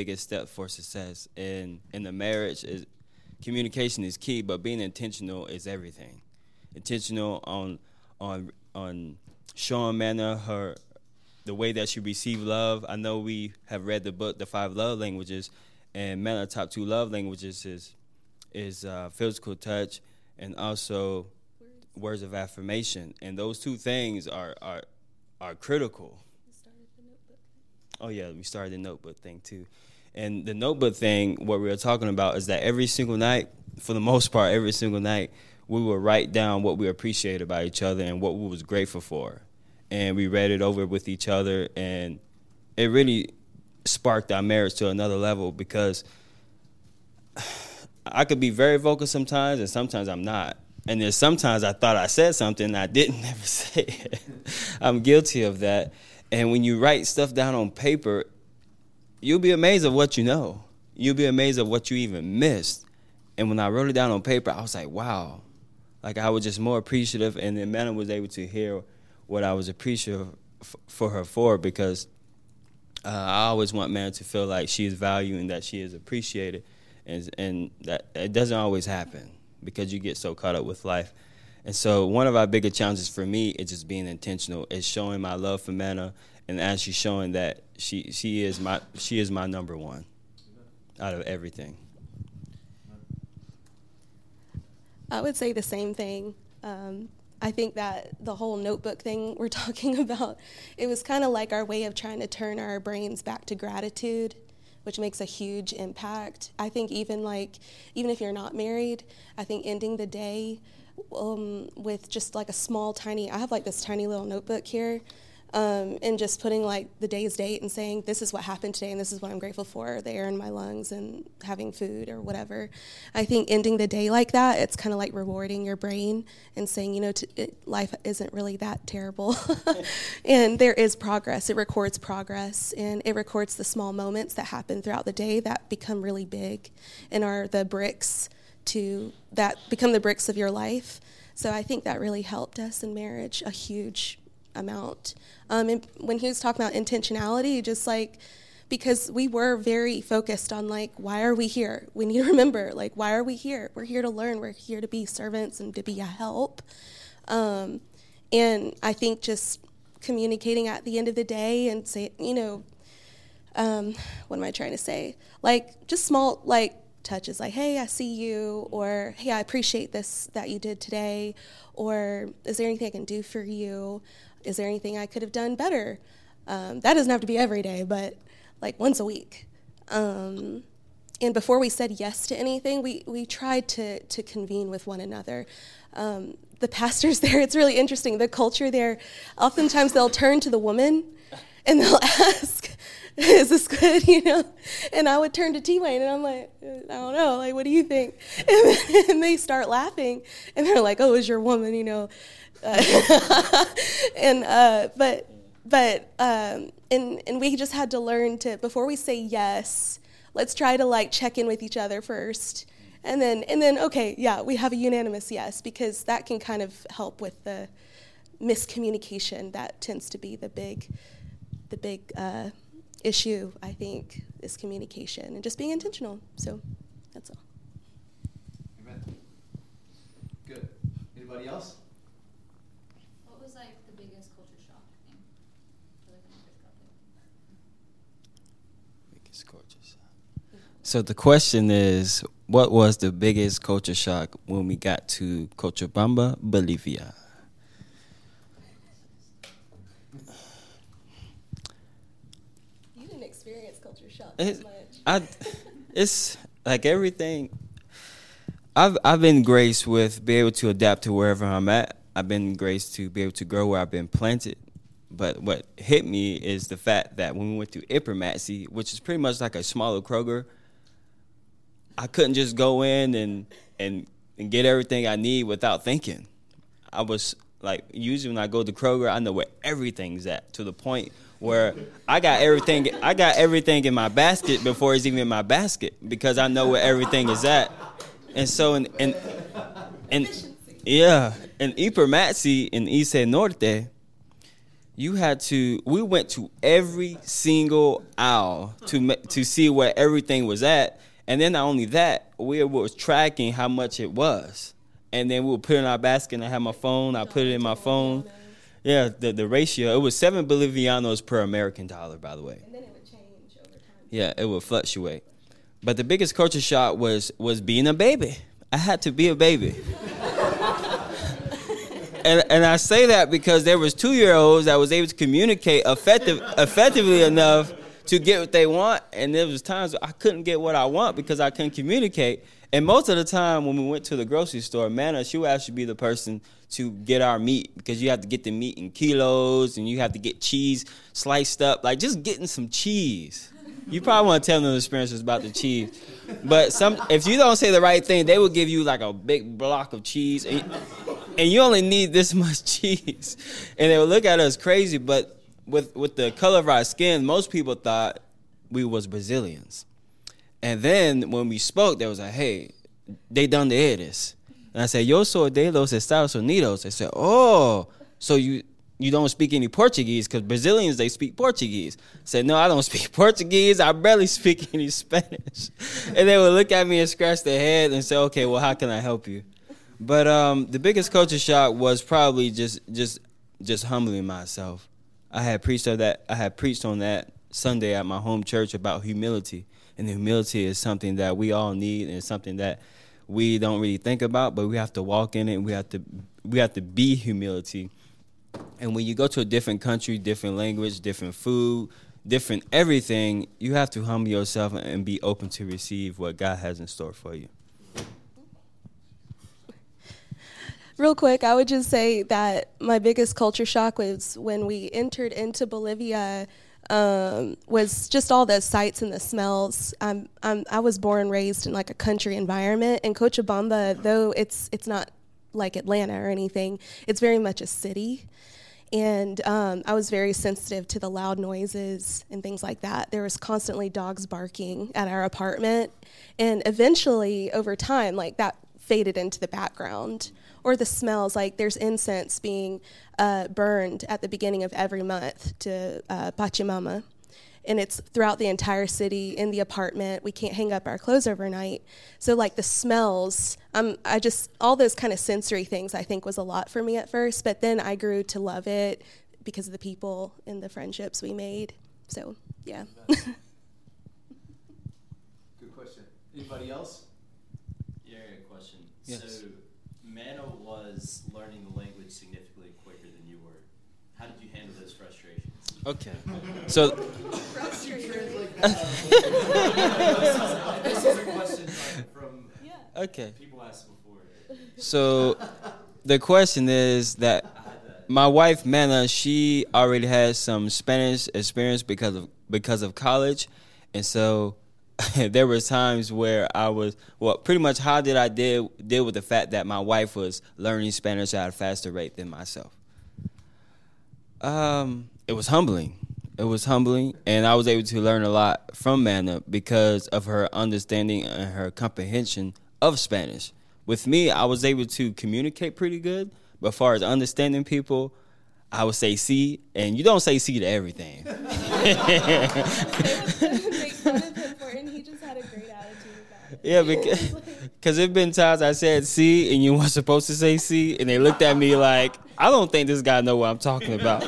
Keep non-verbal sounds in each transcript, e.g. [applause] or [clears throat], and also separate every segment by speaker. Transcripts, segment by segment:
Speaker 1: biggest step for success. And in the marriage is communication is key, but being intentional is everything. Intentional on on on showing Manna her the way that she received love. I know we have read the book, The Five Love Languages, and Manna top two love languages is is uh, physical touch and also words. words of affirmation. And those two things are are are critical. Oh yeah, we started the notebook thing too. And the notebook thing, what we were talking about is that every single night, for the most part, every single night, we would write down what we appreciated about each other and what we was grateful for. And we read it over with each other and it really sparked our marriage to another level because I could be very vocal sometimes and sometimes I'm not. And there's sometimes I thought I said something I didn't [laughs] ever say. I'm guilty of that. And when you write stuff down on paper, you'll be amazed of what you know. You'll be amazed of what you even missed. And when I wrote it down on paper, I was like, wow. Like I was just more appreciative, and then Manna was able to hear what I was appreciative for her for because uh, I always want Manna to feel like she is valued and that she is appreciated, and and that it doesn't always happen because you get so caught up with life. And so one of our bigger challenges for me is just being intentional. Is showing my love for Manna and actually showing that she she is my she is my number one out of everything.
Speaker 2: I would say the same thing. Um, I think that the whole notebook thing we're [laughs] talking about, it was kind of like our way of trying to turn our brains back to gratitude, which makes a huge impact. I think even like even if you're not married, I think ending the day um, with just like a small tiny. I have like this tiny little notebook here um, and just putting like the day's date and saying this is what happened today and this is what I'm grateful for the air in my lungs and having food or whatever. I think ending the day like that, it's kind of like rewarding your brain and saying, you know, t- it, life isn't really that terrible. [laughs] and there is progress. It records progress and it records the small moments that happen throughout the day that become really big and are the bricks to that become the bricks of your life. So I think that really helped us in marriage a huge amount. Um, and when he was talking about intentionality, just like because we were very focused on like why are we here? We need to remember like why are we here? We're here to learn. We're here to be servants and to be a help. Um, and i think just communicating at the end of the day and say you know um, what am i trying to say? Like just small like touches like hey i see you or hey i appreciate this that you did today or is there anything i can do for you is there anything I could have done better? Um, that doesn't have to be every day, but like once a week. Um, and before we said yes to anything, we, we tried to, to convene with one another. Um, the pastors [laughs] there, it's really interesting. The culture there, oftentimes they'll turn to the woman and they'll [laughs] ask, is this good, [laughs] you know? And I would turn to T Wayne and I'm like, I don't know, like, what do you think? And, and they start laughing and they're like, oh, is your woman, you know? Uh, [laughs] and uh, but but um, and and we just had to learn to before we say yes, let's try to like check in with each other first, and then and then okay, yeah, we have a unanimous yes because that can kind of help with the miscommunication that tends to be the big the big uh, issue. I think is communication and just being intentional. So that's all.
Speaker 3: Amen. Good. Anybody else?
Speaker 1: So the question is, what was the biggest culture shock when we got to Cochabamba, Bolivia?
Speaker 2: You didn't experience culture shock it, much.
Speaker 1: I, it's like everything. I've I've been graced with be able to adapt to wherever I'm at. I've been graced to be able to grow where I've been planted. But what hit me is the fact that when we went to Hipermaxi, which is pretty much like a smaller Kroger, I couldn't just go in and and and get everything I need without thinking. I was like usually when I go to Kroger, I know where everything's at to the point where I got everything I got everything in my basket before it's even in my basket because I know where everything is at. And so in, in yeah, in Hipermaxi in IC Norte, you had to. We went to every single aisle to to see where everything was at, and then not only that, we were tracking how much it was, and then we would put it in our basket. And I had my phone. I put it in my phone. Yeah, the the ratio. It was seven bolivianos per American dollar, by the way.
Speaker 2: And then it would change over time.
Speaker 1: Yeah, it would fluctuate. But the biggest culture shock was was being a baby. I had to be a baby. [laughs] and and I say that because there was two year olds that was able to communicate effective effectively enough to get what they want, and there was times I couldn't get what I want because I couldn't communicate. And most of the time when we went to the grocery store, Manna, she would actually be the person to get our meat because you have to get the meat in kilos and you have to get cheese sliced up, like just getting some cheese. You probably want to tell them the experiences about the cheese. But some if you don't say the right thing, they will give you like a big block of cheese and, and you only need this [laughs] much cheese. And they would look at us crazy, but with with the color of our skin, most people thought we was Brazilians. And then when we spoke, they was like, "Hey, they done the this." And I said, "Yo soy de los Estados Unidos." They said, "Oh, so you you don't speak any Portuguese because Brazilians they speak Portuguese." I said, "No, I don't [laughs] speak Portuguese. I barely speak any Spanish." [laughs] And they would look at me and scratch their head and say, "Okay, well, how can I help you?" But um, the biggest culture shock was probably just just just humbling myself. I had preached on that. I had preached on that Sunday at my home church about humility, and humility is something that we all need, and something that we don't really think about, but we have to walk in it. We have to we have to be humility. And when you go to a different country, different language, different food, different everything, you have to humble yourself and be open to receive what God has in store for you.
Speaker 2: Real quick, I would just say that my biggest culture shock was when we entered into Bolivia. Um, was just all the sights and the smells. I'm, I'm, I was born and raised in like a country environment, and Cochabamba, though it's it's not like Atlanta or anything, it's very much a city. And um, I was very sensitive to the loud noises and things like that. There was constantly dogs barking at our apartment, and eventually, over time, like that faded into the background or the smells like there's incense being uh, burned at the beginning of every month to uh, Pachamama. And it's throughout the entire city in the apartment. We can't hang up our clothes overnight. So, like the smells, um, I just, all those kind of sensory things I think was a lot for me at first. But then I grew to love it because of the people and the friendships we made. So, yeah.
Speaker 3: Good [laughs] question. Anybody else?
Speaker 4: Yeah, I a question.
Speaker 1: Yes.
Speaker 4: So, Mano was learning the language significantly quicker than you were. How did you handle those frustrations?
Speaker 1: Okay. So
Speaker 4: this is a question like, from
Speaker 1: okay.
Speaker 4: people asked before.
Speaker 1: So the question is that
Speaker 4: that.
Speaker 1: my wife Mana, she already has some Spanish experience because of because of college, and so [laughs] there was times where I was well, pretty much how did I deal deal with the fact that my wife was learning Spanish at a faster rate than myself. Um, it was humbling. It was humbling, and I was able to learn a lot from Mana because of her understanding and her comprehension of Spanish. With me, I was able to communicate pretty good, but as far as understanding people, I would say sí, and you don't say sí to everything. [laughs] [laughs]
Speaker 2: make fun of him for it, and he just had a great attitude about it.
Speaker 1: Yeah, because [laughs] [laughs] because there've been times I said sí and you weren't supposed to say sí, and they looked at me like I don't think this guy know what I'm talking about. [laughs]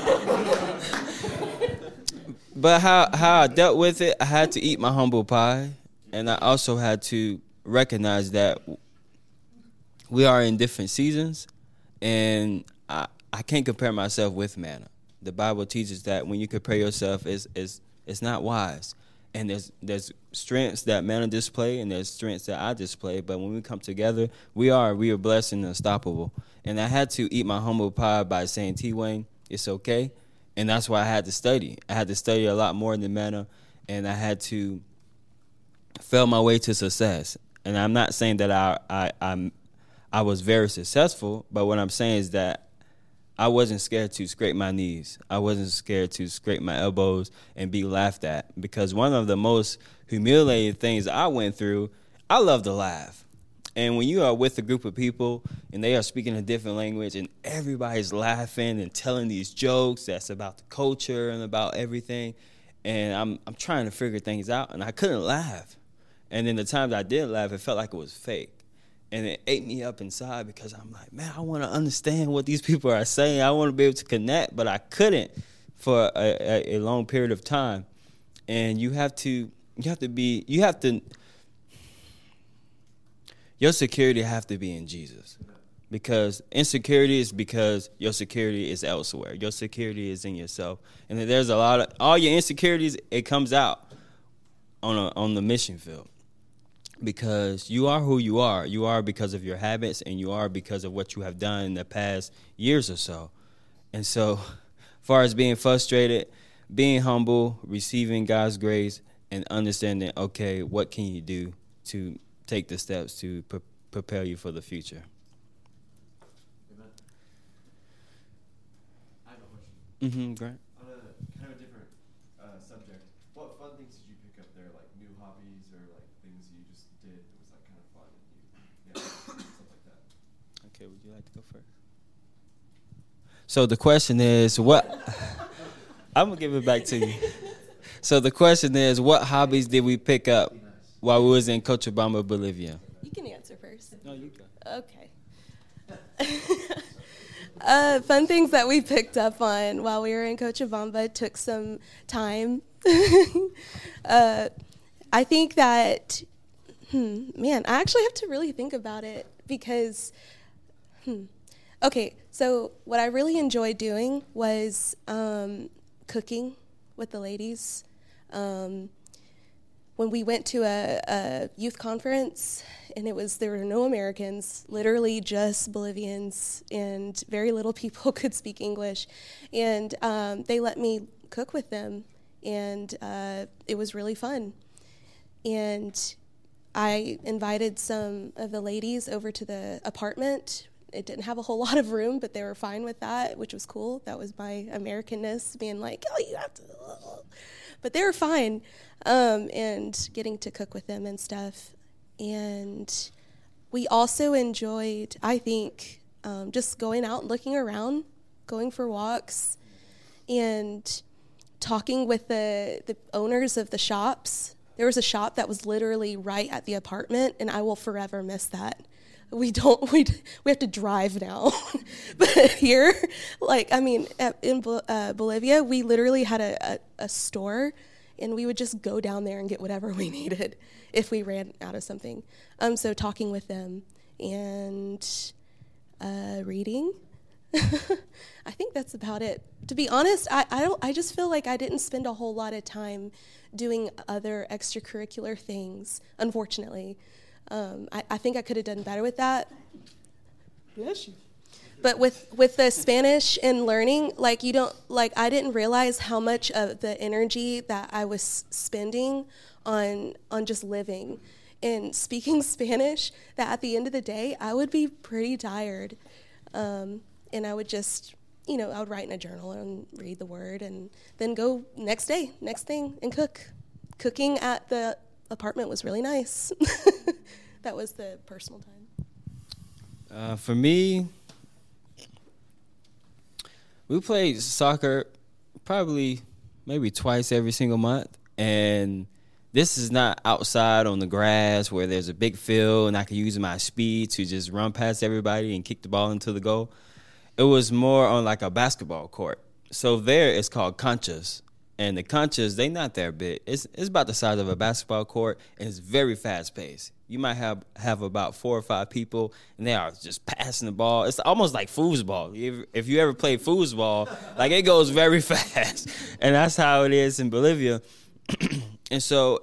Speaker 1: but how how I dealt with it, I had to eat my humble pie, and I also had to recognize that we are in different seasons, and I I can't compare myself with manna. The Bible teaches that when you compare yourself, is is it's not wise. And there's there's strengths that manna display, and there's strengths that I display. But when we come together, we are we are blessed and unstoppable. And I had to eat my humble pie by saying, T Wayne, it's okay. And that's why I had to study. I had to study a lot more than manna, and I had to fell my way to success. And I'm not saying that I I I'm I was very successful, but what I'm saying is that I wasn't scared to scrape my knees. I wasn't scared to scrape my elbows and be laughed at because one of the most humiliating things I went through, I love to laugh. And when you are with a group of people and they are speaking a different language and everybody's laughing and telling these jokes that's about the culture and about everything, and I'm I'm trying to figure things out and I couldn't laugh. And then the times I did laugh, it felt like it was fake. And it ate me up inside because I'm like, man, I want to understand what these people are saying. I want to be able to connect, but I couldn't for a, a, a long period of time. And you have to you have to be you have to your security have to be in Jesus. Because insecurity is because your security is elsewhere. Your security is in yourself. And there's a lot of all your insecurities, it comes out on a, on the mission field. Because you are who you are. You are because of your habits and you are because of what you have done in the past years or so. And so, [laughs] far as being frustrated, being humble, receiving God's grace, and understanding, okay, what can you do to take the steps to pre- prepare you for the future.
Speaker 5: Amen. I have a question.
Speaker 1: Mm-hmm, Grant.
Speaker 5: On a kind of a different uh, subject, what fun things did you pick up there, like new hobbies or like things you just did that was like kind of fun and you, yeah, stuff like that?
Speaker 1: Okay, would you like to go first? So the question is, what? [laughs] I'm gonna give it back to you. So the question is, what hobbies did we pick up while we was in Cochabamba, Bolivia?
Speaker 2: You can answer first.
Speaker 1: No, you go.
Speaker 2: Okay. [laughs] uh, fun things that we picked up on while we were in Cochabamba took some time. [laughs] uh, I think that, hmm, man, I actually have to really think about it because, hmm. Okay, so what I really enjoyed doing was um, cooking with the ladies. Um, when we went to a, a, youth conference and it was there were no americans literally just bolivians and very little [laughs] people could speak english and um, they let me cook with them and uh, it was really fun and i invited some of the ladies over to the apartment it didn't have a whole [laughs] lot of room but they were fine with that which was cool that was my americanness being like oh you have to [laughs] but they were fine um, and getting to cook with them and stuff. And we also enjoyed, I think, um, just going out and looking around, going for walks, and talking with the, the owners of the shops. There was a shop that was literally right at the apartment, and I will forever miss that. We don't [laughs] we we have to drive now, [laughs] but here, like I mean, at, in uh, Bolivia, we literally had a, a, a store and we would just go down there and get whatever we [laughs] needed if we ran out of something. Um, so talking with them and uh, reading. I think that's about it. To be honest, I, I don't. I just feel like I didn't spend a whole lot of time doing other extracurricular things. Unfortunately, um, I, I think I could have done better with that. Bless you but with with the spanish and learning like you don't like i didn't realize how much of the energy that i was spending on on just living. And speaking [laughs] spanish that at the end of the day i would be pretty tired. Um, and i would just you know i would write in a journal and read the word and then go next day next thing and cook. Cooking at the apartment was really nice [laughs] that was the personal time
Speaker 1: uh, for me we played soccer probably maybe twice every single month and this is not outside on the grass where there's a big field and I can use my speed to just run past everybody and kick the ball into the goal. It was more on like a basketball court. So there it's called canchas. And the canchas, they not that big. It's it's about the size of a basketball court and it's very fast paced you might have have about four or five people, and they are just passing the ball. It's almost like foosball. If, if you ever played foosball, [laughs] like it goes very [laughs] fast, and that's how it is in Bolivia. [clears throat] and so,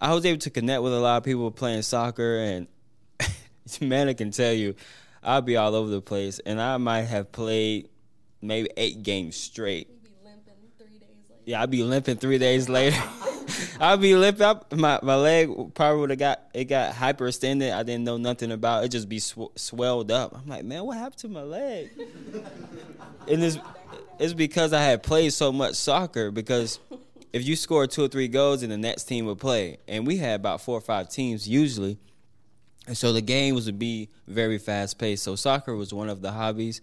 Speaker 1: I was able to connect with a lot of people playing soccer, and [laughs] man, I can tell you, I'll be all over the place, and I might have played maybe eight games straight. Yeah, I'd be limping three days later. [laughs] I'd be limping up. My my leg probably would have got it got hyperextended. I didn't know nothing about it. Just be sw- swelled up. I'm like, man, what happened to my leg? [laughs] and it's it's because I had played so much soccer. Because if you score two or three goals, and the next team would play, and we had about four or five teams usually. And so the games would be very fast paced. So soccer was one of the hobbies.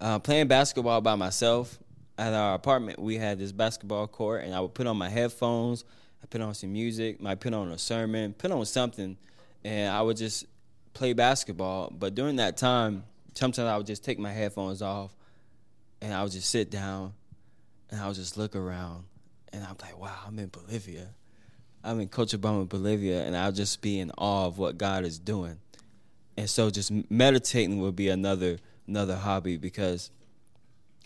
Speaker 1: Uh, playing basketball by myself at our apartment, we had this basketball court, and I would put on my headphones. I put on some music, might put on a sermon, put on something, and I would just play basketball. But during that time, sometimes I would just take my headphones off, and I would just sit down, and I would just look around, and I'm like, wow, I'm in Bolivia. I'm in Cochabamba, Bolivia, and I'll just be in awe of what God is doing. And so, just meditating would be another another hobby because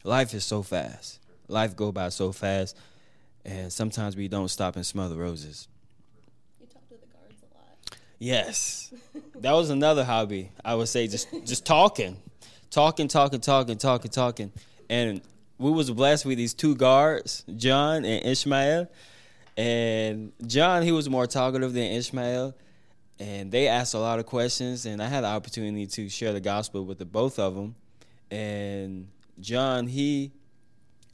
Speaker 1: life is so fast. Life go by so fast, and sometimes we don't stop and smell the roses.
Speaker 2: You talk to the guards a lot.
Speaker 1: Yes, that was another hobby. I would say just just talking, talking, talking, talking, talking, talking, and we was blessed with these two guards, John and Ishmael. And John, he was more talkative than Ishmael, and they asked a lot of questions, and I had the opportunity to share the gospel with the both of them. And John, he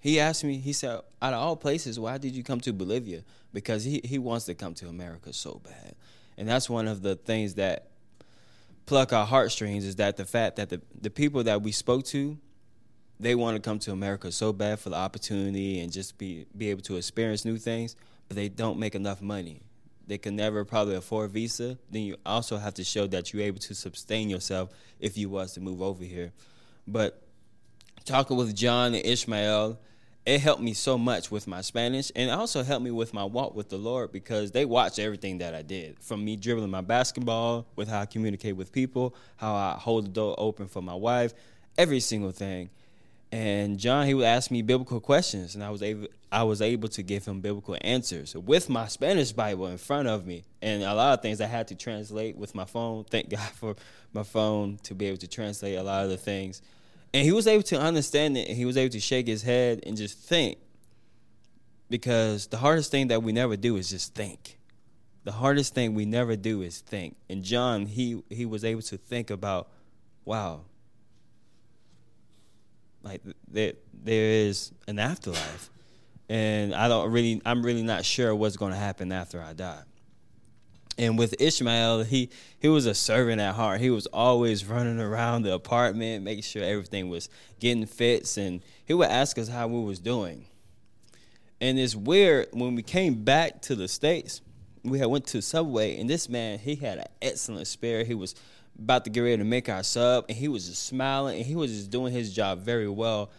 Speaker 1: he asked me, he said, out of all places, why did you come to Bolivia? Because he, he wants to come to America so bad. And that's one of the things that pluck our heartstrings is that the fact that the, the people that we spoke to, they want to come to America so bad for the opportunity and just be, be able to experience new things, but they don't make enough money. They can never probably afford visa. Then you also have to show that you're able to sustain yourself if you was to move over here. But talking with John and Ishmael, it helped me so much with my Spanish and also helped me with my walk with the Lord because they watched everything that I did from me dribbling my basketball, with how I communicate with people, how I hold the door open for my wife, every single thing. And John, he would ask me biblical questions, and I was able, I was able to give him biblical answers with my Spanish Bible in front of me, and a lot of things I had to translate with my phone. Thank [laughs] God for my phone to be able to translate a lot of the things and he was able to understand it and he was able to shake his head and just think. Because the hardest thing that we never do is just think. The hardest thing we never do is think. And John, he he was able to think about, wow, like there there is an afterlife. And I don't really I'm really not sure what's gonna happen after I die. And with Ishmael, he he was a servant at heart. He was always running around the apartment, making sure everything was getting fits, and he would ask us how we was doing. And it's weird when we came back to the states, we had went to Subway, and this man he had an excellent spirit. He was about to get ready to make our sub, and he was just smiling, and he was just doing his job very well.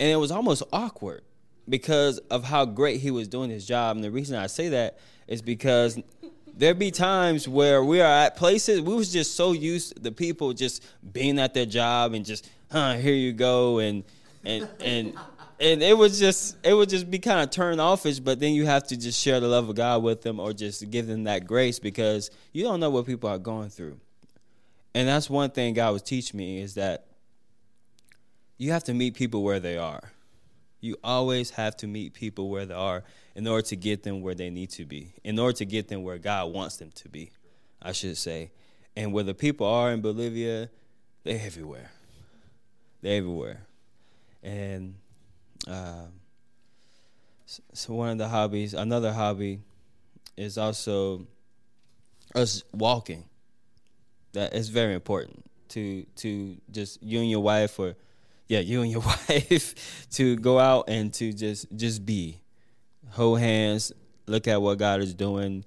Speaker 1: And it was almost awkward because of how great he was doing his job. And the reason I say that is because there be times where we are at places we was just so used to the people just being at their job and just huh here you go and and and and it was just it would just be kind of turn offish but then you have to just share the love of god with them or just give them that grace because you don't know what people are going through. And that's one thing god was teaching me is that you have to meet people where they are you always have to meet people where they are in order to get them where they need to be, in order to get them where God wants them to be, I should say. And where the people are in Bolivia, they're everywhere. They're everywhere. And uh, so one of the hobbies, another hobby, is also us walking. That is very important to to just you and your wife or yeah you and your [laughs] wife to go out and to just just be hold hands, look at what God is doing,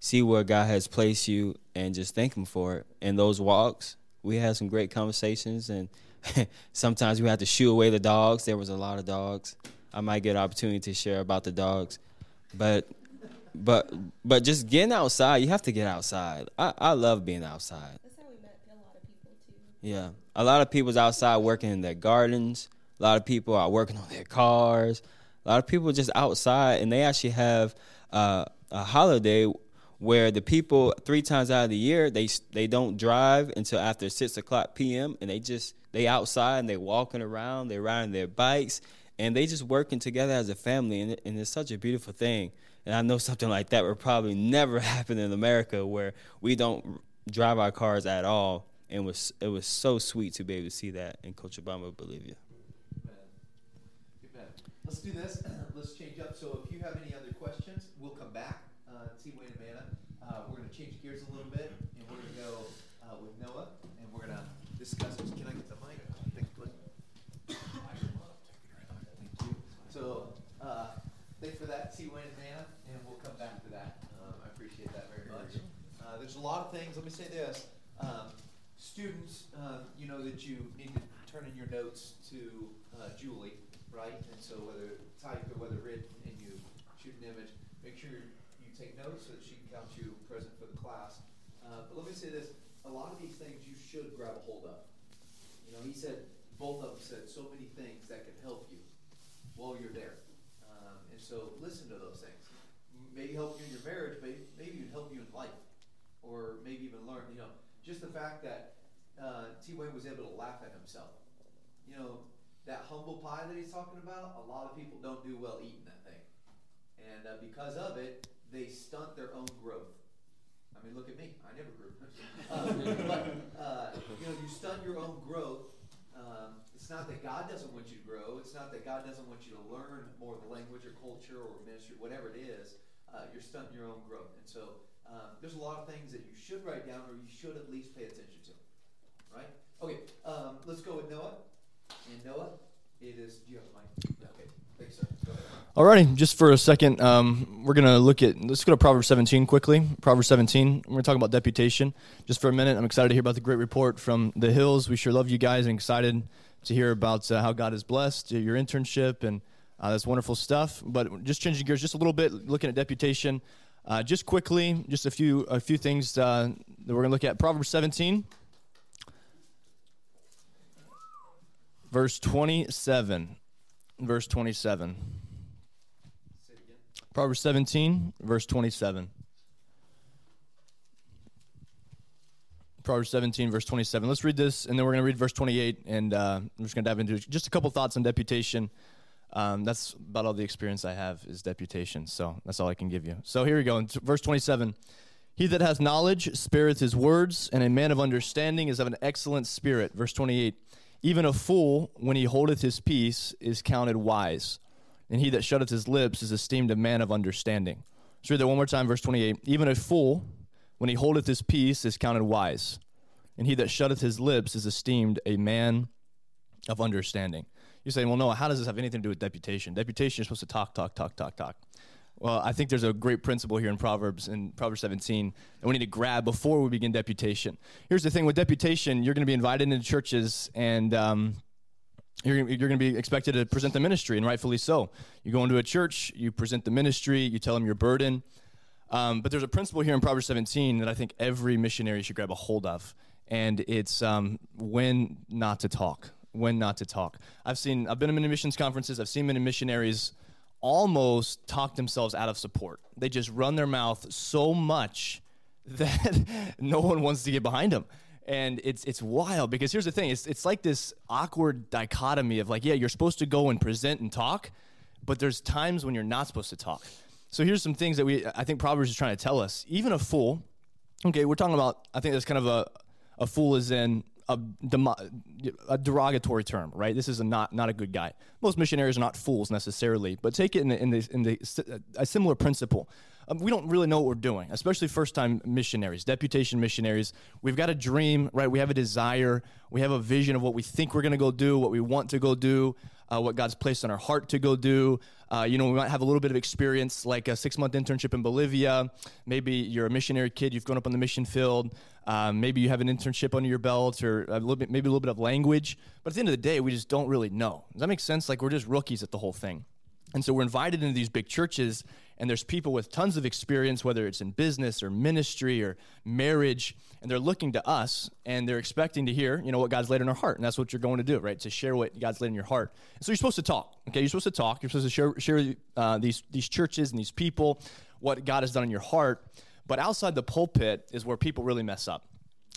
Speaker 1: see where God has placed you, and just thank Him for it. And those walks, we had some great conversations, and [laughs] sometimes we had to shoo away the dogs. There was a lot of dogs. I might get an opportunity to share about the dogs, but but but just getting outside, you have to get outside. I, I love being outside.
Speaker 2: That's how we met a lot of people too.
Speaker 1: Yeah, a lot of people's outside working in their gardens. A lot of people are working on their cars. A lot of people just outside, and they actually have uh, a holiday where the people three times out of the year they they don't drive until after six o'clock p.m. and they just they outside and they walking around, they riding their bikes, and they just working together as a family, and, and it's such a beautiful thing. And I know something like that would probably never [laughs] happen in America, where we don't drive our cars at all and was it was so sweet to be able to see that in Coach Cochabamba, Bolivia.
Speaker 3: Let's do this. [clears throat] Let's change up. So if you have any other questions, we'll come back. Uh, T. Wayne and Amanda. Uh, we're going to change gears a little bit, and we're going to go uh, with Noah, and we're going to discuss. Can I get the mic? Thank you. So uh, thanks for that, T. Wayne and Amanda, and we'll come back to that. Um, I appreciate that very much. Uh, there's a lot of things. Let me say this students, uh, you know that you need to turn in your notes to uh, Julie, right? And so whether typed or whether written, and you shoot an image, make sure you take notes so that she can count you present for the class. Uh, but let me say this: a lot of these things you should grab a hold of. You know, he said both of them said so many things that can help you while you're there. Um, and so listen to those things. Maybe help you in your marriage, maybe, maybe even help you in life. Or maybe even learn, you know, just the fact that uh, T. Wayne was able to laugh at himself. You know, that humble pie that he's talking about, a lot of people don't do well eating that thing. And uh, because of it, they stunt their own growth. I mean, look at me. I never grew. um, [laughs] but, uh, you know, you stunt your own growth um, it's not that God doesn't want you to grow. It's not that God doesn't want you to learn more of the language or culture or ministry, whatever it is. Uh, you're stunting your own growth. And so um, there's a lot of things that you should write down or you should at least pay attention to. Right? Okay, um, let's go with Noah. And Noah, it is, do you have a mic? Okay, thanks, sir. Go ahead.
Speaker 6: Alrighty, just for a second, um, we're gonna look at. Let's go to Proverbs 17 quickly. Proverbs 17. We're gonna talk about deputation just for a minute. I'm excited to hear about the great report from the hills. We sure love you guys and excited to hear about uh, how God has blessed your internship and uh, that's wonderful stuff. But just changing gears just a little bit, looking at deputation. Uh, just quickly, just a few a few things uh, that we're gonna look at. Proverbs 17, verse 27. Verse 27.
Speaker 3: Say it again.
Speaker 6: Proverbs 17, verse 27. Proverbs 17, verse 27. Let's read this, and then we're going to read verse 28, and uh, I'm just going to dive into just a couple thoughts on deputation. Um, that's about all the experience I have is deputation, so that's all I can give you. So here we go. In t- verse 27 He that has knowledge spareth his words, and a man of understanding is of an excellent spirit. Verse 28 Even a fool, when he holdeth his peace, is counted wise and he that shutteth his lips is esteemed a man of understanding. Let's read that one more time, verse 28. Even a fool, when he holdeth his peace, is counted wise, and he that shutteth his lips is esteemed a man of understanding. You're saying, well, no, how does this have anything to do with deputation? Deputation, you're supposed to talk, talk, talk, talk, talk. Well, I think there's a great principle here in Proverbs, in Proverbs 17, that we need to grab before we begin deputation. Here's the thing with deputation, you're going to be invited into churches, and um, you're, you're going to be expected to present the ministry, and rightfully so. You go into a church, you present the ministry, you tell them your burden. Um, but there's a principle here in Proverbs 17 that I think every missionary should grab a hold of, and it's um, when not to talk. When not to talk. I've seen, I've been in missions conferences. I've seen many missionaries almost talk themselves out of support. They just run their mouth so much [laughs] that no one wants to get behind them and it's it's wild because here's the thing it's it's like this awkward dichotomy of like yeah you're supposed to go and present and talk but there's times when you're not supposed to talk. So here's some things that we i think proverbs is trying to tell us. Even a fool okay we're talking about i think that's kind of a a fool is in a, a derogatory term right this is a not not a good guy most missionaries are not fools necessarily but take it in the, in the, in the a similar principle um, we don't really know what we're doing, especially first time missionaries, deputation missionaries. We've got a dream, right? We have a desire. We have a vision of what we think we're going to go do, what we want to go do, uh, what God's placed on our heart to go do. Uh, you know, we might have a little bit of experience, like a six month internship in Bolivia. Maybe you're a missionary kid, you've grown up on the mission field. Um, maybe you have an internship under your belt or a little bit, maybe a little bit of language. But at the end of the day, we just don't really know. Does that make sense? Like we're just rookies at the whole thing. And so we're invited into these big churches, and there's people with tons of experience, whether it's in business or ministry or marriage, and they're looking to us and they're expecting to hear, you know, what God's laid in our heart. And that's what you're going to do, right? To share what God's laid in your heart. so you're supposed to talk, okay? You're supposed to talk. You're supposed to share, share uh, these, these churches and these people, what God has done in your heart. But outside the pulpit is where people really mess up.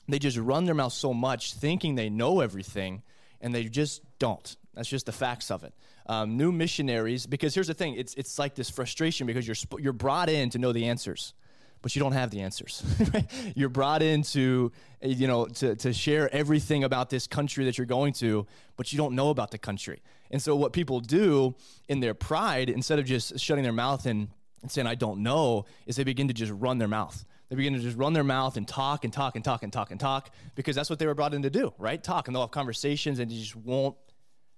Speaker 6: They just run their mouth so much thinking they know everything, and they just don't. That's just the facts of it. Um, new missionaries, because here's the thing: it's it's like this frustration because you're you're brought in to know the answers, but you don't have the answers. [laughs] right? You're brought in to you know to to share everything about this country that you're going to, but you don't know about the country. And so what people do in their pride, instead of just shutting their mouth and, and saying I don't know, is they begin to just run their mouth. They begin to just run their mouth and talk and talk and talk and talk and talk because that's what they were brought in to do, right? Talk and they'll have conversations and you just won't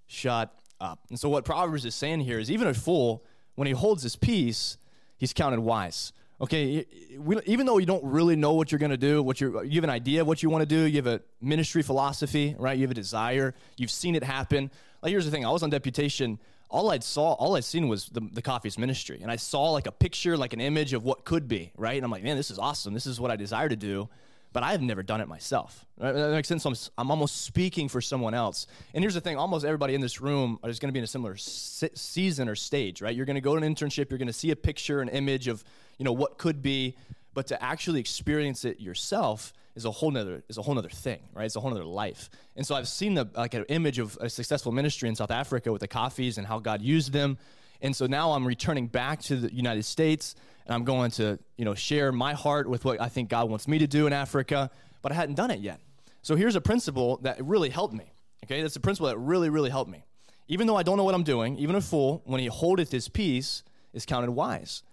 Speaker 6: shut up. And so, what Proverbs is saying here is even a fool, when he holds his peace, he's counted wise. Okay, we, even though you don't really know what you're going to do, what you're, you have an idea of what you want to do, you have a ministry philosophy, right? You have a desire, you've seen it happen. Like, here's the thing I was on deputation. All I'd saw, all I'd seen was the, the coffee's ministry. And I saw like a picture, like an image of what could be, right? And I'm like, man, this is awesome. This is what I desire to do but I have never done it myself. Right? That makes sense. I'm, I'm, almost speaking for someone else. And here's the thing almost everybody in this room is going to be in a similar se- season or stage, right? You're going to go to an internship, you're going to see a picture, an image of you know what could be, but to actually experience it yourself is a whole nother is a whole nother thing, right? It's a whole nother life. And so I've seen the like an image of a successful ministry in South Africa with the coffees and how God used them. And so now I'm returning back to the United States and I'm going to, you know, share my heart with what I think God wants me to do in Africa, but I hadn't done it yet. So here's a principle that really helped me. Okay, that's a principle that really, really helped me. Even though I don't know what I'm doing, even a fool, when he holdeth his peace, is counted wise.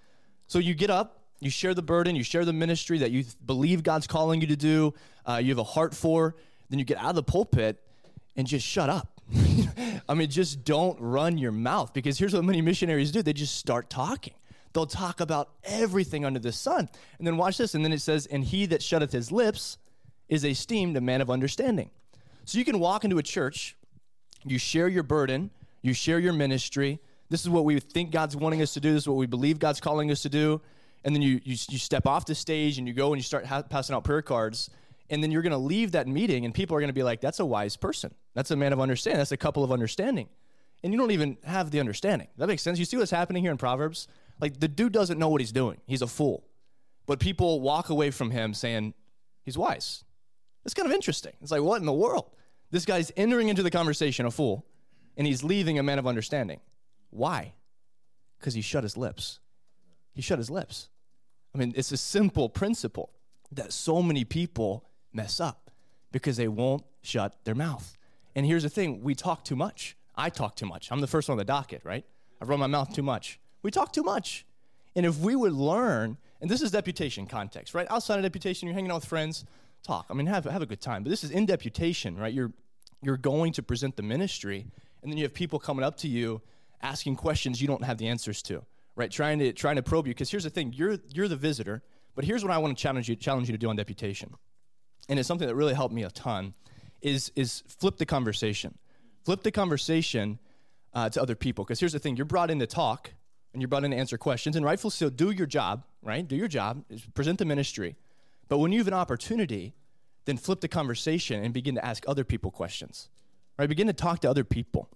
Speaker 6: So you get up, you share the burden, you share the ministry that you believe God's calling you to do, uh, you have a heart for, then you get out of the pulpit and just shut up. [laughs] I mean, just don't run your mouth because here's what many missionaries do they just start talking. They'll talk about everything under the sun. And then watch this. And then it says, And he that shutteth his lips is esteemed a man of understanding. So you can walk into a church, you share your burden, you share your ministry. This is what we think God's wanting us to do. This is what we believe God's calling us to do. And then you, you, you step off the stage and you go and you start ha- passing out prayer cards. And then you're going to leave that meeting and people are going to be like, that's a wise person. That's a man of understanding. That's a couple of understanding. And you don't even have the understanding. That makes sense. You see what's happening here in Proverbs? Like the dude doesn't know what he's doing. He's a fool. But people walk away from him saying he's wise. It's kind of interesting. It's like, what in the world? This guy's entering into the conversation a fool, and he's leaving a man of understanding. Why? Because he shut his lips. He shut his lips. I mean, it's a simple principle that so many people mess up because they won't shut their mouth. And here's the thing we talk too much. I talk too much. I'm the first one on the docket, right? I run my mouth too much. We talk too much. And if we would learn, and this is deputation context, right? Outside of deputation, you're hanging out with friends, talk. I mean, have, have a good time. But this is in deputation, right? You're, you're going to present the ministry, and then you have people coming up to you asking questions you don't have the answers to, right? Trying to, trying to probe you. Because here's the thing you're, you're the visitor, but here's what I want to challenge you, challenge you to do on deputation. And it's something that really helped me a ton is, is flip the conversation. Flip the conversation uh, to other people. Because here's the thing you're brought in to talk, and you're brought in to answer questions, and rightfully so, do your job, right? Do your job, present the ministry. But when you have an opportunity, then flip the conversation and begin to ask other people questions, right? Begin to talk to other people,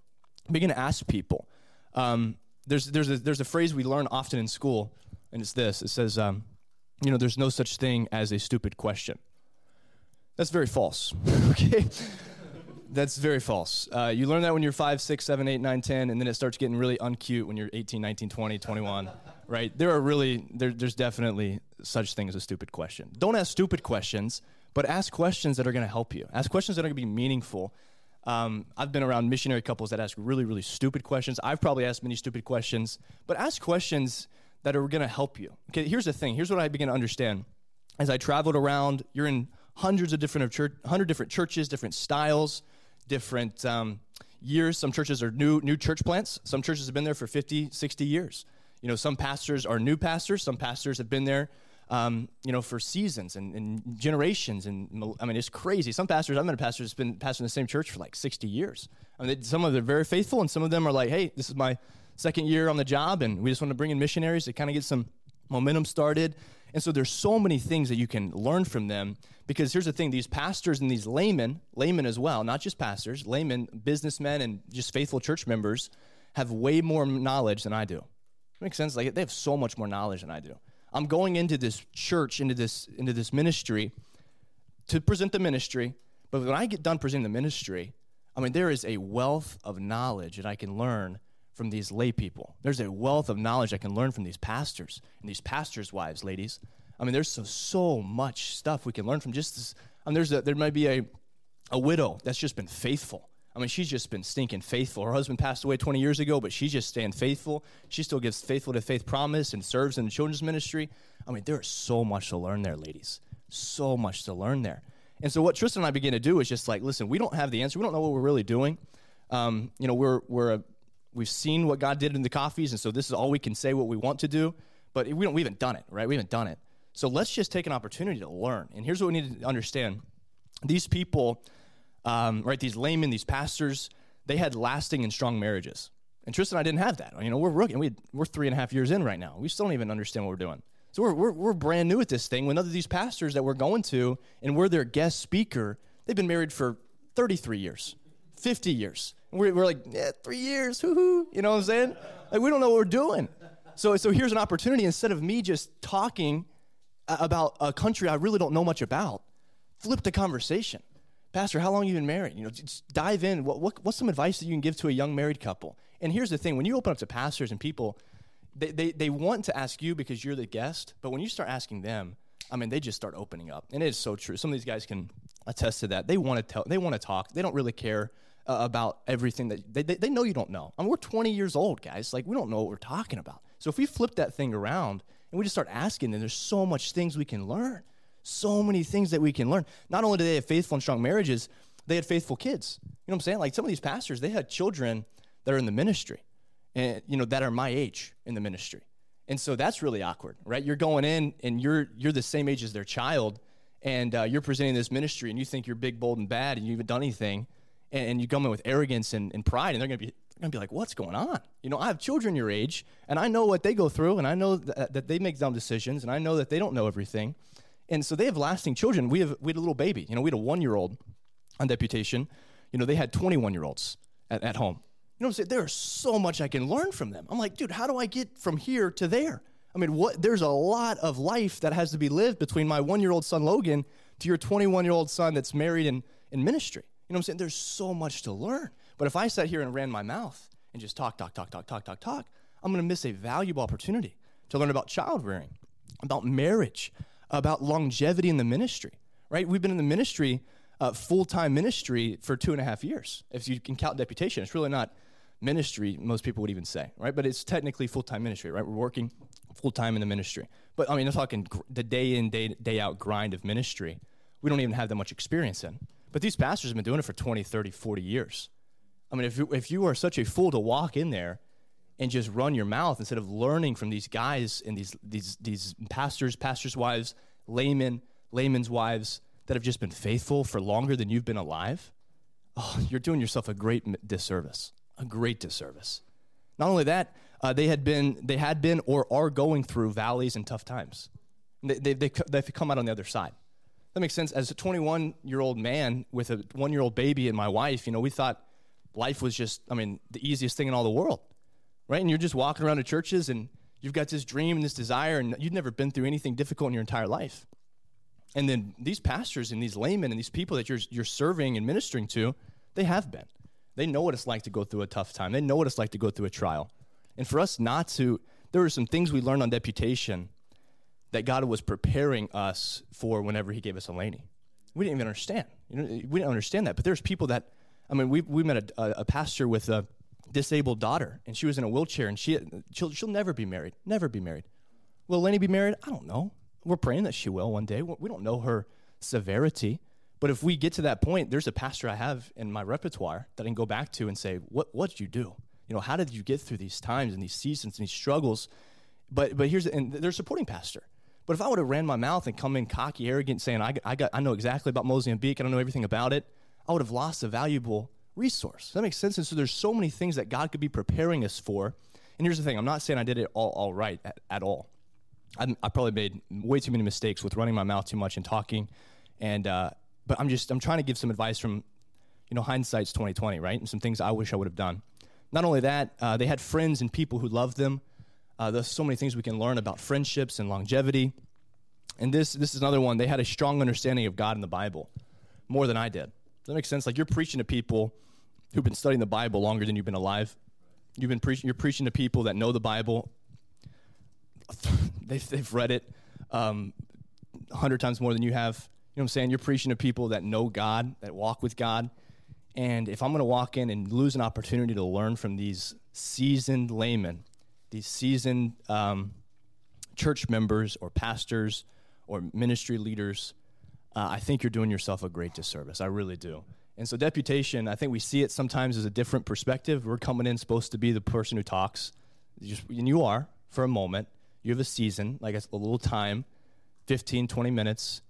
Speaker 6: begin to ask people. Um, there's, there's, a, there's a phrase we learn often in school, and it's this it says, um, you know, there's no such thing as a stupid question. That's very false, [laughs] okay? That's very false. Uh, you learn that when you're 5, 6, 7, 8, 9, 10, and then it starts getting really uncute when you're 18, 19, 20, 21, [laughs] right? There are really, there, there's definitely such thing as a stupid question. Don't ask stupid questions, but ask questions that are going to help you. Ask questions that are going to be meaningful. Um, I've been around missionary couples that ask really, really stupid questions. I've probably asked many stupid questions, but ask questions that are going to help you. Okay, here's the thing. Here's what I begin to understand. As I traveled around, you're in hundreds of different church, hundred different churches, different styles different um, years. Some churches are new, new church plants. Some churches have been there for 50, 60 years. You know, some pastors are new pastors. Some pastors have been there, um, you know, for seasons and, and, generations. And I mean, it's crazy. Some pastors, I've met a pastor that's been pastoring the same church for like 60 years. I mean, some of them are very faithful, and some of them are like, hey, this is my second year on the job, and we just want to bring in missionaries to kind of get some momentum started. And so there's so many things that you can learn from them because here's the thing these pastors and these laymen, laymen as well, not just pastors, laymen, businessmen, and just faithful church members have way more knowledge than I do. Makes sense? Like they have so much more knowledge than I do. I'm going into this church, into this, into this ministry to present the ministry, but when I get done presenting the ministry, I mean, there is a wealth of knowledge that I can learn from these lay people. There's a wealth of knowledge I can learn from these pastors and these pastors' wives, ladies. I mean, there's so, so much stuff we can learn from just this. I mean, there's a, there might be a, a widow that's just been faithful. I mean, she's just been stinking faithful. Her husband passed away 20 years ago, but she's just staying faithful. She still gives faithful to faith promise and serves in the children's ministry. I mean, there's so much to learn there, ladies. So much to learn there. And so, what Tristan and I begin to do is just like, listen, we don't have the answer. We don't know what we're really doing. Um, you know, we're, we're a, we've seen what God did in the coffees, and so this is all we can say what we want to do. but we don't. We haven't done it, right? We haven't done it. So let's just take an opportunity to learn. And here's what we need to understand: these people, um, right? These laymen, these pastors, they had lasting and strong marriages. And Tristan and I didn't have that. You know, we're rookie. We, we're three and a half years in right now. We still don't even understand what we're doing. So we're, we're, we're brand new at this thing. When other these pastors that we're going to and we're their guest speaker, they've been married for 33 years, 50 years. And we're, we're like, yeah, three years, hoo-hoo. You know what I'm saying? Like, we don't know what we're doing. So, so here's an opportunity. Instead of me just talking about a country I really don't know much about, flip the conversation. Pastor, how long have you been married? You know, just dive in. What, what, what's some advice that you can give to a young married couple? And here's the thing when you open up to pastors and people, they, they, they want to ask you because you're the guest, but when you start asking them, I mean, they just start opening up. And it is so true. Some of these guys can attest to that. They want to tell, they want to talk. They don't really care uh, about everything that they, they, they know you don't know. I mean, we're 20 years old, guys. Like, we don't know what we're talking about. So if we flip that thing around and we just start asking, then there's so much things we can learn. So many things that we can learn. Not only do they have faithful and strong marriages, they had faithful kids. You know what I'm saying? Like some of these pastors, they had children that are in the ministry and you know that are my age in the ministry and so that's really awkward right you're going in and you're you're the same age as their child and uh, you're presenting this ministry and you think you're big bold and bad and you haven't done anything and, and you come in with arrogance and, and pride and they're going to be going to be like what's going on you know i have children your age and i know what they go through and i know that, that they make dumb decisions and i know that they don't know everything and so they have lasting children we have we had a little baby you know we had a one year old on deputation you know they had 21 year olds at, at home you know what I'm saying? There's so much I can learn from them. I'm like, dude, how do I get from here to there? I mean, what there's a lot of life that has to be lived between my one year old son Logan to your 21 year old son that's married in, in ministry. You know what I'm saying? There's so much to learn. But if I sat here and ran my mouth and just talk, talk, talk, talk, talk, talk, talk, I'm going to miss a valuable opportunity to learn about child rearing, about marriage, about longevity in the ministry, right? We've been in the ministry, uh, full time ministry, for two and a half years. If you can count deputation, it's really not ministry, most people would even say, right? But it's technically full time ministry, right? We're working full time in the ministry. But I mean, I'm talking the day in, day, day out grind of ministry. We don't even have that much experience in. But these pastors have been doing it for 20, 30, 40 years. I mean, if you, if you are such a fool to walk in there and just run your mouth instead of learning from these guys and these, these, these pastors, pastors' wives, laymen, laymen's wives that have just been faithful for longer than you've been alive, oh, you're doing yourself a great disservice a great disservice. Not only that, uh, they had been, they had been or are going through valleys and tough times. They, they, they, they've come out on the other side. That makes sense. As a 21 year old man with a one year old baby and my wife, you know, we thought life was just, I mean, the easiest thing in all the world, right? And you're just walking around to churches and you've got this dream and this desire, and you've never been through anything difficult in your entire life. And then these pastors and these laymen and these people that you're, you're serving and ministering to, they have been. They know what it's like to go through a tough time. They know what it's like to go through a trial. And for us not to, there were some things we learned on deputation that God was preparing us for whenever He gave us Elaney. We didn't even understand. You know, we didn't understand that. But there's people that, I mean, we, we met a, a pastor with a disabled daughter, and she was in a wheelchair, and she, she'll, she'll never be married. Never be married. Will Elaney be married? I don't know. We're praying that she will one day. We don't know her severity. But if we get to that point, there's a pastor I have in my repertoire that I can go back to and say, "What what did you do? You know, how did you get through these times and these seasons and these struggles?" But but here's and they're supporting pastor. But if I would have ran my mouth and come in cocky, arrogant, saying I, I got I know exactly about Mozambique, I don't know everything about it, I would have lost a valuable resource. That makes sense. And so there's so many things that God could be preparing us for. And here's the thing: I'm not saying I did it all all right at, at all. I, I probably made way too many mistakes with running my mouth too much and talking, and uh, but I'm just I'm trying to give some advice from, you know, hindsight's 2020, right? And some things I wish I would have done. Not only that, uh, they had friends and people who loved them. Uh, there's so many things we can learn about friendships and longevity. And this this is another one. They had a strong understanding of God in the Bible, more than I did. Does that make sense? Like you're preaching to people who've been studying the Bible longer than you've been alive. You've been preaching. You're preaching to people that know the Bible. they've, they've read it um, hundred times more than you have know what I'm saying? You're preaching to people that know God, that walk with God. And if I'm going to walk in and lose an opportunity to learn from these seasoned laymen, these seasoned um, church members or pastors or ministry leaders, uh, I think you're doing yourself a great disservice. I really do. And so, deputation, I think we see it sometimes as a different perspective. We're coming in supposed to be the person who talks, just, and you are for a moment. You have a season, like a, a little time, 15, 20 minutes,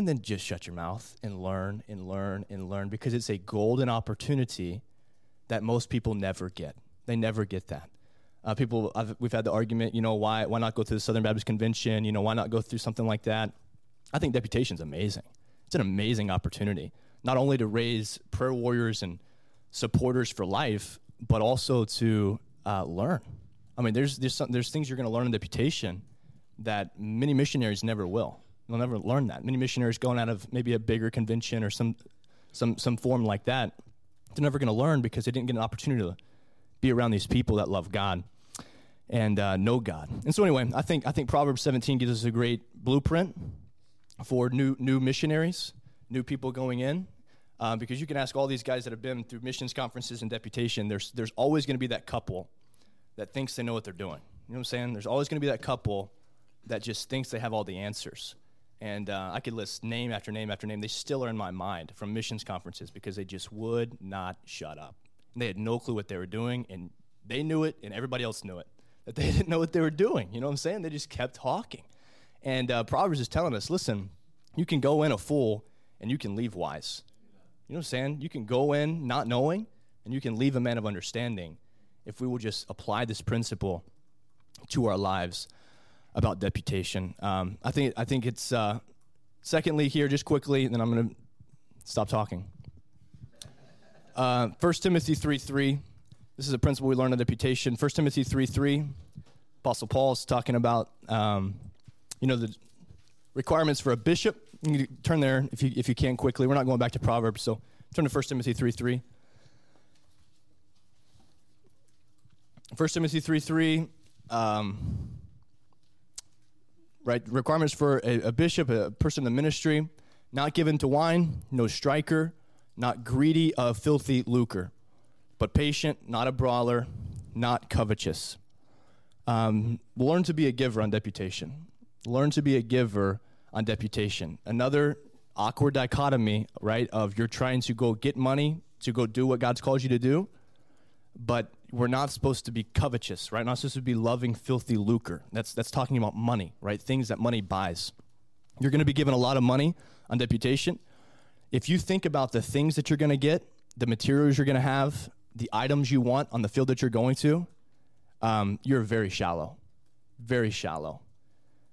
Speaker 6: and then just shut your mouth and learn and learn and learn because it's a golden opportunity that most people never get. They never get that. Uh, people, I've, we've had the argument, you know, why, why not go through the Southern Baptist Convention? You know, why not go through something like that? I think deputation is amazing. It's an amazing opportunity, not only to raise prayer warriors and supporters for life, but also to uh, learn. I mean, there's there's some, there's things you're going to learn in deputation that many missionaries never will. They'll never learn that. Many missionaries going out of maybe a bigger convention or some some some form like that, they're never going to learn because they didn't get an opportunity to be around these people that love God and uh, know God. And so anyway, I think I think Proverbs 17 gives us a great blueprint for new new missionaries, new people going in. Uh, because you can ask all these guys that have been through missions conferences and deputation, there's, there's always going to be that couple that thinks they know what they're doing. You know what I'm saying? There's always going to be that couple that just thinks they have all the answers. And uh, I could list name after name after name. They still are in my mind from missions conferences because they just would not shut up. And they had no clue what they were doing, and they knew it, and everybody else knew it. That they [laughs] didn't know what they were doing. You know what I'm saying? They just kept talking. And uh, Proverbs is telling us listen, you can go in a fool and you can leave wise. You know what I'm saying? You can go in not knowing, and you can leave a man of understanding if we will just apply this principle to our lives about deputation. Um, I think I think it's uh, secondly here just quickly, and then I'm going to stop talking. Uh, 1 Timothy 3 3. This is a principle we learned in deputation. 1 Timothy 3 3. Apostle Paul is talking about, um, you know, the requirements for a bishop. You can turn there if you, if you can quickly. We're not going back to Proverbs, so turn to 1 Timothy 3 3. 1 Timothy 3 3. Um, right, requirements for a, a bishop, a person in the ministry, not given to wine, no striker, not greedy of filthy lucre, but patient, not a brawler, not covetous. Um, learn to be a giver on deputation. Learn to be a giver on deputation. Another awkward dichotomy, right, of you're trying to go get money to go do what God's called you to do, but we're not supposed to be covetous, right? Not supposed to be loving filthy lucre. That's that's talking about money, right? Things that money buys. You're going to be given a lot of money on deputation. If you think about the things that you're going to get, the materials you're going to have, the items you want on the field that you're going to, um, you're very shallow, very shallow.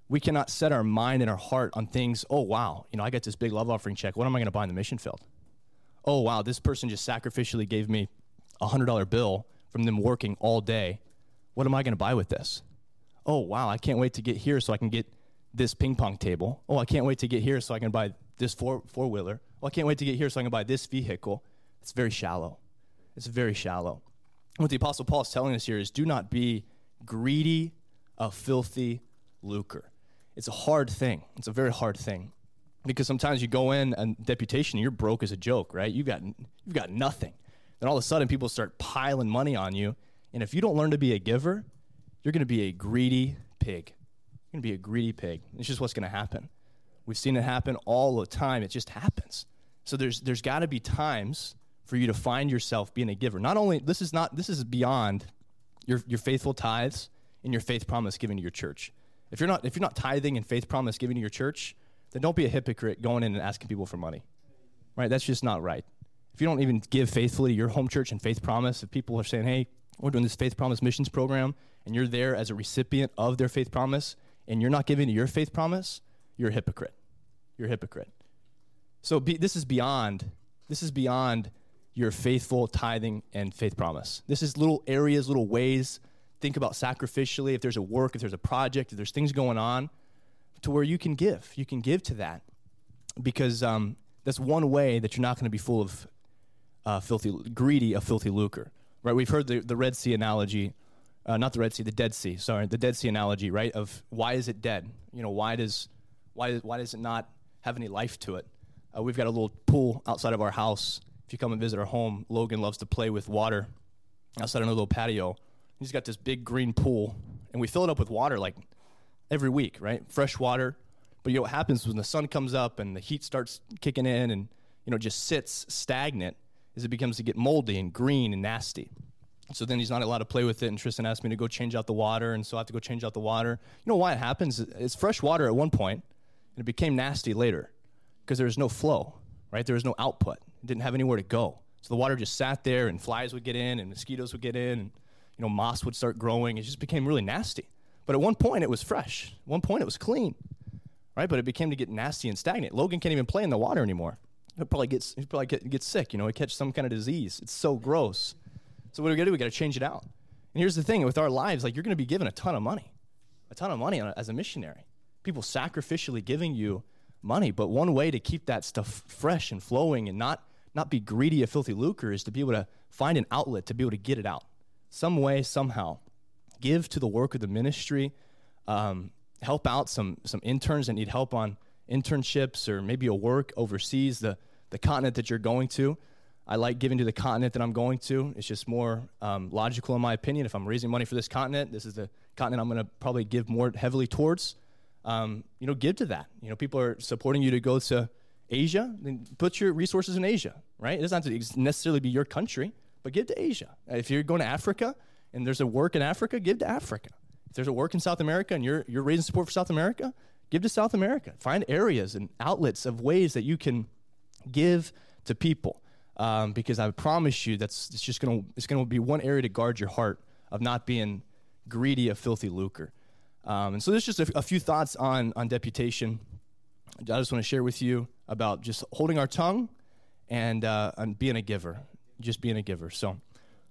Speaker 6: We cannot set our mind and our heart on things. Oh wow, you know, I got this big love offering check. What am I going to buy in the mission field? Oh wow, this person just sacrificially gave me a hundred dollar bill from them working all day. What am I going to buy with this? Oh, wow, I can't wait to get here so I can get this ping pong table. Oh, I can't wait to get here so I can buy this four four wheeler. Oh, I can't wait to get here so I can buy this vehicle. It's very shallow. It's very shallow. What the Apostle Paul is telling us here is do not be greedy of filthy lucre. It's a hard thing. It's a very hard thing. Because sometimes you go in and deputation, and you're broke as a joke, right? You've got, you've got nothing then all of a sudden people start piling money on you. And if you don't learn to be a giver, you're going to be a greedy pig. You're going to be a greedy pig. It's just what's going to happen. We've seen it happen all the time. It just happens. So there's there's got to be times for you to find yourself being a giver. Not only this is not this is beyond your your faithful tithes and your faith promise given to your church. If you're not if you're not tithing and faith promise given to your church, then don't be a hypocrite going in and asking people for money. Right? That's just not right if you don't even give faithfully to your home church and faith promise, if people are saying, hey, we're doing this faith promise missions program, and you're there as a recipient of their faith promise, and you're not giving to your faith promise, you're a hypocrite. You're a hypocrite. So be, this is beyond this is beyond your faithful tithing and faith promise. This is little areas, little ways. Think about sacrificially if there's a work, if there's a project, if there's things going on, to where you can give. You can give to that because um, that's one way that you're not going to be full of uh, filthy, greedy of filthy lucre. Right? We've heard the, the Red Sea analogy, uh, not the Red Sea, the Dead Sea. Sorry, the Dead Sea analogy, right? Of why is it dead? You know, why does why why does it not have any life to it? Uh, we've got a little pool outside of our house. If you come and visit our home, Logan loves to play with water outside on a little patio. He's got this big green pool, and we fill it up with water like every week, right? Fresh water. But you know what happens when the sun comes up and the heat starts kicking in, and you know just sits stagnant is it becomes to get moldy and green and nasty. So then he's not allowed to play with it, and Tristan asked me to go change out the water, and so I have to go change out the water. You know why it happens? It's fresh water at one point, and it became nasty later because there was no flow, right? There was no output. It didn't have anywhere to go. So the water just sat there, and flies would get in, and mosquitoes would get in, and you know moss would start growing. It just became really nasty. But at one point, it was fresh. At one point, it was clean, right? But it became to get nasty and stagnant. Logan can't even play in the water anymore. He'll probably get he'll probably get, get sick. You know, he catch some kind of disease. It's so gross. So what do we got to do? We got to change it out. And here's the thing with our lives, like you're going to be given a ton of money, a ton of money as a missionary. People sacrificially giving you money, but one way to keep that stuff fresh and flowing and not not be greedy of filthy lucre is to be able to find an outlet to be able to get it out, some way, somehow. Give to the work of the ministry. Um, help out some some interns that need help on internships or maybe a work overseas, the the continent that you're going to. I like giving to the continent that I'm going to. It's just more um, logical, in my opinion. If I'm raising money for this continent, this is the continent I'm going to probably give more heavily towards. Um, you know, give to that. You know, people are supporting you to go to Asia. Then put your resources in Asia, right? It doesn't have to necessarily be your country, but give to Asia. If you're going to Africa and there's a work in Africa, give to Africa. If there's a work in South America and you're you're raising support for South America, give to South America. Find areas and outlets of ways that you can give to people um, because I promise you that's it's just gonna it's gonna be one area to guard your heart of not being greedy of filthy lucre. Um, and so there's just a, few thoughts on on deputation. I just want to share with you about just holding our tongue and uh, and being a giver, just being a giver. So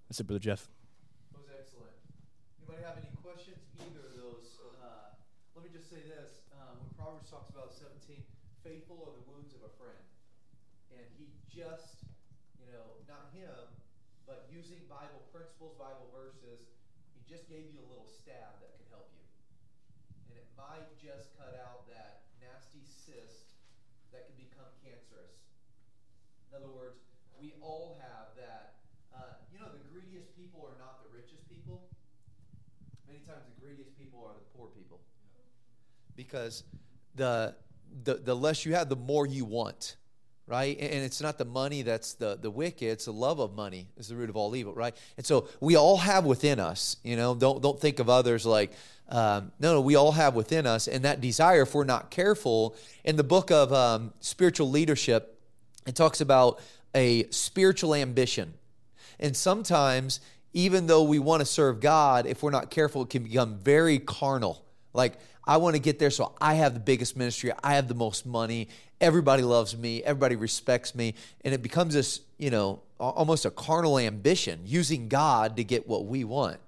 Speaker 6: that's it, brother Jeff.
Speaker 3: That was excellent. Anybody have any questions? Either of those. Uh, let me just say this: um, when Proverbs talks about 17, faithful are the wounds of a friend, and he just him, but using Bible principles, Bible verses, he just gave you a little stab that could help you. And it might just cut out that nasty cyst that can become cancerous. In other words, we all have that. Uh, you know, the greediest people are not the richest people. Many times, the greediest people are the poor people. Because the, the, the less you have, the more you want right? And it's not the money that's the, the wicked, it's the love of money is the root of all evil, right? And so we all have within us, you know, don't, don't think of others like, um, no, no, we all have within us. And that desire, if we're not careful, in the book of um, spiritual leadership, it talks about a spiritual ambition. And sometimes, even though we want to serve God, if we're not careful, it can become very carnal. Like, I want to get there so I have the biggest ministry, I have the most money, everybody loves me, everybody respects me, and it becomes this, you know, almost a carnal ambition, using God to get what we want.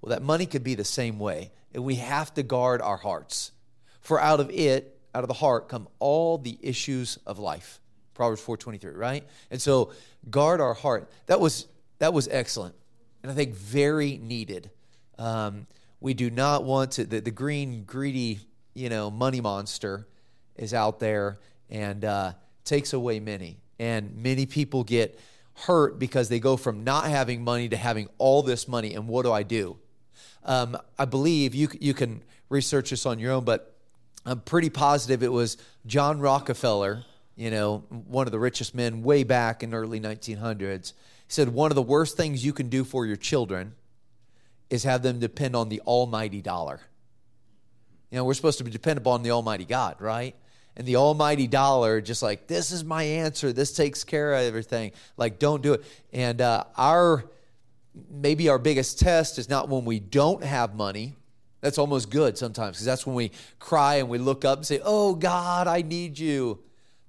Speaker 3: Well, that money could be the same way, and we have to guard our hearts. For out of it, out of the heart, come all the issues of life. Proverbs 4:23, right? And so guard our heart. That was that was excellent, and I think very needed. Um, we do not want to the, the green greedy you know money monster is out there and uh, takes away many. And many people get hurt because they go from not having money to having all this money. And what do I do? Um, I believe you, you can research this on your own, but I'm pretty positive it was John Rockefeller, you know, one of the richest men way back in early 1900s. He said, One of the worst things you can do for your children is have them depend on the almighty dollar. You know, we're supposed to be dependent upon the almighty God, right? and the almighty dollar just like this is my answer this takes care of everything like don't do it. And uh, our maybe our biggest test is not when we don't have money. That's almost good sometimes because that's when we cry and we look up and say oh god i need you.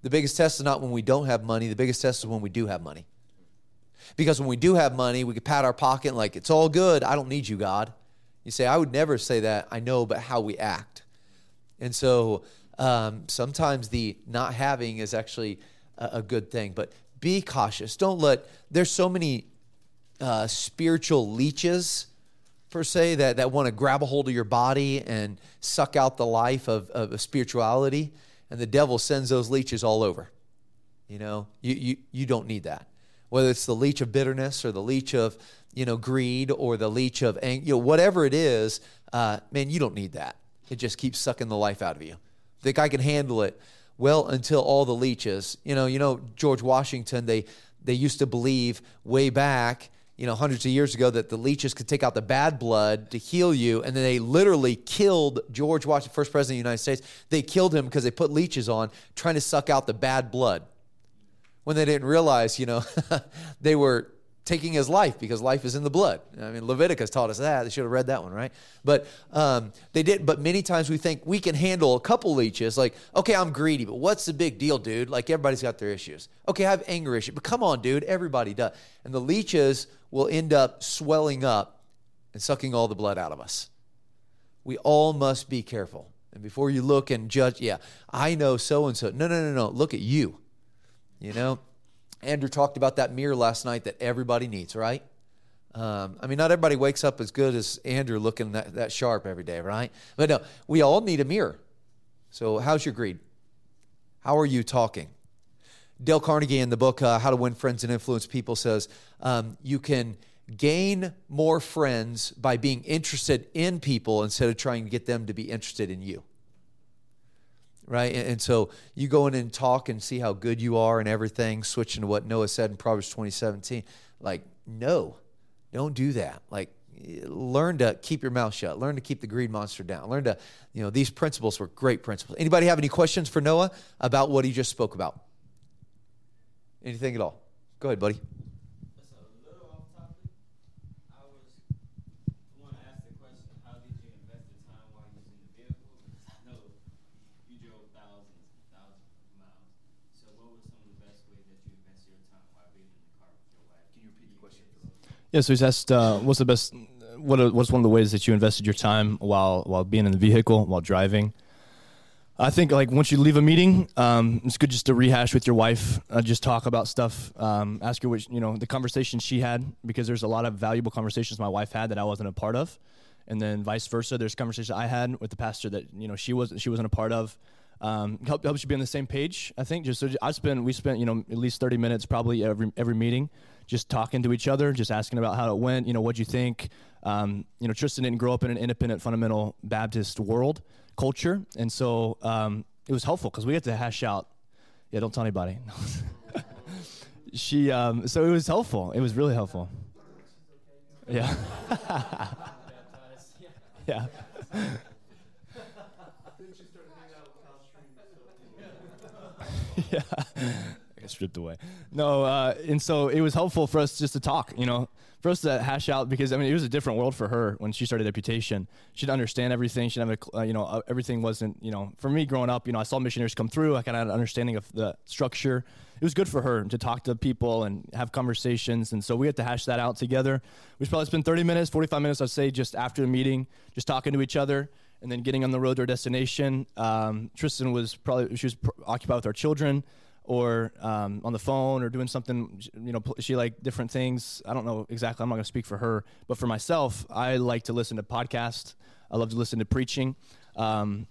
Speaker 3: The biggest test is not when we don't have money. The biggest test is when we do have money because when we do have money we can pat our pocket like it's all good i don't need you god you say i would never say that i know but how we act and so um, sometimes the not having is actually a, a, good thing. But be cautious. Don't let, there's so many uh, spiritual leeches, per se, that, that want to grab a hold of your body and suck out the life of, of spirituality. And the devil sends those leeches all over. You know, you, you, you don't need that. Whether it's the leech of bitterness or the leech of, you know, greed or the leech of, anger, you know, whatever it is, uh, man, you don't need that. It just keeps sucking the life out of you think I can handle it. Well, until all the leeches, you know, you know George Washington. They they used to believe way back you know, hundreds of years ago that the leeches could take out the bad blood to heal you, and then they literally killed George Washington, first president of the United States. They killed him because they put leeches on, trying to suck out the bad blood. When they didn't realize, you know, [laughs] they were taking his life because life is in the blood. I mean, Leviticus taught us that. They should have read that one, right? But um, they didn't. But many times we think we can handle a couple leeches. Like, okay, I'm greedy, but what's the big deal, dude? Like everybody's got their issues. Okay, I have anger issues, but come on, dude, everybody does. And the leeches will end up swelling up and sucking all the blood out of us. We all must be careful. And before you look and judge, yeah, I know so and so. No, no, no, no. Look at you. You know. Andrew talked about that mirror last night that everybody needs, right? Um, I mean, not everybody wakes up as good as Andrew looking that, that sharp every day, right? But no, we all need a mirror. So, how's your greed? How are you talking? Dale Carnegie in the book uh, How to Win Friends and Influence People says um, you can gain more friends by being interested in people instead of trying to get them to be interested in you right? And, and, so you go in and talk and see how good you are and everything, switching to what Noah said in Proverbs 2017. Like, no, don't do that. Like, learn to keep your mouth shut. Learn to keep the greed monster down. Learn to, you know, these principles were great principles. Anybody have any questions for Noah about what he just spoke about? Anything at all? Go ahead, buddy.
Speaker 6: Yeah, so he's asked, uh, what's the best, what what's one of the ways that you invested your time while while being in the vehicle, while driving? I think like once you leave a meeting, um, it's good just to rehash with your wife, uh, just talk about stuff, um, ask her what you know the conversation she had because there's a lot of valuable conversations my wife had that I wasn't a part of, and then vice versa. There's conversations I had with the pastor that you know she was she wasn't a part of. Um, help, helps you be on the same page. I think just so I spent we spent you know at least 30 minutes probably every every meeting just talking to each other, just asking about how it went. You know, what'd you think? Um, you know, Tristan didn't grow up in an independent fundamental Baptist world culture, and so um, it was helpful because we had to hash out. Yeah, don't tell anybody. [laughs] she, um, so it was helpful. It was really helpful. Yeah. [laughs] yeah. [laughs] yeah stripped away. No, uh, and so it was helpful for us just to talk, you know, for us to hash out because I mean it was a different world for her when she started Deputation. She'd understand everything. She'd have a, uh, you know, uh, everything wasn't, you know, for me growing up, you know, I saw missionaries come through. I kind of had an understanding of the structure. It was good for her to talk to people and have conversations, and so we had to hash that out together. We probably spent 30 minutes, 45 minutes, I'd say, just after the meeting, just talking to each other and then getting on the road to our destination. Um, Tristan was probably she was pr- occupied with our children or um, on the phone or doing something you know she like different things. I don't know exactly i'm not going to speak for her but for myself i like to listen to podcasts. I love to listen to preaching. Um,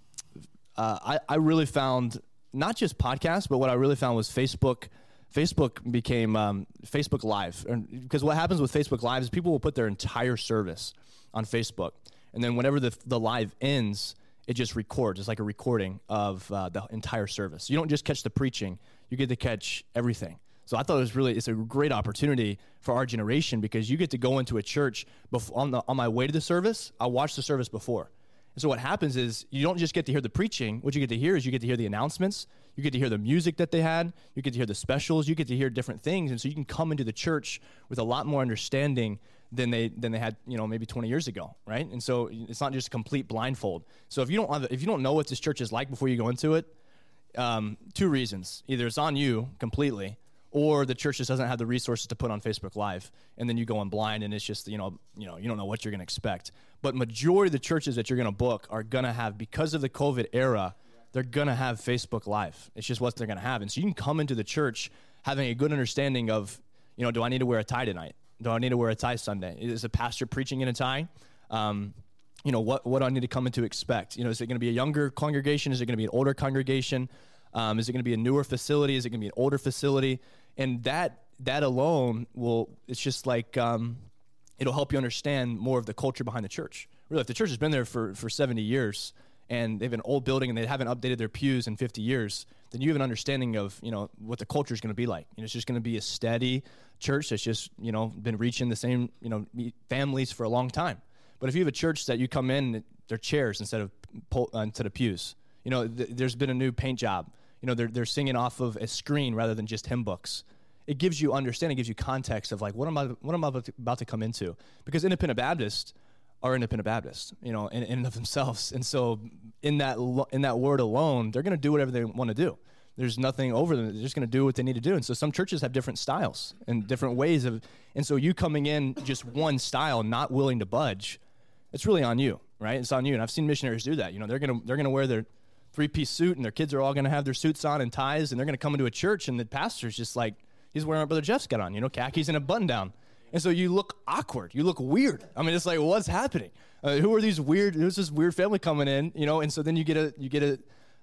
Speaker 6: uh, I, I really found not just podcasts but what i really found was facebook. Facebook became um, facebook live. Because what happens with facebook live is people will put their entire service on facebook and then whenever the, the live ends it just records. It's like a recording of uh, the entire service. You don't just catch the preaching you get to catch everything. So I thought it was really it's a great opportunity for our generation because you get to go into a church before, on the on my way to the service. I watched the service before, and so what happens is you don't just get to hear the preaching. What you get to hear is you get to hear the announcements. You get to hear the music that they had. You get to hear the specials. You get to hear different things, and so you can come into the church with a lot more understanding than they than they had you know maybe 20 years ago, right? And so it's not just a complete blindfold. So if you don't if you don't know what this church is like before you go into it, um, two reasons. Either it's on you completely, or the church just doesn't have the resources to put on Facebook Live, and then you go on blind, and it's just you know you know you don't know what you're going to expect. But majority of the churches that you're going to book are going to have because of the COVID era, they're going to have Facebook Live. It's just what they're going to have, and so you can come into the church having a good understanding of you know do I need to wear a tie tonight? Do I need to wear a tie Sunday? Is a pastor preaching in a tie? Um, you know what what do I need to come in to expect? You know, is it going to be a younger congregation? Is it going to be an older congregation? Um, is it going to be a newer facility? Is it going to be an older facility? And that that alone will it's just like um, it'll help you understand more of the culture behind the church. Really, if the church has been there for for seventy years and they have an old building and they haven't updated their pews in 50 years, then you have an understanding of you know what the culture is going to be like. You know, it's just going to be a steady church that's just you know been reaching the same you know families for a long time. But if you have a church that you come in, they're chairs instead of uh, instead of pews. You know, th- there's been a new paint job. You know, they're they're singing off of a screen rather than just hymn books. It gives you understanding, gives you context of like what am I what am I about to, about to come into? Because independent Baptists are independent Baptists, you know, in, in and of themselves. And so in that lo- in that word alone, they're going to do whatever they want to do. There's nothing over them. They're just going to do what they need to do. And so some churches have different styles and different ways of. And so you coming in just one style, not willing to budge, it's really on you, right? It's on you. And I've seen missionaries do that. You know, they're gonna they're gonna wear their three piece suit, and their kids are all gonna have their suits on and ties, and they're gonna come into a church, and the pastor's just like he's wearing what Brother Jeff's got on, you know, khakis and a button down. And so you look awkward. You look weird. I mean, it's like, what's happening? Uh, who are these weird? Who's this weird family coming in? You know, and so then you get a you get a,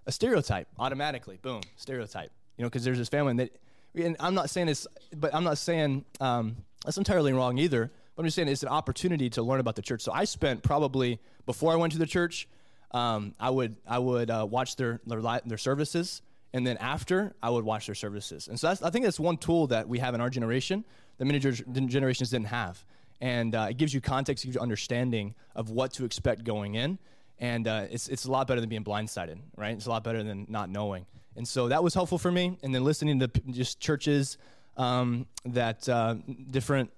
Speaker 6: a stereotype automatically. Boom, stereotype. You know, because there's this family and that. And I'm not saying it's, but I'm not saying um, that's entirely wrong either. But I'm just saying it's an opportunity to learn about the church. So I spent probably before I went to the church, um, I would I would uh, watch their their, their services, and then after I would watch their services. And so I think that's one tool that we have in our generation that many generations didn't have, and uh, it gives you context, it gives you understanding of what to expect going in, and uh, it's it's a lot better than being blindsided, right? It's a lot better than not knowing, and so that was helpful for me. And then listening to just churches um, that uh, different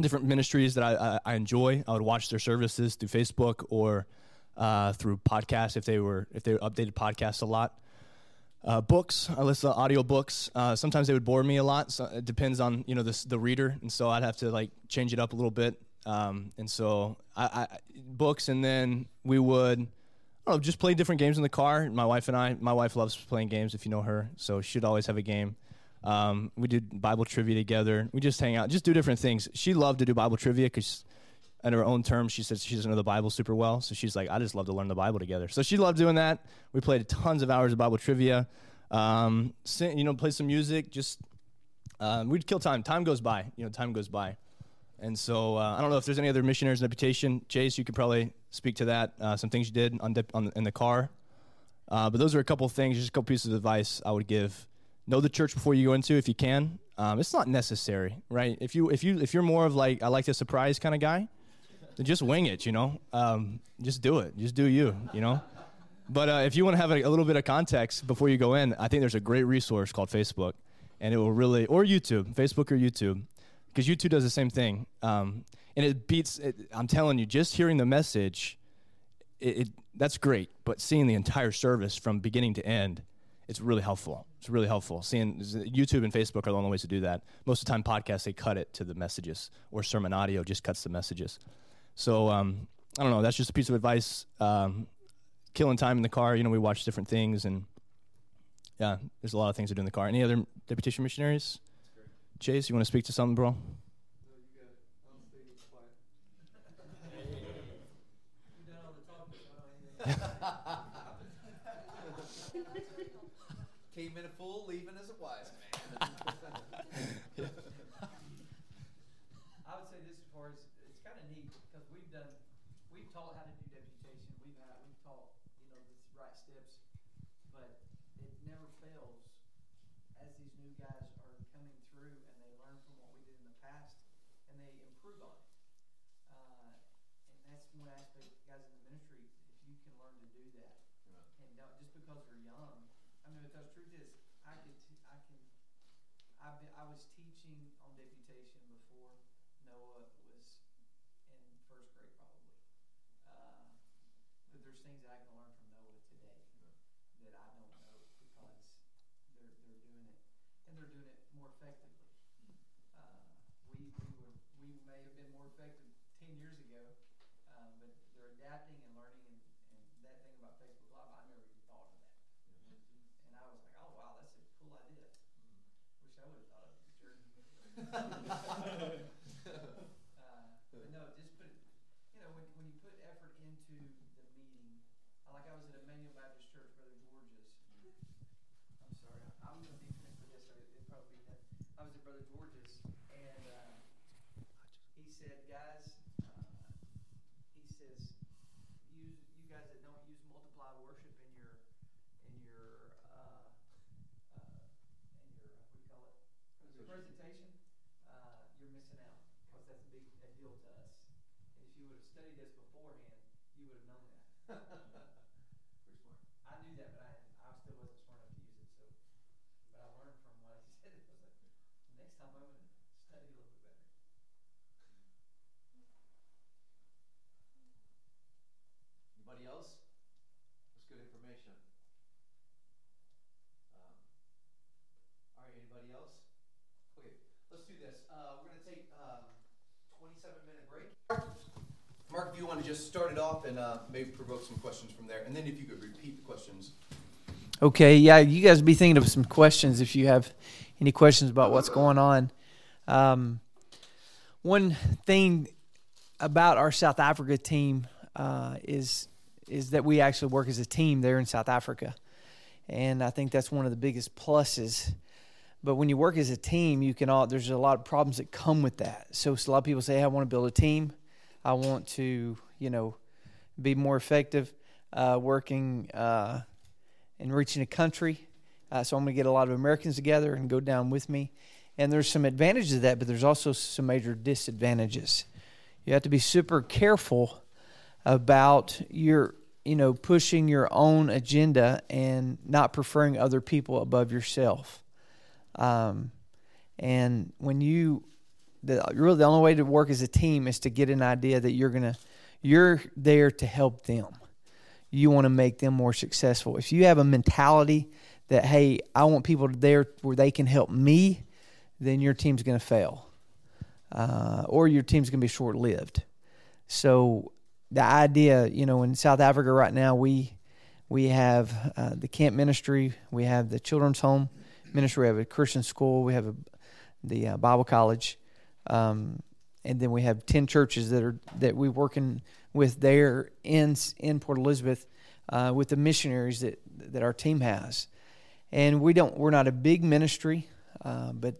Speaker 6: different ministries that I, I, enjoy. I would watch their services through Facebook or uh, through podcasts if they were if they updated podcasts a lot. Uh, books, I listen to audio books. Uh, sometimes they would bore me a lot. So it depends on you know the the reader, and so I'd have to like change it up a little bit. Um, and so I, I books, and then we would. Just play different games in the car. My wife and I, my wife loves playing games if you know her, so she'd always have a game. Um, we did Bible trivia together. We just hang out, just do different things. She loved to do Bible trivia because, in her own terms, she says she doesn't know the Bible super well. So she's like, I just love to learn the Bible together. So she loved doing that. We played tons of hours of Bible trivia. Um, you know, play some music. Just um, we'd kill time. Time goes by. You know, time goes by. And so uh, I don't know if there's any other missionaries in deputation. Chase, you could probably speak to that. Uh, some things you did on, dip, on in the car. Uh, but those are a couple things, just a couple pieces of advice I would give. Know the church before you go into, if you can. Um, it's not necessary, right? If you if you if you're more of like I like to surprise kind of guy, then just wing it, you know. Um, just do it. Just do you, you know. But uh, if you want to have a, a little bit of context before you go in, I think there's a great resource called Facebook, and it will really or YouTube, Facebook or YouTube, because YouTube does the same thing, um, and it beats. It, I'm telling you, just hearing the message, it, it that's great. But seeing the entire service from beginning to end, it's really helpful. It's really helpful. Seeing YouTube and Facebook are the only ways to do that. Most of the time, podcasts they cut it to the messages, or sermon audio just cuts the messages. So um, I don't know. That's just a piece of advice. Um, killing time in the car. You know, we watch different things, and yeah, there's a lot of things to do in the car. Any other deputation missionaries? Chase, you want to speak to something, bro [laughs] [laughs] [laughs]
Speaker 3: in a fool, leaving as a wise man.
Speaker 7: I would say this as far as it's kind of neat because we've done, we've taught how to do deputation. We've had, we've taught, you know, the right steps, but it never fails as these new guys are coming through and they learn from what we did in the past and they improve on it. Uh, and that's one aspect, guys in the ministry, if you can learn to do that, and don't, just because they're young. I mean, because truth is, I could, t- I can, I've been, I was teaching on deputation before Noah was in first grade probably. Uh, but there's things that I can learn from Noah today that I don't know because they're they're doing it and they're doing it more effectively. Uh, we we were we may have been more effective ten years ago, uh, but they're adapting and learning and that thing about Facebook Live, I never even thought of that. And I was like, oh wow, that's a cool idea. Wish I would have thought of it, jerk. [laughs] [laughs] uh, but no, just put, you know, when, when you put effort into the meeting, uh, like I was at Emmanuel Baptist Church, Brother George's. I'm sorry, I'm gonna be finished with this, so it probably be that. I was at Brother George's, and uh, he said, guys, uh, he says, you
Speaker 8: guys that don't use multiplied worship in your in your uh, uh, in your what do you call it presentation, uh, you're missing out because that's a big a deal to us. And if you would have studied this beforehand, you would have known that. [laughs]
Speaker 3: Pretty smart.
Speaker 8: I knew that, but I I still wasn't smart enough to use it. So, but I learned from what he said. [laughs] It was like next time I'm gonna study a little bit better.
Speaker 3: Anybody else? That's good information. Um, all right, anybody else? Okay, let's do this. Uh, we're gonna take um, 27 minute break. Mark, if you want to just start it off and uh, maybe provoke some questions from there, and then if you could repeat the questions.
Speaker 8: Okay, yeah, you guys be thinking of some questions if you have any questions about what's going on. Um, one thing about our South Africa team uh, is is that we actually work as a team there in South Africa, and I think that's one of the biggest pluses. But when you work as a team, you can all there's a lot of problems that come with that. So, a lot of people say, hey, "I want to build a team. I want to, you know, be more effective uh, working." Uh, and reaching a country. Uh, so I'm going to get a lot of Americans together and go down with me. And there's some advantages of that, but there's also some major disadvantages. You have to be super careful about your, you know, pushing your own agenda and not preferring other people above yourself. Um, and when you, the, really the only way to work as a team is to get an idea that you're gonna, you're there to help them you want to make them more successful. If you have a mentality that, hey, I want people there where they can help me, then your team's to fail. Uh, or your team's to be short lived. So the idea, you know, in South Africa right now, we we have uh, the camp ministry, we have the children's home ministry, we have a Christian school, we have a, the uh, Bible college, um, and then we have ten churches that are that we working with there in in Port Elizabeth uh, with the missionaries that that our team has, and we don't we're not a big ministry, uh, but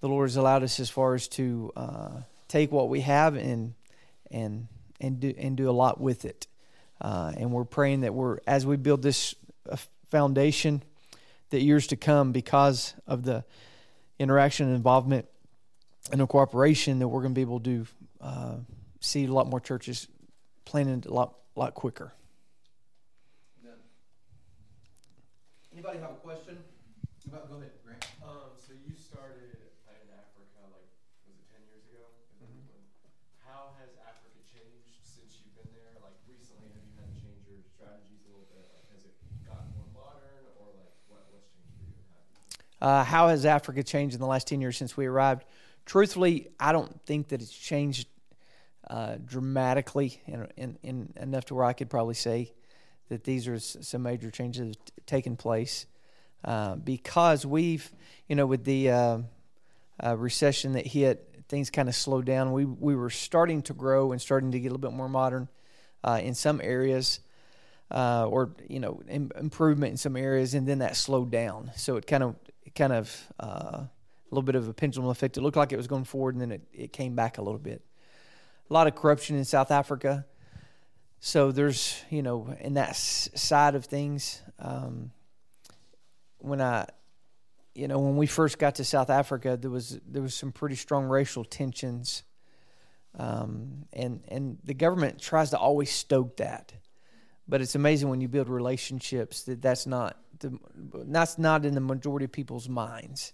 Speaker 8: the Lord has allowed us as far as to uh, take what we have and and and do and do a lot with it, uh, and we're praying that we're as we build this uh, foundation, that years to come because of the interaction and involvement and the cooperation that we're going to be able to uh, see a lot more churches planted a lot lot quicker.
Speaker 3: Anybody have a question? About, go ahead, Grant.
Speaker 5: Um, so you started in Africa, like, was it 10 years ago? How has Africa changed since you've been there? Like, recently, have you had to change your strategies a little bit? Like, has it gotten more modern, or, like, what, what's changed for you? and how have you-
Speaker 8: Uh, how has Africa changed in the last ten years since we arrived? Truthfully, I don't think that it's changed uh, dramatically, in, in, in enough to where I could probably say that these are some major changes that have t- taken place. Uh, because we've, you know, with the uh, uh, recession that hit, things kind of slowed down. We we were starting to grow and starting to get a little bit more modern uh, in some areas, uh, or you know, Im- improvement in some areas, and then that slowed down. So it kind of kind of uh, a little bit of a pendulum effect. It looked like it was going forward, and then it, it came back a little bit. A lot of corruption in South Africa. So there's, you know, in that s- side of things, um, when I, you know, when we first got to South Africa, there was there was some pretty strong racial tensions, um, and and the government tries to always stoke that, but it's amazing when you build relationships that that's not the, that's not in the majority of people's minds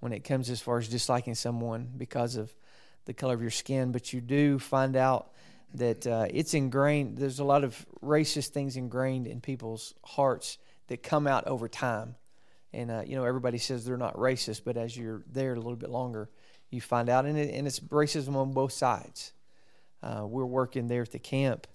Speaker 8: when it comes as far as disliking someone because of the color of your skin, but you do find out that uh, it's ingrained. There's a lot of racist things ingrained in people's hearts that come out over time. And uh, you know, everybody says they're not racist, but as you're there a little bit longer, you find out, and, it, and it's racism on both sides. Uh, we're working there at the camp,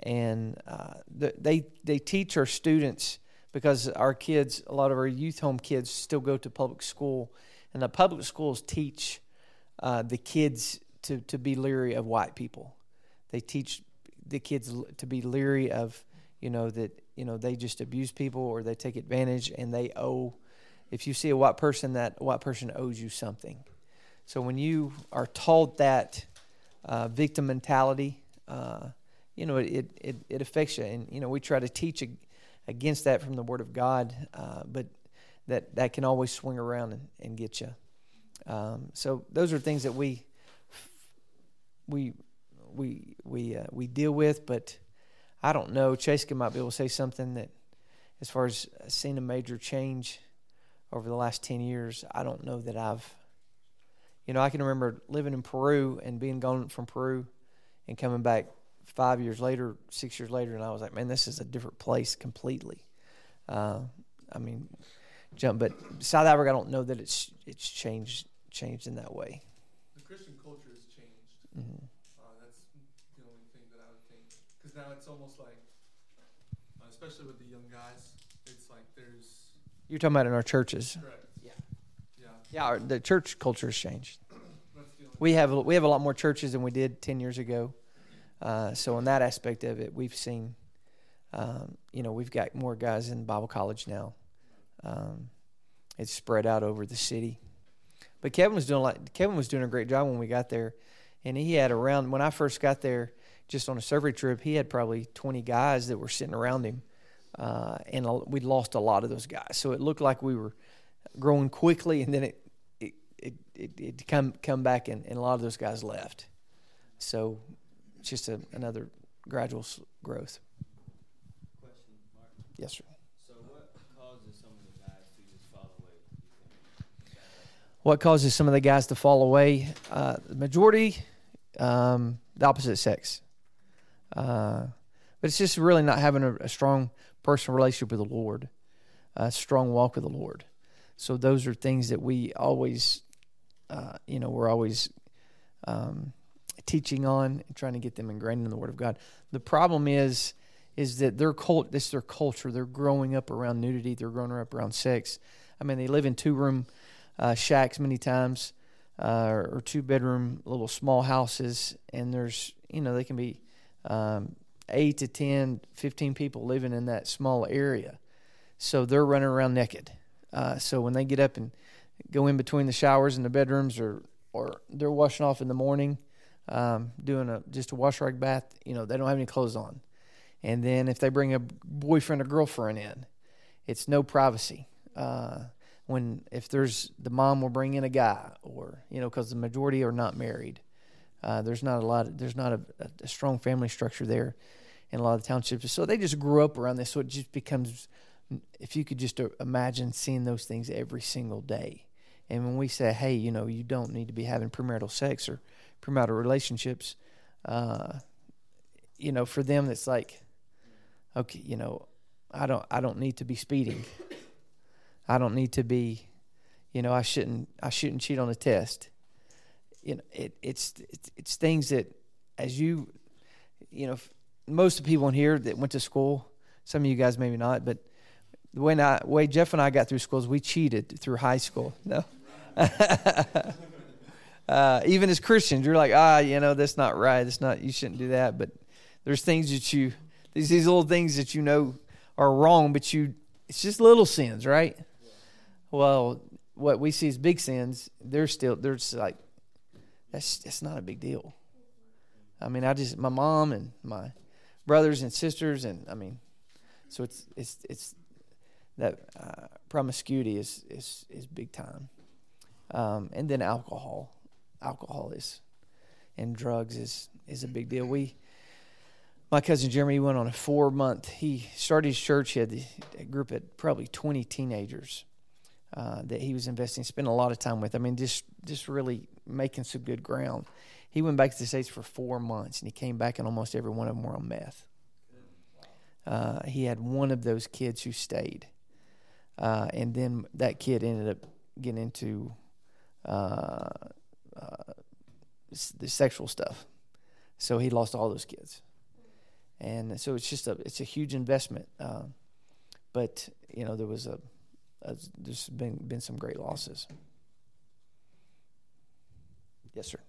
Speaker 8: and uh, the, they they teach our students because our kids, a lot of our youth home kids, still go to public school, and the public schools teach uh, the kids to, to be leery of white people. They teach the kids to be leery of, you know, that you know they just abuse people or they take advantage, and they owe. If you see a white person, that white person owes you something. So when you are taught that uh, victim mentality, uh, you know, it, it, it affects you. And, you know, we try to teach ag- against that from the Word of God, uh, but that, that can always swing around and, and get you. Um, so those are things that we we we we uh, we deal with, but I don't know. Chase might be able to say something that, as far as seeing a major change over the last ten years, I don't know that I've. You know, I can remember living in Peru and being gone from Peru, and coming back five years later, six years later, and I was like, man, this is a different place completely. Uh, I mean, jump, but South Africa, I don't know that it's it's changed changed in that way.
Speaker 9: The Christian culture has changed.
Speaker 8: Mm-hmm.
Speaker 9: Uh, that's the only thing that I would think. Because now it's almost like, uh, especially with the young guys, it's like there's.
Speaker 8: You're talking about in our churches.
Speaker 9: Correct.
Speaker 8: Yeah.
Speaker 9: Yeah.
Speaker 8: Yeah, our, the church culture has changed. [clears throat]
Speaker 9: That's the only
Speaker 8: We have we have a lot more churches than we did ten years ago. Uh, so in that aspect of it, we've seen, um, you know, we've got more guys in Bible college now. Um, it's spread out over the city. But Kevin was doing like Kevin was doing a great job when we got there, and he had around when I first got there, just on a survey trip, he had probably twenty guys that were sitting around him, uh, and we'd lost a lot of those guys. So it looked like we were growing quickly, and then it it it it, it come come back, and, and a lot of those guys left. So it's just a, another gradual growth.
Speaker 1: Question, Mark.
Speaker 8: Yes, sir.
Speaker 1: So what causes some of the guys to just fall away?
Speaker 8: What causes some of the guys to fall away? Uh, the majority, um, the opposite sex. Uh, but it's just really not having a, a strong personal relationship with the Lord, a strong walk with the Lord. So those are things that we always, uh, you know, we're always um, teaching on trying to get them ingrained in the Word of God. The problem is, is that their cult, this is their culture. They're growing up around nudity. They're growing up around sex. I mean, they live in two room uh, shacks many times, uh, or two bedroom little small houses, and there's you know they can be um, eight to 10, 15 people living in that small area, so they're running around naked. Uh, so when they get up and go in between the showers and the bedrooms, or or they're washing off in the morning, um, doing a just a wash rag bath, you know they don't have any clothes on, and then if they bring a boyfriend or girlfriend in, it's no privacy. Uh, when if there's the mom will bring in a guy or you know because the majority are not married uh, there's not a lot of, there's not a, a strong family structure there in a lot of the townships. So they just grew up around this so it just becomes if you could just uh, imagine seeing those things every single day. And when we say hey you know you don't need to be having premarital sex or premarital relationships uh, you know for them it's like okay you know i don't i don't need to be speeding I don't need to be, you know, I shouldn't I shouldn't cheat on a test. You know, it, it's it's it's things that as you, you know, most of the people in here that went to school, some of you guys maybe not, but the way I, way Jeff and I got through schools, we cheated through high school. No. [laughs] uh, even as Christians, you're like, ah, you know, that's not right. That's not. You shouldn't do that. But there's things that you, these these little things that you know are wrong, but you, it's just little sins, right? Well, what we see as big sins, they're still they're just like that's that's not a big deal. I mean, I just my mom and my brothers and sisters, and I mean, so it's it's it's that uh, promiscuity is is is big time, um, and then alcohol, alcohol is, and drugs is is a big deal. We. My cousin Jeremy went on a four month. He started his church. He had a group of probably 20 teenagers uh, that he was investing, spending a lot of time with. I mean, just just really making some good ground. He went back to the states for four months, and he came back, and almost every one of them were on meth. Uh, he had one of those kids who stayed, uh, and then that kid ended up getting into uh, uh, the sexual stuff. So he lost all those kids, and so it's just a it's a huge investment. Um, but you know there was a uh, there's been been some great losses. Yes, sir.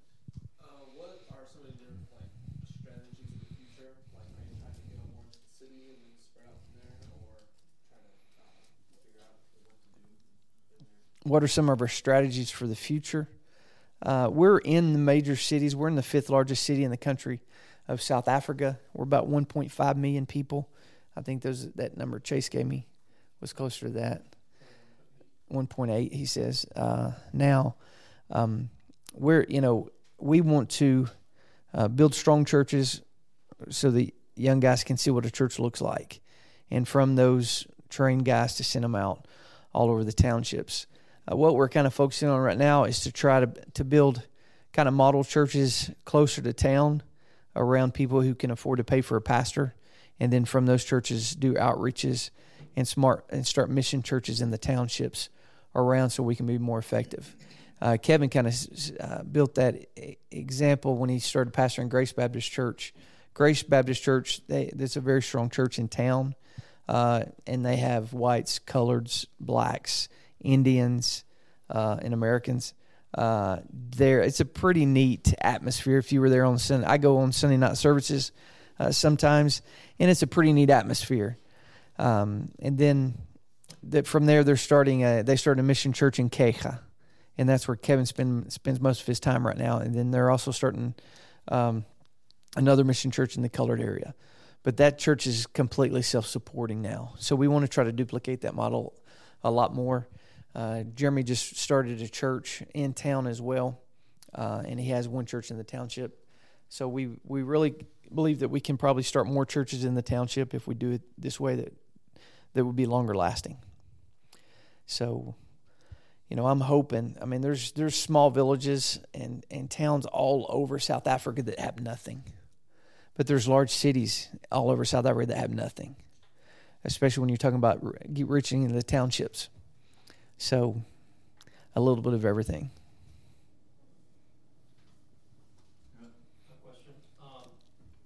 Speaker 9: Uh, what are some of your like strategies in the future? Like, are you trying to get on more into the city and then spread out from there, or trying to uh, figure out what to do? in there?
Speaker 8: What are some of our strategies for the future? Uh, we're in the major cities. We're in the fifth largest city in the country. of South Africa. We're about 1.5 million people. I think those that number Chase gave me was closer to that. 1.8, he says. Uh, now, um, we're you know we want to uh, build strong churches so the young guys can see what a church looks like, and from those trained guys to send them out all over the townships. Uh, what we're kind of focusing on right now is to try to to build kind of model churches closer to town around people who can afford to pay for a pastor, and then from those churches do outreaches and smart and start mission churches in the townships around so we can be more effective. Uh, Kevin kind of uh, built that example when he started pastoring Grace Baptist Church. Grace Baptist Church, they, it's a very strong church in town, uh, and they have whites, coloreds, blacks, Indians, uh, and Americans. Uh, there, it's a pretty neat atmosphere. If you were there on Sunday, I go on Sunday night services uh, sometimes, and it's a pretty neat atmosphere. Um, and then that from there, they're starting. A, they started a mission church in Queja, and that's where Kevin spend, spends most of his time right now. And then they're also starting um, another mission church in the colored area. But that church is completely self supporting now. So we want to try to duplicate that model a lot more. Uh, Jeremy just started a church in town as well, uh, and he has one church in the township. So we, we really believe that we can probably start more churches in the township if we do it this way that, that would be longer lasting. So, you know, I'm hoping. I mean, there's there's small villages and and towns all over South Africa that have nothing, but there's large cities all over South Africa that have nothing, especially when you're talking about reaching into the townships. So, a little bit of everything.
Speaker 10: Um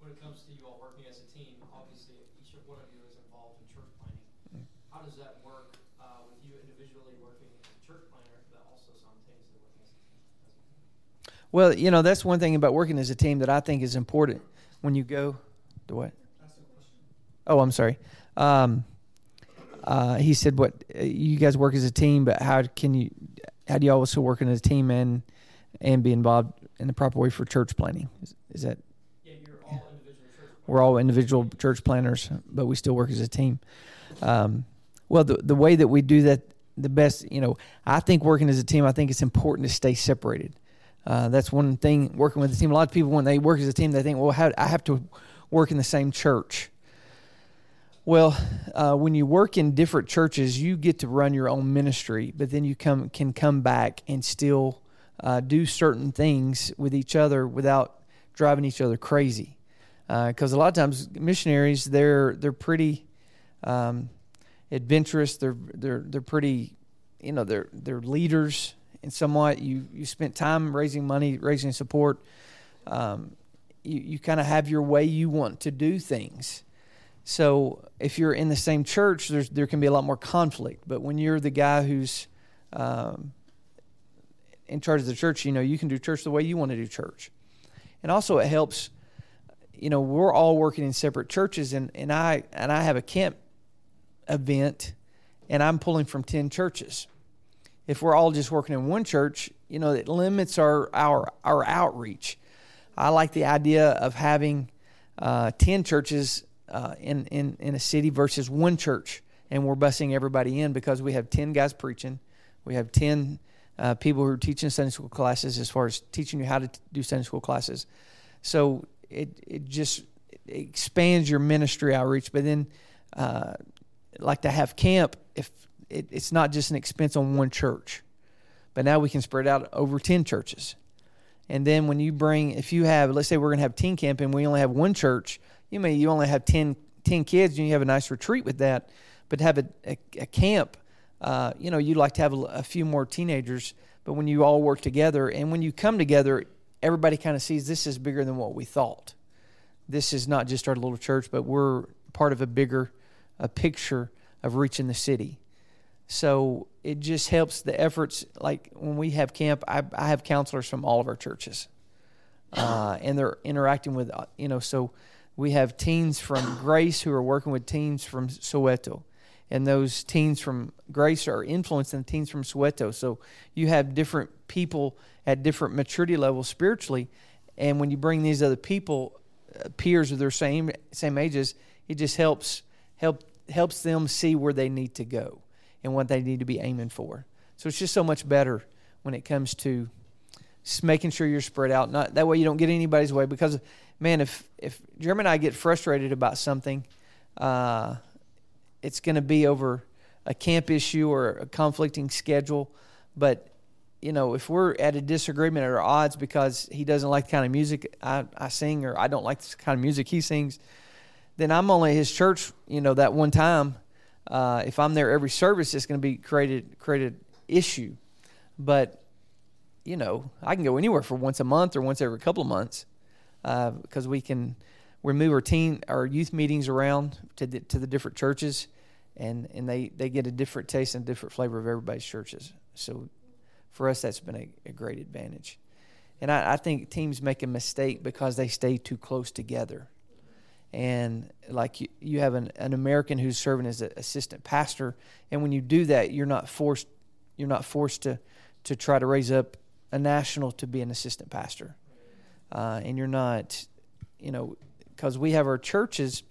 Speaker 10: when it comes to you all working as a team, obviously each of one of you is involved in church planning. How does that work uh with you individually working as a church planner, but also some things that are working as a team as a team?
Speaker 8: Well, you know, that's one thing about working as a team that I think is important when you go to what? Oh, I'm sorry. Um, uh, he said, "What you guys work as a team, but how can you? How do you also work as a team and and be involved in the proper way for church planning? Is, is that?
Speaker 9: Yeah, you're all individual church.
Speaker 8: We're all individual church planners, but we still work as a team. Um, well, the the way that we do that, the best, you know, I think working as a team, I think it's important to stay separated. Uh, that's one thing working with the team. A lot of people, when they work as a team, they think, well, how, I have to work in the same church. Well, uh, when you work in different churches, you get to run your own ministry, but then you come can come back and still uh, do certain things with each other without driving each other crazy. Because uh, a lot of times missionaries, they're they're pretty um, adventurous. They're they're they're pretty, you know, they're they're leaders and somewhat you you spent time raising money, raising support. Um, you you kind of have your way you want to do things. So if you're in the same church, there's there can be a lot more conflict. But when you're the guy who's um, in charge of the church, you know you can do church the way you want to do church, and also it helps. You know, we're all working in separate churches, and, and I and I have a camp event, and I'm pulling from ten churches if we're all just working in one church, you know, it limits our our our outreach. I like the idea of having uh, ten churches uh, in in in a city versus one church, and we're busing everybody in because we have ten guys preaching, we have ten uh, people who are teaching Sunday school classes as far as teaching you how to t- do Sunday school classes. So it it just expands your ministry outreach, but then uh, like to have camp if it, it's not just an expense on one church, but now we can spread out over 10 churches. And then when you bring, if you have, let's say we're going to have teen camp and we only have one church, you may you only have 10, 10 kids and you have a nice retreat with that, but have a, a, a camp, uh, you know, you'd like to have a, a few more teenagers. But when you all work together and when you come together, everybody kind of sees this is bigger than what we thought. This is not just our little church, but we're part of a bigger a picture of reaching the city. So it just helps the efforts. Like when we have camp, I, I have counselors from all of our churches, uh, and they're interacting with uh, you know. So we have teens from Grace who are working with teens from Soweto, and those teens from Grace are influencing the teens from Soweto. So you have different people at different maturity levels spiritually, and when you bring these other people, uh, peers of their same same ages, it just helps help helps them see where they need to go and what they need to be aiming for. So it's just so much better when it comes to making sure you're spread out. Not that way you don't get anybody's way. Because man, if if Jeremy and I get frustrated about something, uh, it's going to be over a camp issue or a conflicting schedule. But you know, if we're at a disagreement or odds because he doesn't like the kind of music I, I sing or I don't like the kind of music he sings, then I'm only at his church, you know, that one time. Uh, if I'm there every service, it's going to be created created issue. But you know, I can go anywhere for once a month or once every couple of months because uh, we can we move our teen our youth meetings around to the, to the different churches, and and they they get a different taste and different flavor of everybody's churches. So for us, that's been a, a great advantage. And I, I think teams make a mistake because they stay too close together and like you, you have an, an American who's serving as an assistant pastor, and when you do that, you're not forced you're not forced to to try to raise up a national to be an assistant pastor, uh, and you're not, you know, because we have our churches,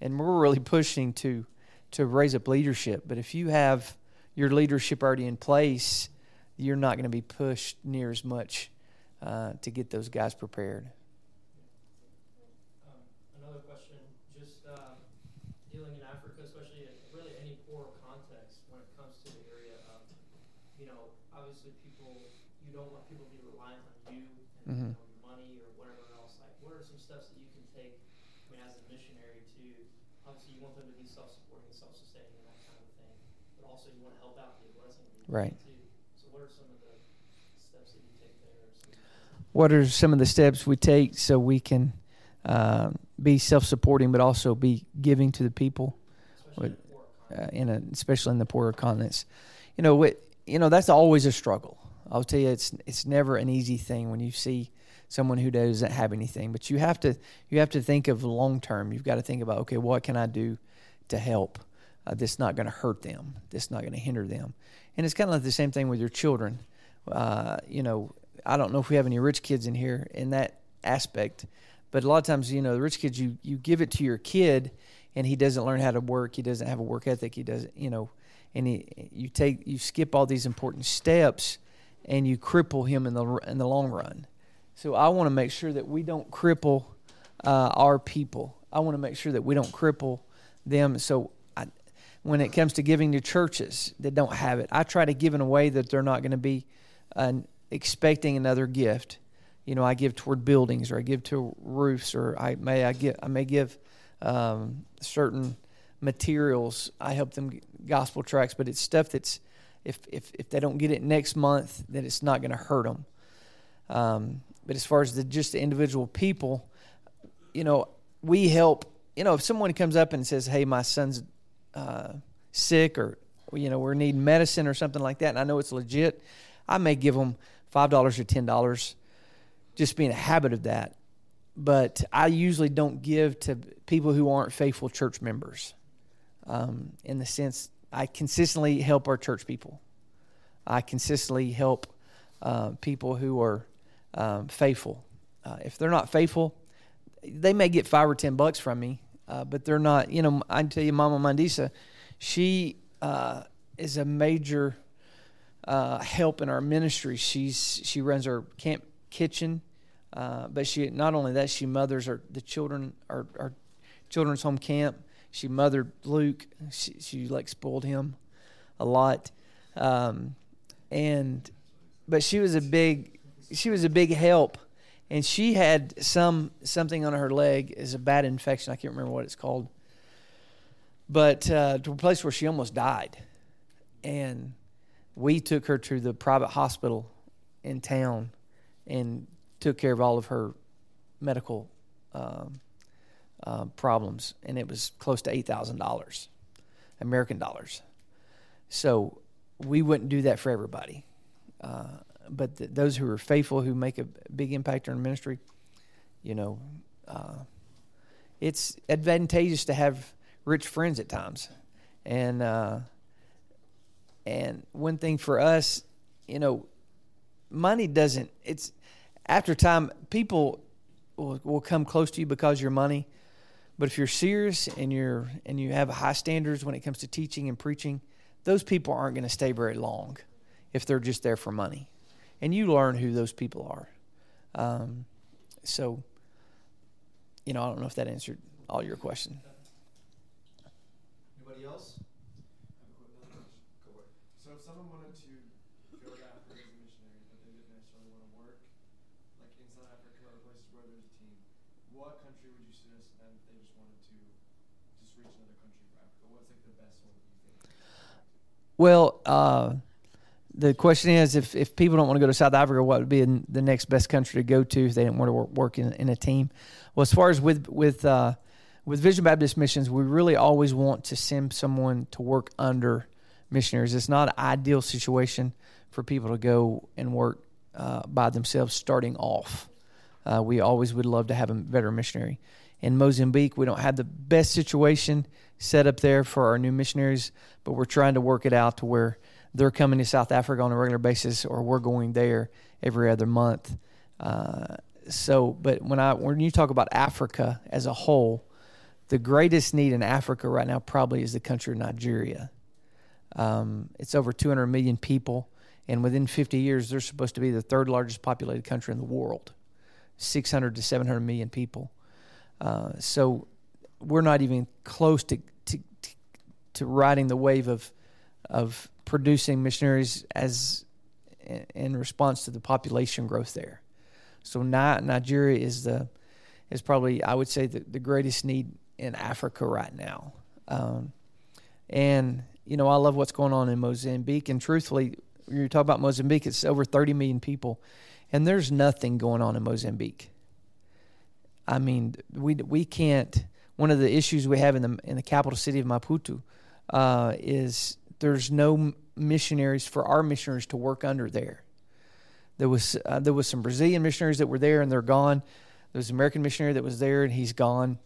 Speaker 8: and we're really pushing to to raise up leadership. But if you have your leadership already in place, you're not going to be pushed near as much uh, to get those guys prepared.
Speaker 10: mm-hmm. money or whatever else. Like, what are some steps that you can take? I mean, as a missionary, to obviously you want them to be self-supporting, self-sustaining, and that kind of thing, but also you want to help out, be a blessing,
Speaker 8: right?
Speaker 10: So, what are some of the steps that you take there?
Speaker 8: What are some of the steps we take so we can uh, be self-supporting, but also be giving to the people,
Speaker 10: especially,
Speaker 8: uh, in a, especially in the poorer continents? You know, what, you know that's always a struggle. I'll tell you, it's it's never an easy thing when you see someone who doesn't have anything. But you have to you have to think of long term. You've got to think about okay, what can I do to help? Uh, this not going to hurt them. This not going to hinder them. And it's kind of like the same thing with your children. Uh, you know, I don't know if we have any rich kids in here in that aspect, but a lot of times, you know, the rich kids, you you give it to your kid, and he doesn't learn how to work. He doesn't have a work ethic. He doesn't, you know, and he, you take you skip all these important steps and you cripple him in the in the long run. So I want to make sure that we don't cripple uh, our people. I want to make sure that we don't cripple them. So when it comes to giving to churches that don't have it, I try to give in a way that they're not going to be uh, expecting another gift. You know, I give toward buildings, or I give to roofs, or I may I give I may give um, certain materials. I help them gospel tracts, but it's stuff that's if, if, if they don't get it next month, then it's not going to hurt them. Um, but as far as the, just the individual people, you know, we help. You know, if someone comes up and says, "Hey, my son's sick," or you know, we're needing medicine or something like that, and I know it's legit, I may give them five dollars or ten dollars, just being a habit of that. But I usually don't give to people who aren't faithful church members, um, in the sense I consistently help our church people. I consistently help uh, people who are um, faithful. Uh, if they're not faithful, they may get five or ten bucks from me, uh, but they're not. You know, I tell you, Mama Mandisa, she uh, is a major uh, help in our ministry. She's she runs our camp kitchen, uh, but she not only that she mothers our the children our, our children's home camp she mothered Luke. She, she like spoiled him a lot, um, and but she was a big she was a big help, and she had some something on her leg. Is a bad infection. I can't remember what it's called, but uh, to a place where she almost died, and we took her to the private hospital in town and took care of all of her medical um, uh, problems, and it was close to eight thousand dollars, American dollars. So we wouldn't do that for everybody, uh, but th- those who are faithful, who make a big impact on ministry, you know, uh, it's advantageous to have rich friends at times, and uh, and one thing for us, you know, money doesn't. It's after time people will, will come close to you because your money. But if you're serious and you're and you have high standards when it comes to teaching and preaching, those people aren't going to stay very long if they're just there for money. And you learn who those people are. Um, so, you know, I don't know if that answered all your question.
Speaker 3: Anybody else?
Speaker 5: So if someone wanted to go to Africa as a missionary, but they didn't necessarily want to work, like in South Africa or places where there's a team, what country would you suggest them if they just wanted to just reach another country for Africa? What's like the best one that you think?
Speaker 8: Well, uh, the question is if, if people don't want to go to South Africa, what would be the next best country to go to if they didn't want to work, work in, in a team? Well, as far as with with uh, with Vision Baptist Missions, we really always want to send someone to work under missionaries. It's not an ideal situation for people to go and work uh, by themselves starting off. Uh, we always would love to have a better missionary. In Mozambique, we don't have the best situation set up there for our new missionaries, but we're trying to work it out to where they're coming to South Africa on a regular basis, or we're going there every other month. Uh, so, but when I when you talk about Africa as a whole, the greatest need in Africa right now probably is the country of Nigeria. Um, it's over 200 million people, and within 50 years, they're supposed to be the third largest populated country in the world, 600 to 700 million people. Uh, so, we're not even close to, to to riding the wave of of producing missionaries as in response to the population growth there. So Nigeria is the is probably I would say the, the greatest need in Africa right now. Um, and you know I love what's going on in Mozambique. And truthfully, you talk about Mozambique, it's over 30 million people, and there's nothing going on in Mozambique. I mean, we we can't. One of the issues we have in the in the capital city of Maputo uh, is there's no missionaries for our missionaries to work under there. There was uh, there was some Brazilian missionaries that were there and they're gone. There was an American missionary that was there and he's gone.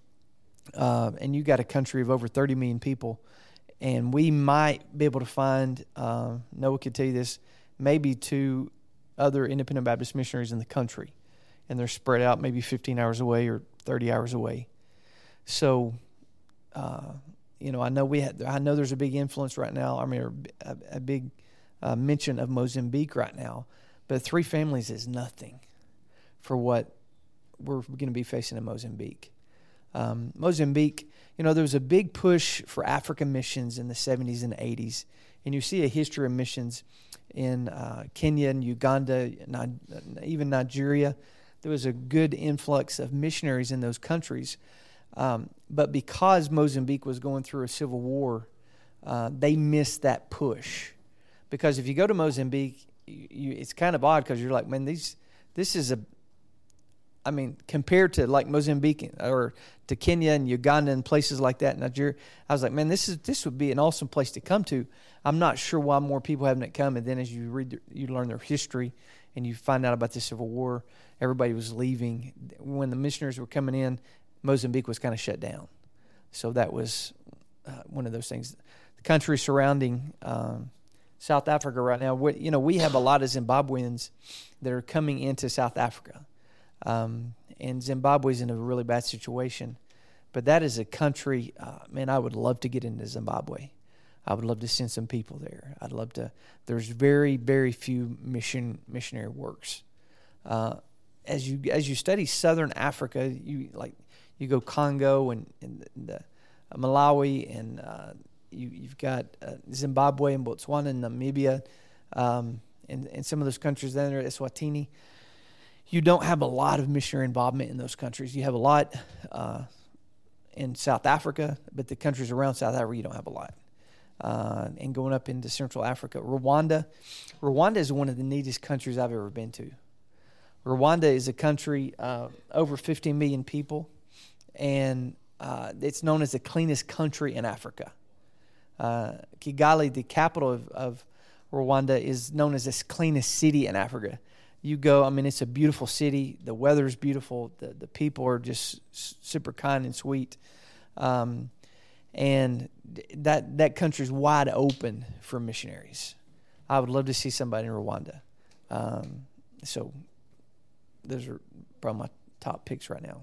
Speaker 8: Uh, and you got a country of over 30 million people, and we might be able to find. Uh, Noah could tell you this, maybe two other independent Baptist missionaries in the country, and they're spread out maybe 15 hours away or 30 hours away. So, uh, you know, I know we had, I know there's a big influence right now. I mean, a, a big uh, mention of Mozambique right now, but three families is nothing for what we're going to be facing in Mozambique. Um, Mozambique, you know, there was a big push for African missions in the 70s and 80s, and you see a history of missions in uh, Kenya and Uganda, even Nigeria. There was a good influx of missionaries in those countries um, but because Mozambique was going through a civil war, uh, they missed that push. Because if you go to Mozambique, you, you, it's kind of odd because you're like, man, these this is a. I mean, compared to like Mozambique or to Kenya and Uganda and places like that, Nigeria, I was like, man, this is this would be an awesome place to come to. I'm not sure why more people haven't come. And then as you read, you learn their history, and you find out about the Civil War. Everybody was leaving when the missionaries were coming in. Mozambique was kind of shut down. So that was uh, one of those things. The country surrounding um, South Africa right now, we, you know, we have a lot of Zimbabweans that are coming into South Africa. Um, and Zimbabwe's in a really bad situation. But that is a country, uh, man, I would love to get into Zimbabwe. I would love to send some people there. I'd love to. There's very, very few mission missionary works. Uh, as you as you study Southern Africa, you like you go Congo and, and the, uh, Malawi, and uh, you, you've got uh, Zimbabwe and Botswana and Namibia, um, and, and some of those countries then there, Eswatini. You don't have a lot of missionary involvement in those countries. You have a lot uh, in South Africa, but the countries around South Africa, you don't have a lot. Uh, and going up into Central Africa, Rwanda. Rwanda is one of the neatest countries I've ever been to. Rwanda is a country uh, over 15 million people and uh, it's known as the cleanest country in Africa. Uh, Kigali, the capital of, of, Rwanda, is known as the cleanest city in Africa. You go, I mean, it's a beautiful city. The weather is beautiful. The, the people are just super kind and sweet. Um, and that, that country is wide open for missionaries. I would love to see somebody in Rwanda. Um, so those are probably my top picks right now.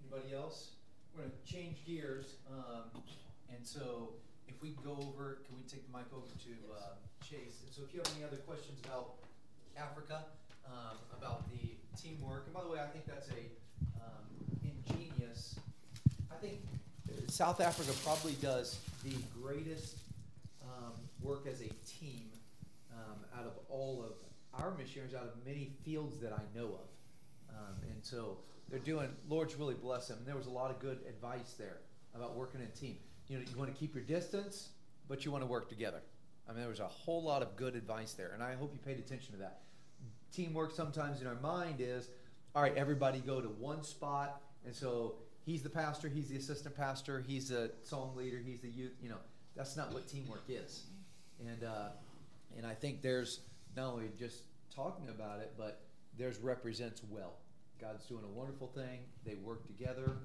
Speaker 3: Anybody else? We're gonna change gears, um, and so if we go over, can we take the mic over to, uh, Chase? And so if you have any other questions about Africa, um, about the teamwork, and by the way, I think that's a, um, ingenious, I think South Africa probably does the greatest, um, work as a team, um, out of all of our missionaries, out of many fields that I know of. Um, and so they're doing, Lord's really blessed them. And there was a lot of good advice there about working in a team. You know, you want to keep your distance, but you want to work together. I mean, there was a whole lot of good advice there. And I hope you paid attention to that. Teamwork sometimes in our mind is, all right, everybody go to one spot. And so he's the pastor, he's the assistant pastor, he's the song leader, he's the youth. You know, that's not what teamwork is. And, uh, and I think there's not only just talking about it, but there's represents well. God's doing a wonderful thing. They work together.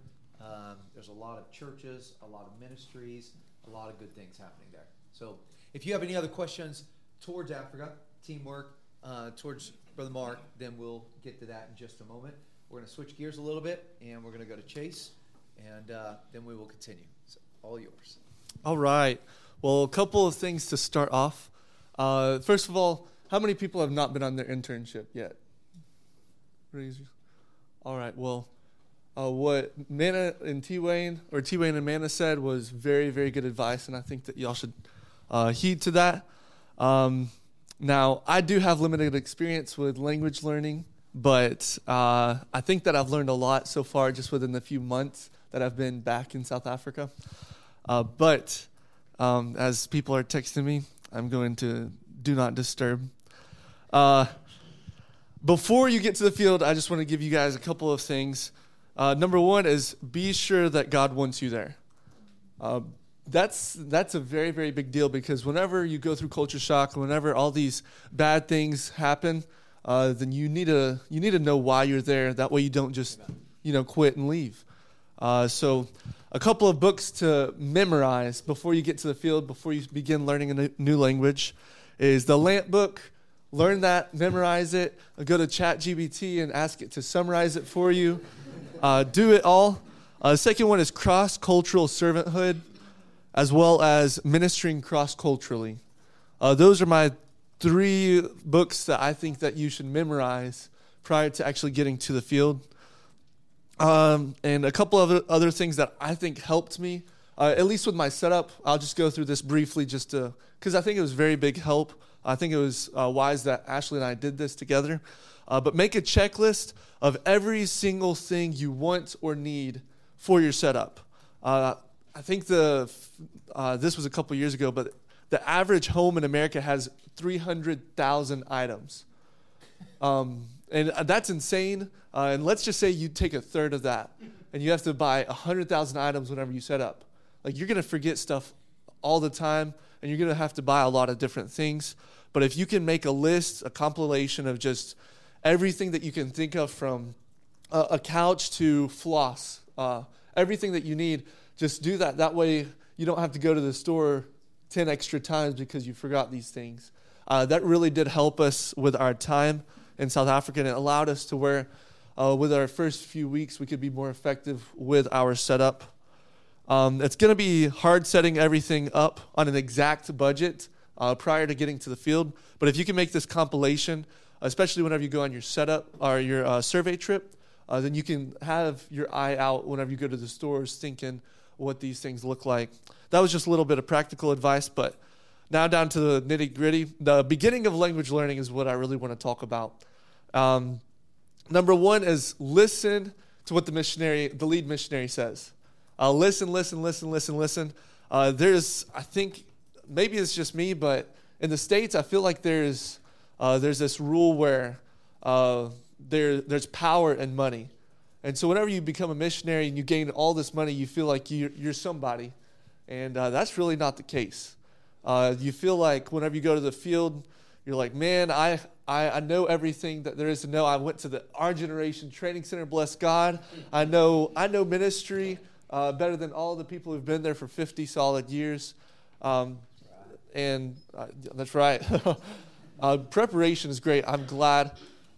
Speaker 3: Um, there's a lot of churches, a lot of ministries, a lot of good things happening there. So, if you have any other questions towards Africa, teamwork, uh, towards Brother Mark, then we'll get to that in just a moment. We're going to switch gears a little bit, and we're going to go to Chase, and uh, then we will continue. So, all yours.
Speaker 11: All right. Well, a couple of things to start off. Uh, first of all, how many people have not been on their internship yet? All right. Well, uh, what Mana and T Wayne, or T Wayne and Mana said, was very, very good advice, and I think that y'all should uh, heed to that. Um, now, I do have limited experience with language learning, but uh, I think that I've learned a lot so far just within the few months that I've been back in South Africa. Uh, but um, as people are texting me, I'm going to do not disturb. Uh, before you get to the field, I just want to give you guys a couple of things. Uh, number one is be sure that God wants you there. That's that's a very very big deal because whenever you go through culture shock, whenever all these bad things happen, uh, then you need to you need to know why you're there. That way you don't just you know quit and leave. Uh, so, a couple of books to memorize before you get to the field, before you begin learning a new- language, is the Lamp book. Learn that, memorize it. Go to ChatGPT and ask it to summarize it for you. Uh, do it all. Uh, the second one is cross cultural servanthood, as well as ministering cross culturally. Uh, those are my three books that I think that you should memorize prior to actually getting to the field. Um, and a couple of other, things that I think helped me, uh, at least with my setup. I'll just go through this briefly just to, because I think it was very big help. I think it was uh, wise that Ashley and I did this together. Uh, but make a checklist of every single thing you want or need for your setup. Uh, I think the uh, this was a couple years ago, but the average home in America has 300,000 items. Um, and uh, that's insane. Uh, and let's just say you take a third of that and you have to buy 100,000 items whenever you set up. Like you're going to forget stuff all the time and you're going to have to buy a lot of different things. But if you can make a list, a compilation of just everything that you can think of from a, a couch to floss, uh, everything that you need, just do that. That way you don't have to go to the store 10 extra times because you forgot these things. Uh, that really did help us with our time in South Africa, and it allowed us to where, uh, with our first few weeks, we could be more effective with our setup. Um, it's going to be hard setting everything up on an exact budget uh, prior to getting to the field, but if you can make this compilation, especially whenever you go on your setup or your uh, survey trip, uh, then you can have your eye out whenever you go to the stores thinking what these things look like. That was just a little bit of practical advice, but now down to the nitty gritty. The beginning of language learning is what I really want to talk about. Um, number one is listen to what the missionary, the lead missionary says. Uh, listen, listen, listen, listen, listen. Uh, there's, I think, maybe it's just me, but in the states, I feel like there's uh, there's this rule where uh, there there's power in money, and so whenever you become a missionary and you gain all this money, you feel like you're, you're somebody, and uh, that's really not the case. Uh, you feel like whenever you go to the field, you're like, man, I, I, I know everything that there is to know. I went to the Our Generation Training Center, bless God. I know, I know ministry uh, better than all the people who've been there for 50 solid years. Um, and uh, that's right. [laughs] uh, preparation is great. I'm glad.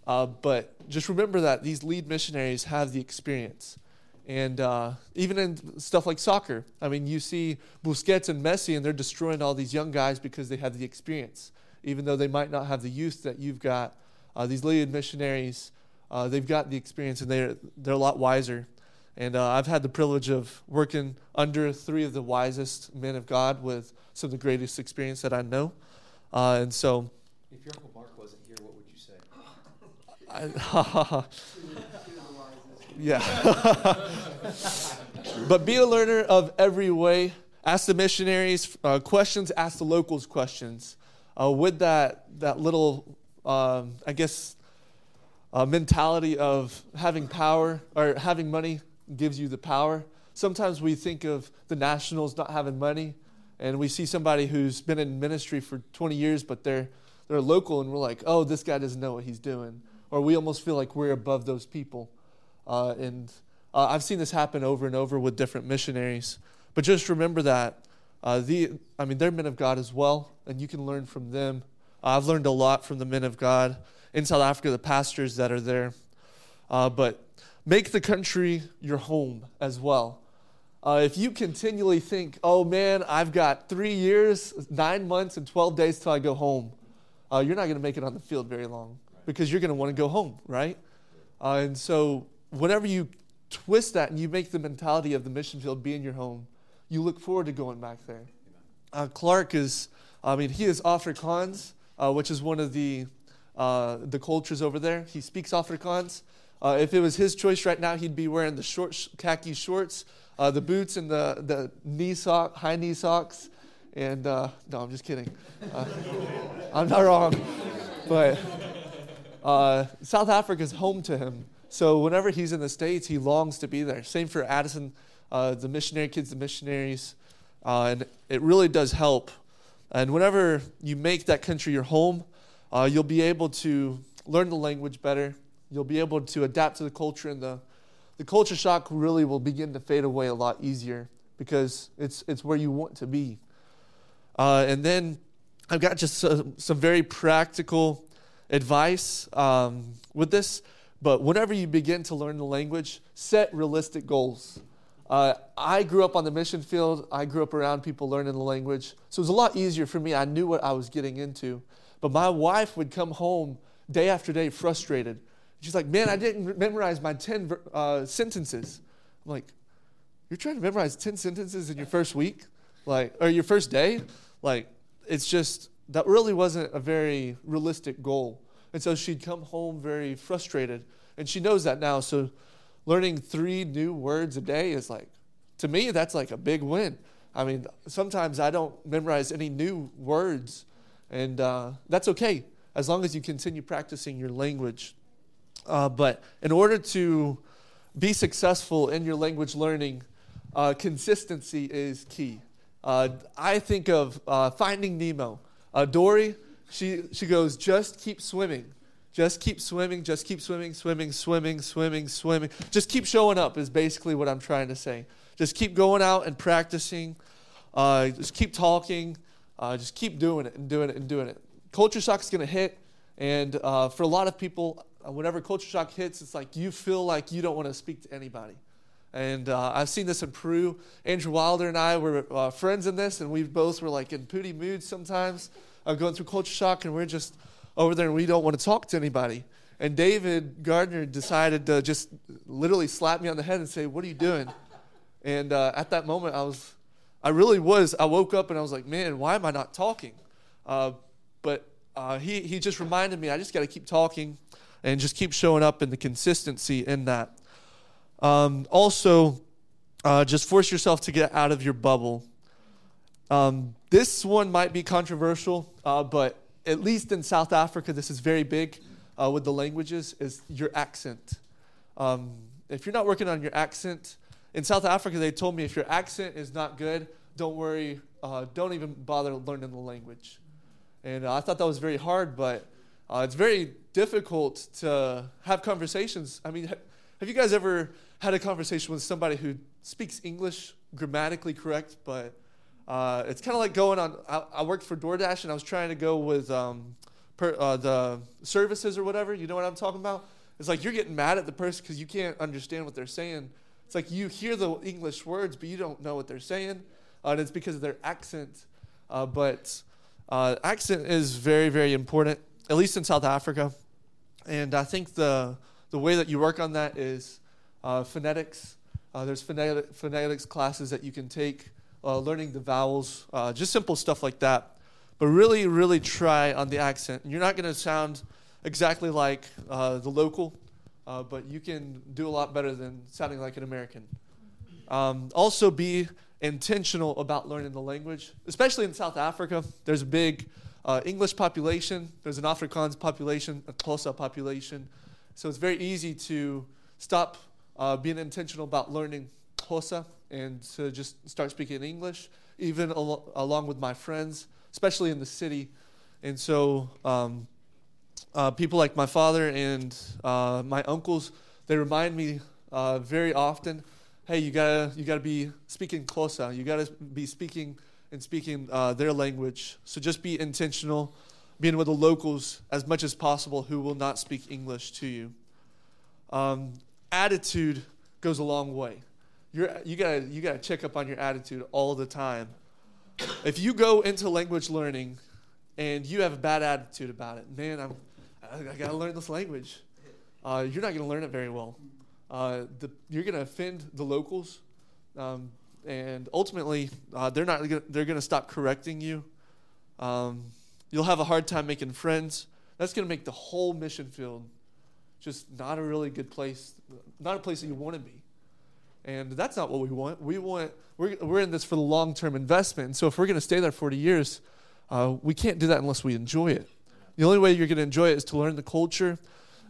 Speaker 11: Uh, but just remember that these lead missionaries have the experience. And uh, even in stuff like soccer, I mean, you see Busquets and Messi, and they're destroying all these young guys because they have the experience. Even though they might not have the youth that you've got, uh, these lead missionaries, uh, they've got the experience and they're, they're a lot wiser. And uh, I've had the privilege of working under three of the wisest men of God with some of the greatest experience that I know. Uh, and so.
Speaker 3: If Uncle Mark wasn't here, what would you say? [laughs]
Speaker 11: Yeah. but be a learner of every way. Ask the missionaries uh, questions, ask the locals questions. Uh, with that, that little, um, I guess, uh, mentality of having power or having money gives you the power. Sometimes we think of the nationals not having money, and we see somebody who's been in ministry for 20 years, but they're, they're local, and we're like, oh, this guy doesn't know what he's doing. Or we almost feel like we're above those people. Uh, and uh, I've seen this happen over and over with different missionaries. But just remember that uh, the, I mean, they're men of God as well, and you can learn from them. I've learned a lot from the men of God in South Africa, the pastors that are there. Uh, but make the country your home as well. Uh, if you continually think, oh man, I've got three years, nine months, and 12 days till I go home, uh, you're not going to make it on the field very long because you're going to want to go home, right? Uh, and so, whenever you twist that and you make the mentality of the mission field be in your home, you look forward to going back there. Uh, Clark is, I mean, he is Afrikaans, uh, which is one of the uh, the cultures over there. He speaks Afrikaans. Uh, if it was his choice right now, he'd be wearing the short sh- khaki shorts, uh, the boots, and the, the knee sock, high knee socks. And no, I'm just kidding. [laughs] I'm not wrong. But uh, South Africa is home to him. So whenever he's in the States, he longs to be there. Same for Addison, uh, the missionary kids, the missionaries. and it really does help. And whenever you make that country your home, you'll be able to learn the language better You'll be able to adapt to the culture, and the, the culture shock really will begin to fade away a lot easier because it's, it's where you want to be. Uh, and then I've got just some, some very practical advice um, with this. But whenever you begin to learn the language, set realistic goals. Uh, I grew up on the mission field. I grew up around people learning the language. So it was a lot easier for me. I knew what I was getting into. But my wife would come home day after day frustrated She's like, man, I didn't memorize my 10 uh, sentences. I'm like, you're trying to memorize 10 sentences in your first week? Like, or your first day? Like, it's just, that really wasn't a very realistic goal. And so she'd come home very frustrated. And she knows that now. So learning three new words a day is like, to me, that's like a big win. I mean, sometimes I don't memorize any new words, and uh, that's okay as long as you continue practicing your language. Uh, but in order to be successful in your language learning, uh, consistency is key. Uh, I think of uh, Finding Nemo. Uh, Dory, she, she goes, just keep swimming. Just keep swimming, just keep swimming, swimming, swimming, swimming, swimming. Just keep showing up, is basically what I'm trying to say. Just keep going out and practicing. Uh, just keep talking. just keep doing it and doing it and doing it. Culture shock is going to hit. And for a lot of people, uh, whenever culture shock hits, it's like you feel like you don't want to speak to anybody. And uh, I've seen this in Peru. Andrew Wilder and I were uh, friends in this, and we both were like in pooty moods sometimes, uh, going through culture shock, and we're just over there and we don't want to talk to anybody. And David Gardner decided to just literally slap me on the head and say, What are you doing? And uh, at that moment, I was, I really was, I woke up and I was like, Man, why am I not talking? Uh, but he, he just reminded me, I just got to keep talking and just keep showing up in the consistency in that. Um, also, uh, just force yourself to get out of your bubble. Um, this one might be controversial, uh, but at least in South Africa, this is very big uh, with the languages, is your accent. Um, if you're not working on your accent, in South Africa, they told me if your accent is not good, don't worry, uh, don't even bother learning the language. And uh, I thought that was very hard, but uh, it's very difficult to have conversations. I mean, have you guys ever had a conversation with somebody who speaks English grammatically correct, but uh, it's kind of like going on. I, I, worked for DoorDash and I was trying to go with um, per, uh, the services or whatever. You know what I'm talking about? It's like you're getting mad at the person because you can't understand what they're saying. It's like you hear the English words, but you don't know what they're saying, uh, and it's because of their accent. Uh, but uh, accent is very, very important, at least in South Africa. And I think the the way that you work on that is uh, phonetics. Uh, there's phonetic, phonetics classes that you can take, uh, learning the vowels, uh, just simple stuff like that. But really, really try on the accent. You're not going to sound exactly like uh, the local, uh, but you can do a lot better than sounding like an American. Um, also, be intentional about learning the language, especially in South Africa. There's a big English population, there's an Afrikaans population, a Xhosa population. So it's very easy to stop uh, being intentional about learning Xhosa and to just start speaking English, even al- along with my friends, especially in the city. And so, um, uh, people like my father and uh, my uncles, they remind me uh, very often, hey, you gotta you gotta be speaking Xhosa. You gotta be speaking and speaking uh, their language. So just be intentional, being with the locals as much as possible who will not speak English to you. Um, attitude goes a long way. You're, you gotta you gotta check up on your attitude all the time. If you go into language learning and you have a bad attitude about it, man, I'm I, I gotta learn this language. Uh, you're not gonna learn it very well. Uh, the, you're gonna offend the locals, um, and ultimately uh, they're not gonna, they're gonna stop correcting you. Um, you'll have a hard time making friends. That's gonna make the whole mission field just not a really good place, not a place that you want to be. And that's not what we want. We want we're, we're in this for the long term investment. And so if we're going to stay there 40 years, uh, we can't do that unless we enjoy it. The only way you're going to enjoy it is to learn the culture,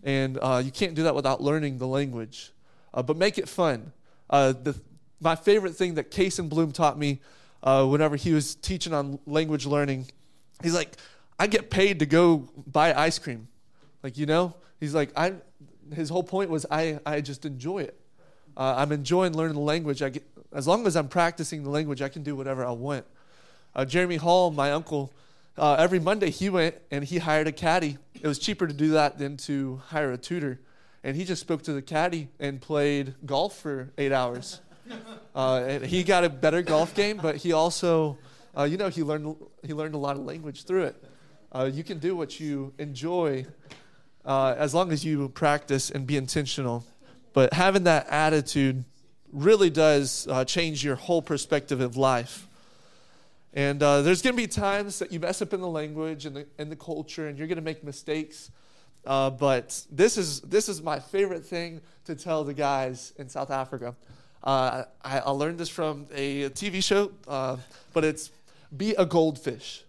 Speaker 11: and uh, you can't do that without learning the language. Uh, but make it fun. Uh, the, my favorite thing that Cason Bloom taught me uh, whenever he was teaching on language learning, he's like, I get paid to go buy ice cream. Like, you know, he's like, I, his whole point was, I, I just enjoy it. Uh, I'm enjoying learning the language. I get, as long as I'm practicing the language, I can do whatever I want. Uh, Jeremy Hall, my uncle, uh, every Monday he went and he hired a caddy. It was cheaper to do that than to hire a tutor. And he just spoke to the caddy and played golf for eight hours. [laughs] Uh, and he got a better golf game, but he also, uh, you know, he learned he learned a lot of language through it. Uh, you can do what you enjoy uh, as long as you practice and be intentional. But having that attitude really does uh, change your whole perspective of life. And uh, there's going to be times that you mess up in the language and the, and the culture, and you're going to make mistakes. Uh, but this is this is my favorite thing to tell the guys in South Africa. Uh, I, I, learned this from a TV show, but it's be a goldfish.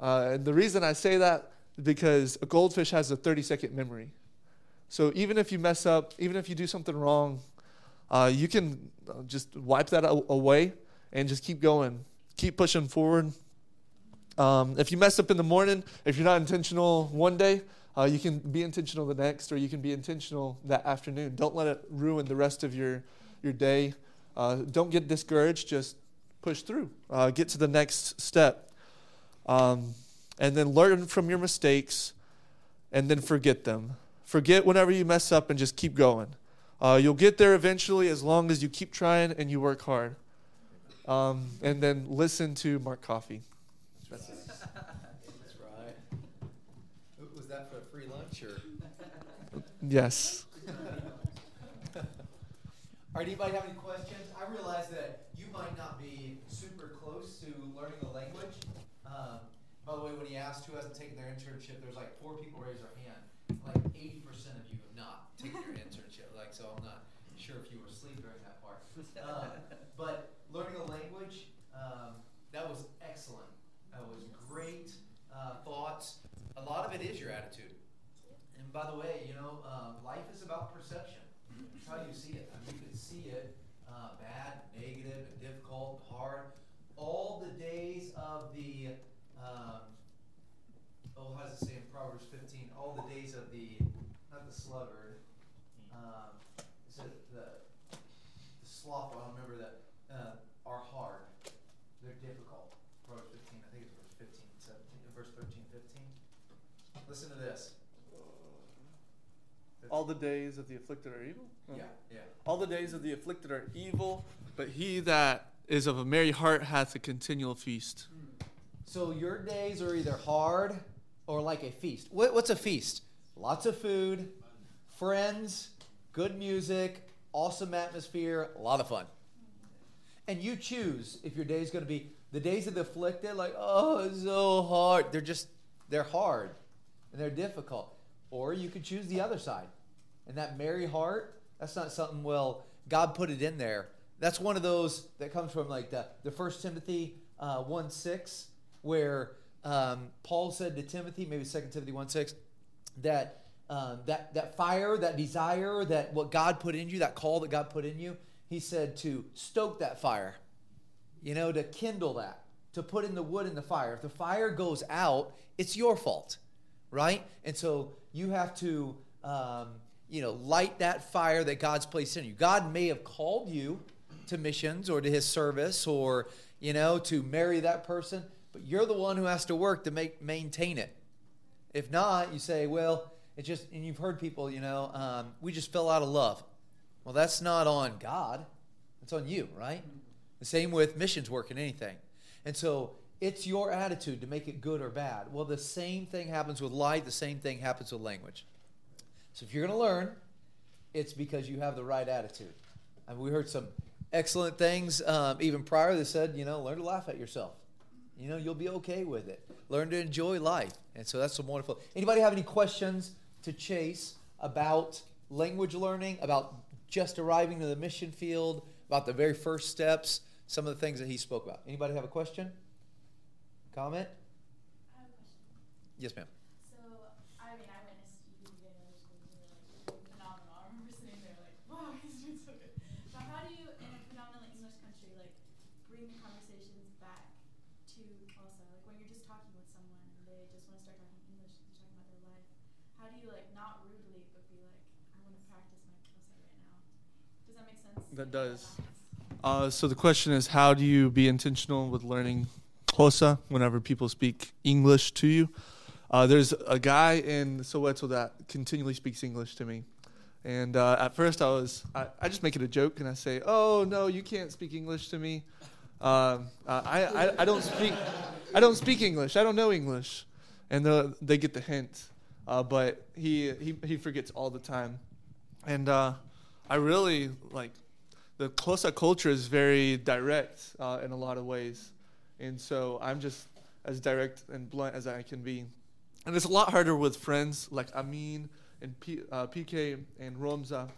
Speaker 11: Uh, and the reason I say that is because a goldfish has a 30 second memory. So even if you mess up, even if you do something wrong, uh, you can just wipe that away and just keep going keep pushing forward. Um, if you mess up in the morning, if you're not intentional one day, uh, you can be intentional the next, or you can be intentional that afternoon. Don't let it ruin the rest of your, your day. Uh, don't get discouraged. Just push through. Uh, get to the next step. Um, and then learn from your mistakes and then forget them. Forget whenever you mess up and just keep going. Uh, you'll get there eventually as long as you keep trying and you work hard. Um, and then listen to Mark Coffey.
Speaker 3: That's, That's right. Was that for a free lunch or?
Speaker 11: Yes. [laughs]
Speaker 3: All right, anybody have any questions? I realize that you might not be super close to learning the language. Um, by the way, when he asked who hasn't taken their internship, there's like four people raise their hand. Like 80% of you have not taken your internship. Like, so I'm not sure if you were asleep during that part. Uh, but learning a language, um, that was excellent. That was great uh, thoughts. A lot of it is your attitude. And by the way, you know, um, life is about perception. It's how you see it. I mean, you can see it uh, bad, negative, and difficult, hard. All the days of the, um, oh, how does it say in Proverbs 15? All the days of the, not the sluggard, um, it says the, the slothful, I don't remember that uh, are hard. They're difficult. Proverbs 15, I think it's verse 15, 17, verse 13, 15. Listen to this.
Speaker 11: All the days of the afflicted are evil?
Speaker 3: Yeah, yeah.
Speaker 11: All the days of the afflicted are evil, but he that is of a merry heart hath a continual feast.
Speaker 3: So your days are either hard or like a feast. What, what's a feast? Lots of food, friends, good music, awesome atmosphere, a lot of fun. And you choose if your day is going to be the days of the afflicted, like, oh, it's so hard. They're just, they're hard and they're difficult. Or you could choose the other side. And that merry heart, that's not something, well, God put it in there. That's one of those that comes from like the, the 1 Timothy uh, 1 6, where um, Paul said to Timothy, maybe 2 Timothy 1 6, that, um, that, that fire, that desire, that what God put in you, that call that God put in you, he said to stoke that fire, you know, to kindle that, to put in the wood in the fire. If the fire goes out, it's your fault, right? And so you have to, um, you know, light that fire that God's placed in you. God may have called you to missions or to his service or, you know, to marry that person, but you're the one who has to work to make maintain it. If not, you say, well, it's just, and you've heard people, you know, um, we just fell out of love. Well, that's not on God. It's on you, right? The same with missions work and anything. And so it's your attitude to make it good or bad. Well, the same thing happens with light, the same thing happens with language. So if you're going to learn, it's because you have the right attitude. Mean, we heard some excellent things um, even prior that said, you know, learn to laugh at yourself. You know, you'll be okay with it. Learn to enjoy life. And so that's some wonderful. Anybody have any questions to Chase about language learning, about just arriving to the mission field, about the very first steps, some of the things that he spoke about? Anybody have a question? Comment?
Speaker 12: I have a question.
Speaker 3: Yes, ma'am.
Speaker 12: So, I mean, I witnessed you do videos and you were like phenomenal. I remember sitting there like, wow, he's doing so good. But how do you, in a predominantly English country, like bring the conversations back to Xhosa? Like when you're just talking with someone and they just want to start talking English, you're talking about their life. How do you like not rudely, but be like, I want to practice my Xhosa right now? Does that
Speaker 11: does. Uh, so the question is, how do you be intentional with learning Xhosa whenever people speak English to you? Uh, there's a guy in Soweto that continually speaks English to me. And uh, at first I was, I, I just make it a joke and I say, oh, no, you can't speak English to me. Um, uh, I, I, I don't speak, I don't speak English. I don't know English. And the, they get the hint. Uh, but he, he, he forgets all the time. And uh, I really like the Xhosa culture is very direct uh, in a lot of ways, and so I'm just as direct and blunt as I can be. And it's a lot harder with friends like Amin and P, uh, PK and Romza,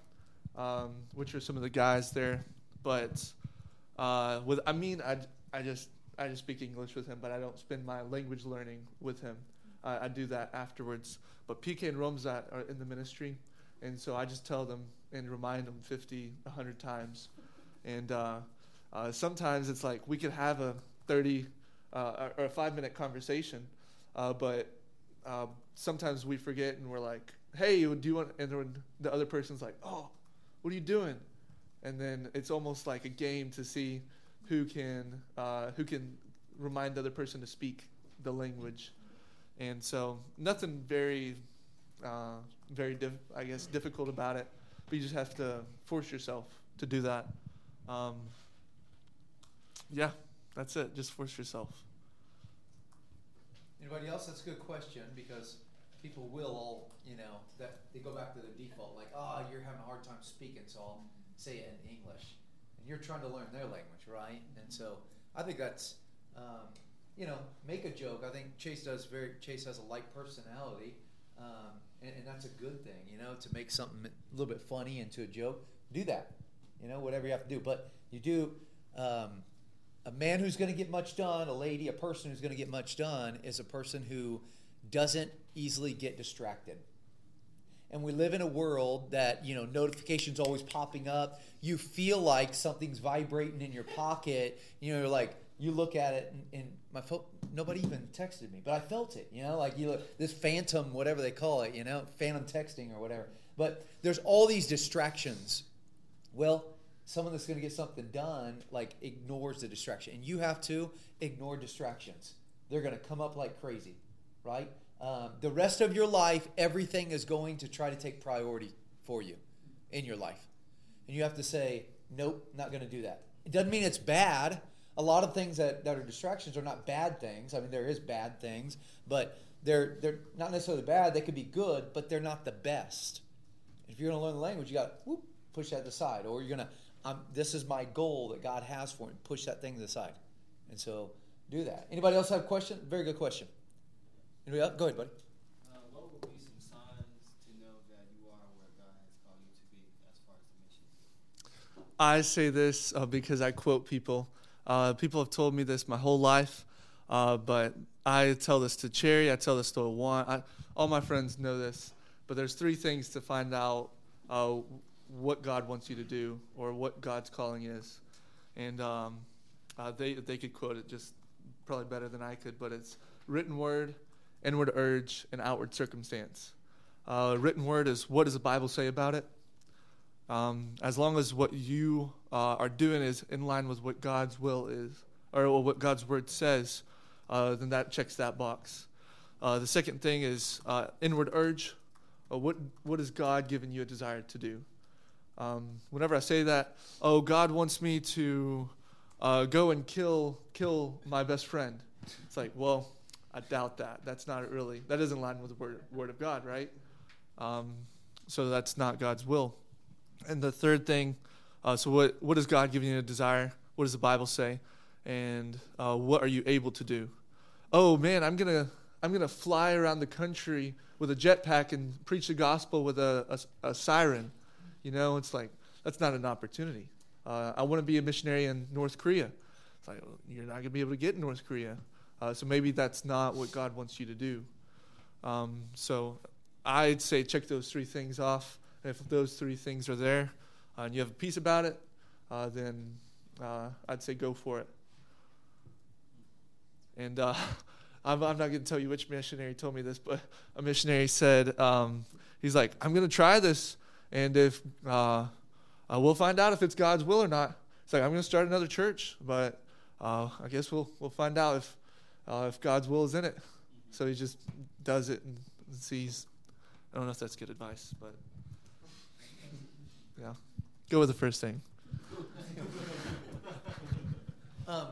Speaker 11: um, which are some of the guys there. But uh, with Amin, I, I just I just speak English with him, but I don't spend my language learning with him. I do that afterwards. But PK and Romza are in the ministry, and so I just tell them and remind them 50, 100 times. And uh, uh, sometimes it's like we could have a 30 uh, or a five minute conversation, uh, but uh, sometimes we forget and we're like, hey, do you want, and the other person's like, oh, what are you doing? And then it's almost like a game to see who can, uh, who can remind the other person to speak the language. And so nothing very, very, diff- I guess, difficult about it but you just have to force yourself to do that. Um, yeah, that's it. Just force yourself.
Speaker 3: Anybody else? That's a good question because people will all, you know, that they go back to their default, like, oh, you're having a hard time speaking, so I'll say it in English. And you're trying to learn their language, right? And so I think that's, um, you know, make a joke. I think Chase does very, Chase has a light personality. Um, and, and, that's a good thing, you know, to make something a little bit funny into a joke. Do that, you know, whatever you have to do. But you do. Um, a man who's going to get much done, a lady, a person who's going to get much done, is a person who doesn't easily get distracted. And we live in a world that you know notifications always popping up. You feel like something's vibrating in your pocket. You know, you're like, you look at it and, and my phone nobody even texted me but i felt it you know like you look this phantom whatever they call it you know phantom texting or whatever but there's all these distractions well someone that's going to get something done like ignores the distraction and you have to ignore distractions they're going to come up like crazy right Um, the rest of your life, everything is going to try to take priority for you in your life. And you have to say, nope, not going to do that. It doesn't mean it's bad. A lot of things that, that are distractions are not bad things. I mean, there is bad things, but they're, they're not necessarily bad. They could be good, but they're not the best. If you're going to learn the language, you got to push that aside. Or you're going to, um, this is my goal that God has for me. Push that thing to the side. And so do that. Anybody else have a question? Very good question. Anybody else? Go ahead, buddy.
Speaker 1: Uh, what would be some signs to know that you are where God has called you to be as far as the mission?
Speaker 11: I say this uh, because I quote people. Uh, people have told me this my whole life, uh, but I tell this to Cherry. I tell this to Juan. I, all my friends know this. But there's three things to find out uh, what God wants you to do or what God's calling is, and um, uh, they they could quote it just probably better than I could. But it's written word, inward urge, and outward circumstance. Uh, written word is what does the Bible say about it? Um, as long as what you uh, are doing is in line with what God's will is, or what God's word says, uh, then that checks that box. Uh, the second thing is uh, inward urge. Uh, what what has God given you a desire to do? Um, whenever I say that, oh, God wants me to uh, go and kill kill my best friend. It's like, well, I doubt that. That's not really that in line with the word word of God, right? Um, so that's not God's will. And the third thing, uh, so what what has God given you a desire? What does the Bible say? And uh, what are you able to do? Oh man, I'm gonna I'm gonna fly around the country with a jetpack and preach the gospel with a, a, a siren. You know, it's like that's not an opportunity. Uh, I want to be a missionary in North Korea. It's like well, you're not gonna be able to get in North Korea. Uh, so maybe that's not what God wants you to do. Um, so I'd say check those three things off. If those three things are there uh, and you have a peace about it, uh, then uh, I'd say go for it. And uh, [laughs] I'm, I'm, not going to tell you which missionary told me this, but a missionary said, um, he's like, I'm going to try this, and if uh, we'll find out if it's God's will or not. It's like I'm going to start another church, but I guess we'll we'll find out if if God's will is in it. So he just does it and sees. I don't know if that's good advice, but. [laughs] Yeah. Go with the first thing. [laughs]
Speaker 3: um,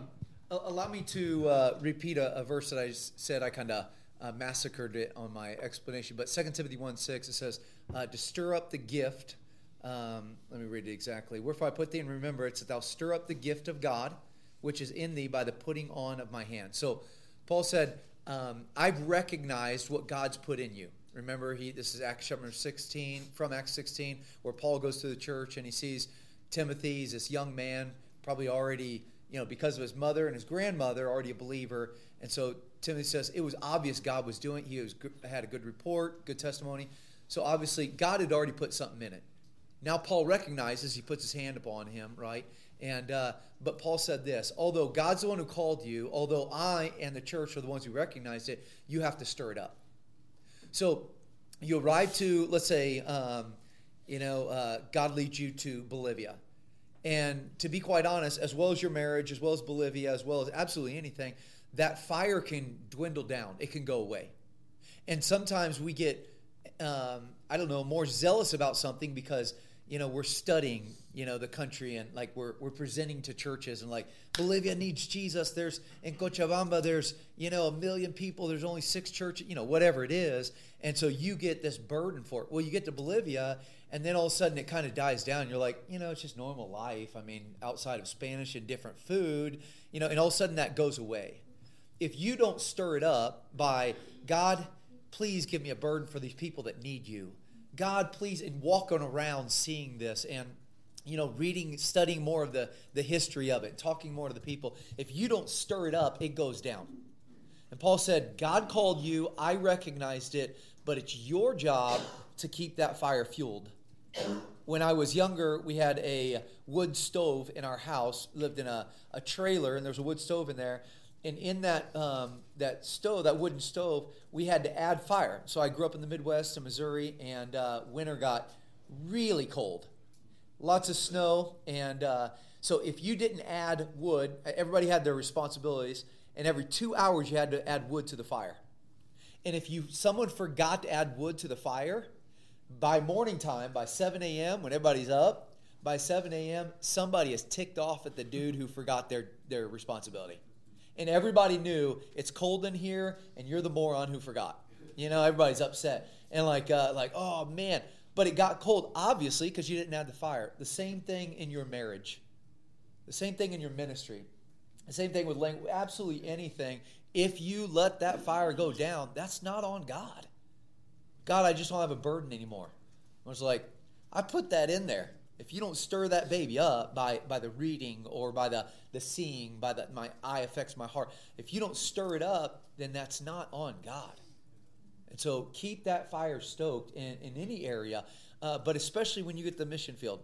Speaker 3: allow me to uh, repeat a, a, verse that I said I kind of uh, massacred it on my explanation. But 2 Timothy 1 6, it says, uh, to stir up the gift. Um, let me read it exactly. Wherefore I put thee in remembrance that thou stir up the gift of God, which is in thee by the putting on of my hand. So Paul said, um, I've recognized what God's put in you. Remember, he this is Acts chapter 16, from Acts 16, where Paul goes to the church and he sees Timothy, he's this young man, probably already, you know, because of his mother and his grandmother, already a believer. And so Timothy says it was obvious God was doing. He was had a good report, good testimony. So obviously God had already put something in it. Now Paul recognizes he puts his hand upon him, right? And uh, but Paul said this: although God's the one who called you, although I and the church are the ones who recognized it, you have to stir it up. So you arrive to, let's say, um, you know, uh, God leads you to Bolivia. And to be quite honest, as well as your marriage, as well as Bolivia, as well as absolutely anything, that fire can dwindle down. It can go away. And sometimes we get, um, I don't know, more zealous about something because you know, we're studying, you know, the country and like we're, we're presenting to churches and like Bolivia needs Jesus. There's in Cochabamba, there's, you know, a million people. There's only six churches, you know, whatever it is. And so you get this burden for it. Well, you get to Bolivia and then all of a sudden it kind of dies down. You're like, you know, it's just normal life. I mean, outside of Spanish and different food, you know, and all of a sudden that goes away. If you don't stir it up by God, please give me a burden for these people that need you God, please, and walking around seeing this and you know, reading, studying more of the, the history of it, talking more to the people. If you don't stir it up, it goes down. And Paul said, God called you, I recognized it, but it's your job to keep that fire fueled. When I was younger, we had a wood stove in our house, lived in a, a trailer, and there's a wood stove in there and in that um, that stove, that wooden stove, we had to add fire. So I grew up in the Midwest in Missouri, and uh, winter got really cold, lots of snow, and uh, so if you didn't add wood, everybody had their responsibilities, and every two hours you had to add wood to the fire. And if you someone forgot to add wood to the fire, by morning time, by 7 a.m., when everybody's up, by 7 a.m., somebody is ticked off at the dude who forgot their, their responsibility. And everybody knew it's cold in here, and you're the moron who forgot. You know, everybody's upset. And like, uh, like, oh man, but it got cold, obviously, because you didn't have the fire. The same thing in your marriage, the same thing in your ministry, the same thing with language, absolutely anything. If you let that fire go down, that's not on God. God, I just don't have a burden anymore. I was like, I put that in there. If you don't stir that baby up by, by the reading or by the, the seeing, by the my eye affects my heart, if you don't stir it up, then that's not on God. And so keep that fire stoked in, in any area, uh, but especially when you get the mission field.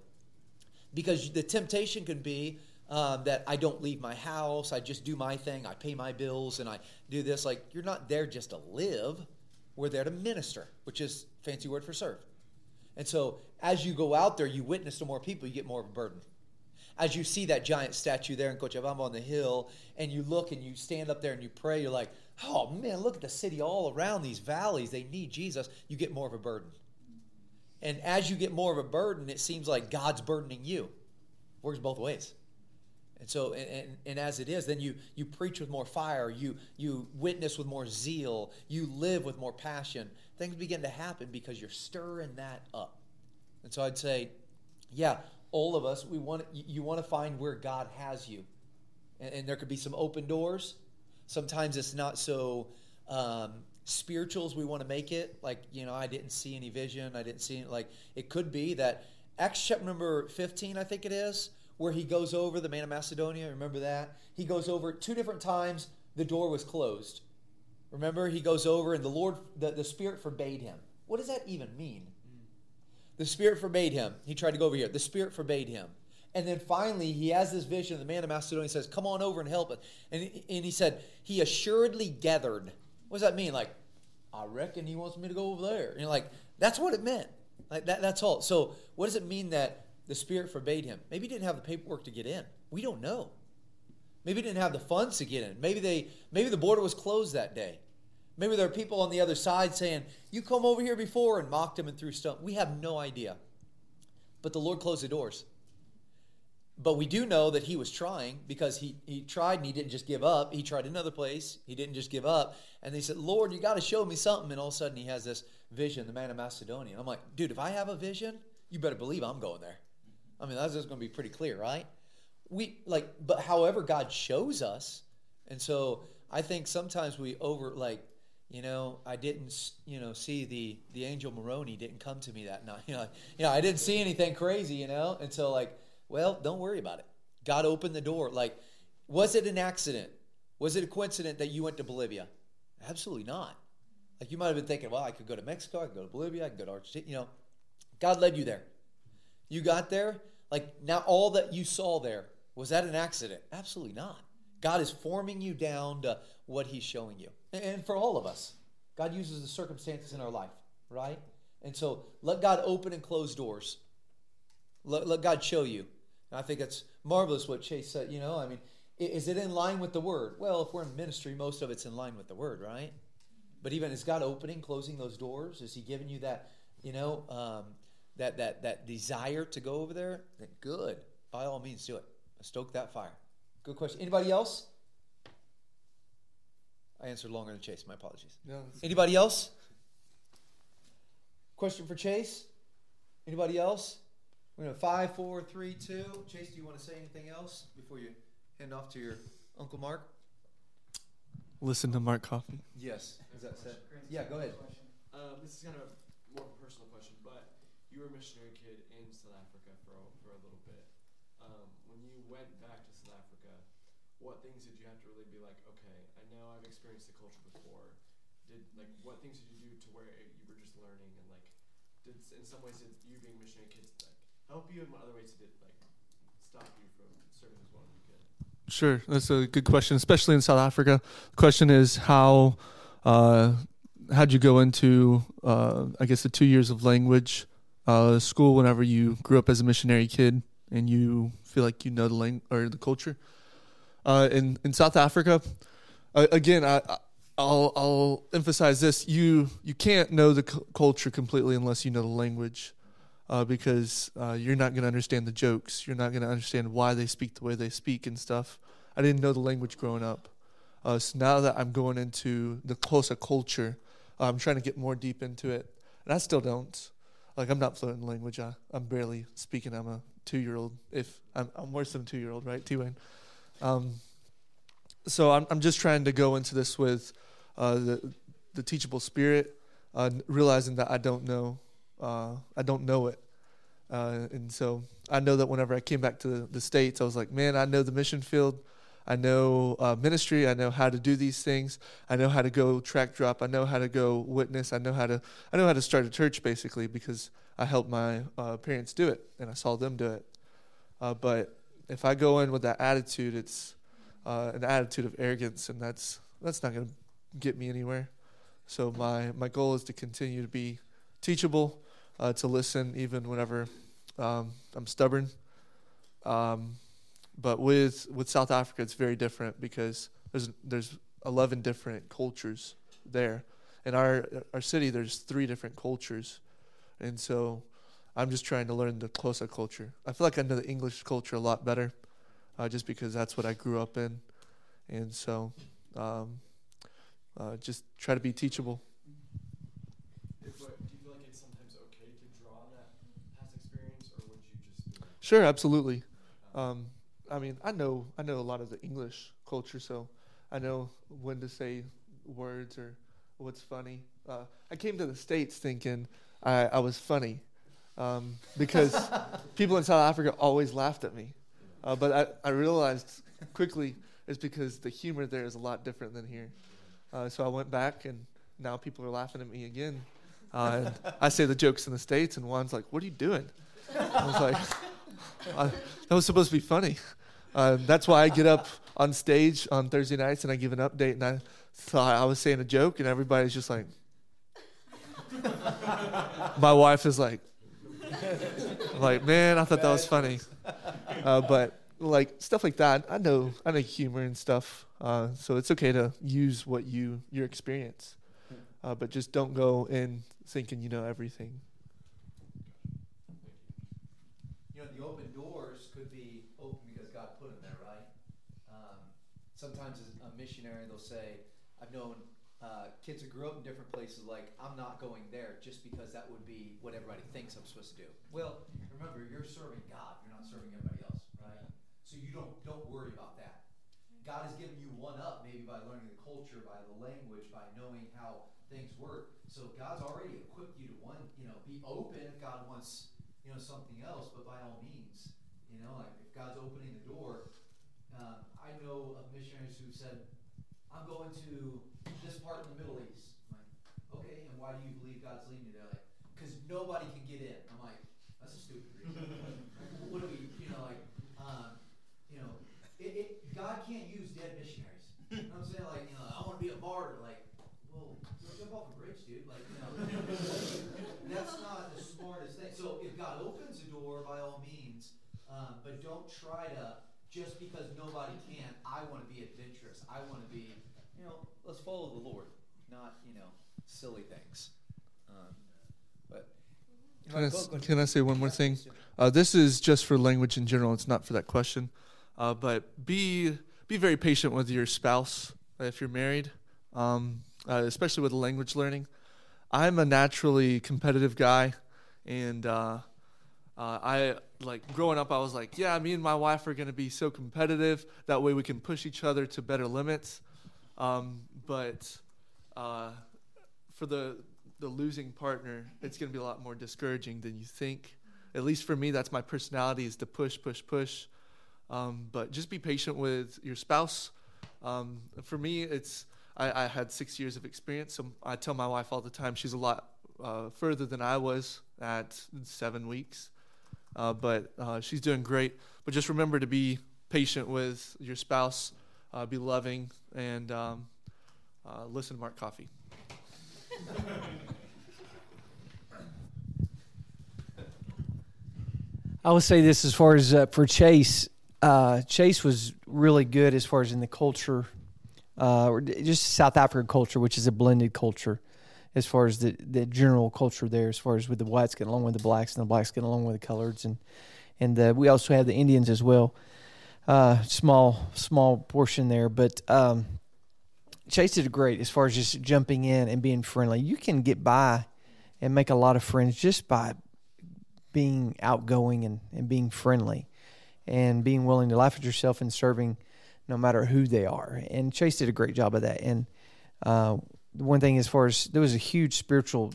Speaker 3: Because the temptation can be um, that I don't leave my house, I just do my thing, I pay my bills, and I do this. Like, you're not there just to live, we're there to minister, which is fancy word for serve. And so as you go out there, you witness to more people, you get more of a burden. As you see that giant statue there in Cochabamba on the hill, and you look and you stand up there and you pray, you're like, oh man, look at the city all around these valleys. They need Jesus. You get more of a burden. And as you get more of a burden, it seems like God's burdening you. Works both ways. And so, and, and, and, as it is, then you, you preach with more fire, you, you witness with more zeal, you live with more passion. Things begin to happen because you're stirring that up. And so I'd say, yeah, all of us, we want you want to find where God has you. And, and there could be some open doors. Sometimes it's not so um, spiritual as we want to make it. Like, you know, I didn't see any vision. I didn't see it. Like, it could be that Acts chapter number 15, I think it is, where he goes over the man of Macedonia. Remember that? He goes over two different times, the door was closed. Remember, he goes over and the Lord, the, the Spirit forbade him. What does that even mean? The Spirit forbade him. He tried to go over here. The Spirit forbade him. And then finally, he has this vision. The man of Macedonia says, Come on over and help us. And, and he said, He assuredly gathered. What does that mean? Like, I reckon he wants me to go over there. And you're like, that's what it meant. Like that, that's all. So what does it mean that the Spirit forbade him? Maybe he didn't have the paperwork to get in. We don't know. Maybe he didn't have the funds to get in. Maybe they maybe the border was closed that day. Maybe there are people on the other side saying, You come over here before and mocked him and threw stone. We have no idea. But the Lord closed the doors. But we do know that he was trying because he, he tried and he didn't just give up. He tried another place. He didn't just give up. And they said, Lord, you got to show me something. And all of a sudden he has this vision, the man of Macedonia. And I'm like, dude, if I have a vision, you better believe I'm going there. I mean, that's just going to be pretty clear, right? We like, but however God shows us. And so I think sometimes we over like you know, I didn't, you know, see the the angel Moroni didn't come to me that night. [laughs] You know, you know, I didn't see anything crazy, you know, so like, well, don't worry about it. God opened the door. Like, was it an accident? Was it a coincidence that you went to Bolivia? Absolutely not. Like you might have been thinking, well, I could go to Mexico, I could go to Bolivia, I could go to Argentina. You know, God led you there. You got there. Like now, all that you saw there was that an accident? Absolutely not. God is forming you down to what He's showing you. And for all of us, God uses the circumstances in our life, right? And so let God open and close doors. Let, let God show you. And I think it's marvelous what Chase said. You know, I mean, is it in line with the word? Well, if we're in ministry, most of it's in line with the word, right? But even is God opening, closing those doors? Is He giving you that, you know, um, that that that desire to go over there? Then good. By all means, do it. Stoke that fire. Good question. Anybody else? I answered longer than Chase. My apologies.
Speaker 11: No,
Speaker 3: Anybody else? Question for Chase? Anybody else? We're going to five, four, three, two. Chase, do you want to say anything else before you hand off to your Uncle Mark?
Speaker 11: Listen to Mark Coffey.
Speaker 3: Yes. Is that set? Yeah, go ahead.
Speaker 5: Um, this is kind of a more of a personal question, but you were a missionary kid in South Africa for a, for a little bit. Um, when you went back to South Africa, what things did you have to really be like? Okay, I know I've experienced the culture before. Did like what things did you do to where you were just learning and like did in some ways did you being missionary kids like help you in other ways did it like stop you from serving as well as you could?
Speaker 11: Sure, that's a good question, especially in South Africa. The question is how uh, how'd you go into uh, I guess the two years of language uh, school whenever you grew up as a missionary kid and you feel like you know the language or the culture. Uh, in in South Africa, uh, again, I I'll I'll emphasize this: you you can't know the cu- culture completely unless you know the language, uh, because uh, you're not going to understand the jokes. You're not going to understand why they speak the way they speak and stuff. I didn't know the language growing up, uh, so now that I'm going into the Xhosa culture, I'm trying to get more deep into it, and I still don't. Like I'm not fluent in language. I, I'm barely speaking. I'm a two year old. If I'm, I'm worse than a two year old, right, T Wayne? Um, so I'm I'm just trying to go into this with uh, the the teachable spirit, uh, realizing that I don't know uh, I don't know it, uh, and so I know that whenever I came back to the, the states, I was like, man, I know the mission field. I know uh, ministry. I know how to do these things. I know how to go track drop. I know how to go witness. I know how to I know how to start a church basically because I helped my uh, parents do it and I saw them do it. But if I go in with that attitude, it's uh, an attitude of arrogance, and that's that's not going to get me anywhere. So my my goal is to continue to be teachable, uh, to listen even whenever um, I'm stubborn. Um, but with with South Africa, it's very different because there's there's 11 different cultures there. In our our city, there's three different cultures, and so I'm just trying to learn the Xhosa culture. I feel like I know the English culture a lot better, uh, just because that's what I grew up in, and so um, uh, just try to be teachable.
Speaker 5: Do you feel like it's sometimes okay to draw on that past experience, or would you just do
Speaker 11: Sure, absolutely. Um, I mean, I know I know a lot of the English culture, so I know when to say words or what's funny. Uh, I came to the states thinking I, I was funny um, because [laughs] people in South Africa always laughed at me, uh, but I, I realized quickly it's because the humor there is a lot different than here. Uh, so I went back, and now people are laughing at me again. Uh, and I say the jokes in the states, and Juan's like, "What are you doing?" I was like, [laughs] uh, "That was supposed to be funny." Uh, that's why I get up on stage on Thursday nights and I give an update, and I thought I was saying a joke, and everybody's just like, [laughs] my wife is like, [laughs] like, man, I thought that was funny, [laughs] uh, but like stuff like that, I know, I know humor and stuff, uh, so it's okay to use what you your experience, uh, but just don't go in thinking you know everything.
Speaker 3: You know, the open doors could be open because God put them there, right? Um, sometimes a missionary, they'll say, I've known uh, kids who grew up in different places, like, I'm not going there just because that would be what everybody thinks I'm supposed to do. Well, remember, you're serving God, you're not serving everybody else, right? So you don't, don't worry about that. God has given you one up maybe by learning the culture, by the language, by knowing how things work. So God's already equipped you to one, you know, be open if God wants, you know, something else, but by all means, you know, like if God's opening the door, um, I know of missionaries who said, I'm going to this part in the Middle East. I'm like, okay, and why do you believe God's leading you there? Like, because nobody can get in. I'm like, that's a stupid reason. [laughs] What do we, you know, like, um, you know, it, it, God can't use dead missionaries. You know what I'm saying? Like, you know, I want to be a martyr. Like, well, jump off a bridge, dude. Like, you know, [laughs] that's not the smartest thing. So if God opens the door, by all means, um, but don't try to just because nobody can. I want to be adventurous. I want to be, you know, let's follow the Lord, not you know, silly things. Um, but
Speaker 11: Can I, can I say one more thing? Uh, this is just for language in general. It's not for that question. Uh, but be be very patient with your spouse uh, if you're married, um, uh, especially with language learning. I'm a naturally competitive guy, and uh, uh, I like growing up. I was like, yeah, me and my wife are going to be so competitive. That way, we can push each other to better limits. Um, but uh, for the the losing partner, it's going to be a lot more discouraging than you think. At least for me, that's my personality is to push, push, push. Um, but just be patient with your spouse. Um, for me, it's I, I had six years of experience, so I tell my wife all the time she's a lot uh, further than I was at seven weeks. Uh, but uh, she's doing great. But just remember to be patient with your spouse, uh, be loving, and um, uh, listen to Mark Coffey.
Speaker 8: I would say this as far as uh, for Chase. Uh, Chase was really good as far as in the culture uh, or just South African culture, which is a blended culture, as far as the, the general culture there, as far as with the whites getting along with the blacks and the blacks getting along with the coloreds, and and uh, we also have the Indians as well. Uh, small small portion there, but um, Chase did great as far as just jumping in and being friendly. You can get by and make a lot of friends just by being outgoing and, and being friendly and being willing to laugh at yourself and serving no matter who they are. And Chase did a great job of that. And uh, the one thing, as far as there was a huge spiritual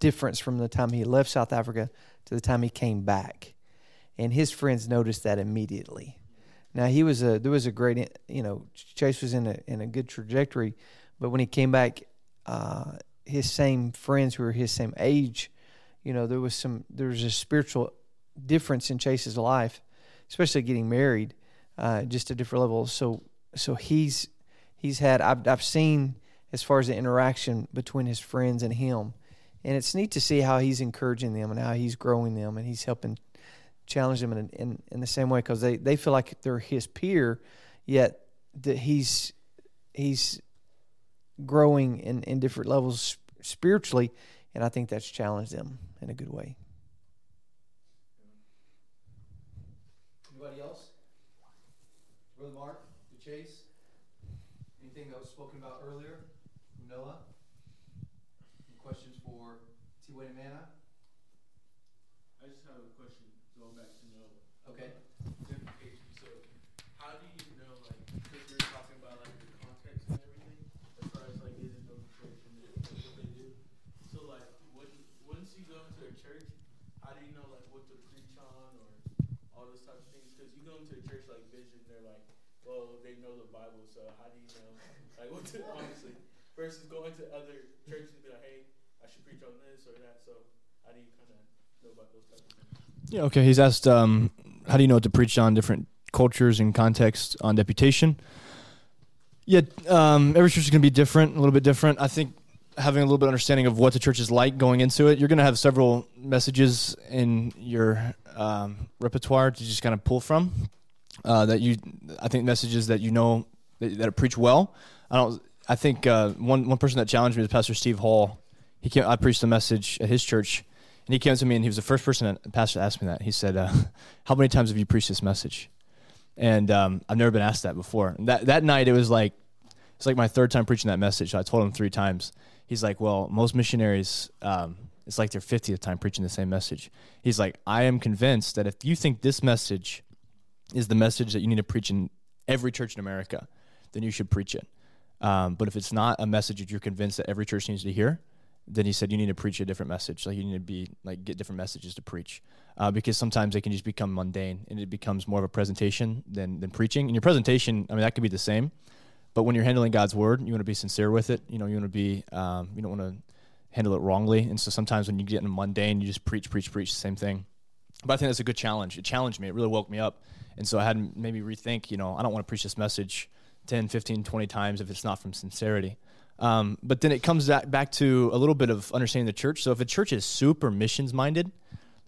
Speaker 8: difference from the time he left South Africa to the time he came back, and his friends noticed that immediately. Now he was a there was a great you know Chase was in a in a good trajectory, but when he came back, uh, his same friends who were his same age, you know there was some there was a spiritual difference in Chase's life, especially getting married, uh, just a different level. So so he's he's had I've I've seen as far as the interaction between his friends and him, and it's neat to see how he's encouraging them and how he's growing them and he's helping challenge them in in, in the same way because they, they feel like they're his peer, yet that he's he's growing in, in different levels spiritually, and I think that's challenged them in a good way.
Speaker 3: Anybody else? Brother Mark, the Chase? Anything that was spoken about earlier Noah? Any questions for T. Wayne Manna?
Speaker 9: I just have a question going back to Noah.
Speaker 3: Okay.
Speaker 9: Certification. So, how do you know, like, because you're talking about like the context and everything, as far as like getting to know the church and the, like, what they do. So, like, when once you go into a church, how do you know like what to preach on or all those types of things? Because you go into a church like Vision, they're like, well, they know the Bible, so how do you know like what to honestly versus going to other churches and be like, hey, I should preach on this or that. So, how do you kind of know about those types of things?
Speaker 6: Yeah, okay. He's asked, um, how do you know what to preach on different cultures and contexts on deputation? Yeah, um, every church is going to be different, a little bit different. I think having a little bit of understanding of what the church is like going into it, you're going to have several messages in your um, repertoire to just kind of pull from. Uh, that you, I think messages that you know that, that preach well. I don't. I think uh, one one person that challenged me was Pastor Steve Hall. He came. I preached a message at his church, and he came to me, and he was the first person that pastor asked me that. He said, uh, [laughs] "How many times have you preached this message?" And um, I've never been asked that before. And that that night, it was like it's like my third time preaching that message. So I told him three times. He's like, "Well, most missionaries, um, it's like their fiftieth time preaching the same message." He's like, "I am convinced that if you think this message is the message that you need to preach in every church in America, then you should preach it. Um, but if it's not a message that you're convinced that every church needs to hear, then he said you need to preach a different message. Like you need to be like get different messages to preach, uh, because sometimes they can just become mundane and it becomes more of a presentation than than preaching. And your presentation, I mean, that could be the same, but when you're handling God's word, you want to be sincere with it. You know, you want to be, um, you don't want to handle it wrongly. And so sometimes when you get in mundane, you just preach, preach, preach the same thing. But I think that's a good challenge. It challenged me. It really woke me up. And so I had maybe rethink, you know, I don't want to preach this message 10, 15, 20 times if it's not from sincerity. Um, but then it comes back, to a little bit of understanding the church. So if a church is super missions minded,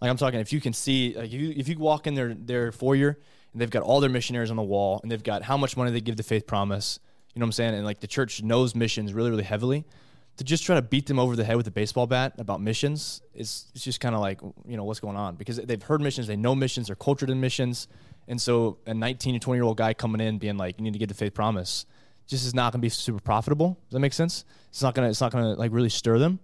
Speaker 6: like I'm talking, if you can see, like if you, if you walk in their, their foyer and they've got all their missionaries on the wall and they've got how much money they give to Faith Promise, you know what I'm saying? And like the church knows missions really, really heavily. To just try to beat them over the head with a baseball bat about missions is it's just kind of like, you know, what's going on? Because they've heard missions, they know missions, they're cultured in missions. And so a 19 to 20 year old guy coming in being like, you need to get the faith promise, just is not going to be super profitable. Does that make sense? It's not going to, it's not to like really stir them.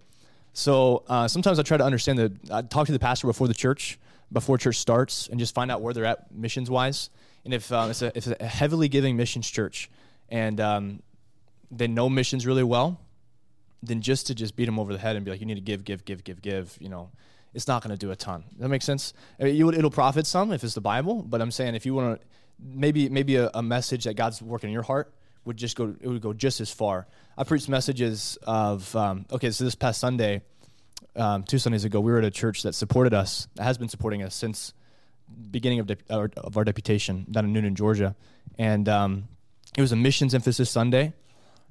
Speaker 6: So uh, sometimes I try to understand the, I talk to the pastor before the church, before church starts, and just find out where they're at missions wise. And if um, it's, a, it's a heavily giving missions church and um, they know missions really well, then just to just beat them over the head and be like, you need to give, give, give, give, give, you know, it's not going to do a ton. That makes sense? I mean, you, it'll profit some if it's the Bible, but I'm saying if you want to, maybe maybe a, a, message that God's working in your heart would just go, it would go just as far. I preached messages of, um, okay, so this past Sunday, um, two Sundays ago, we were at a church that supported us, that has been supporting us since beginning of, de- of our deputation down in Newnan, Georgia, and um, it was a missions emphasis Sunday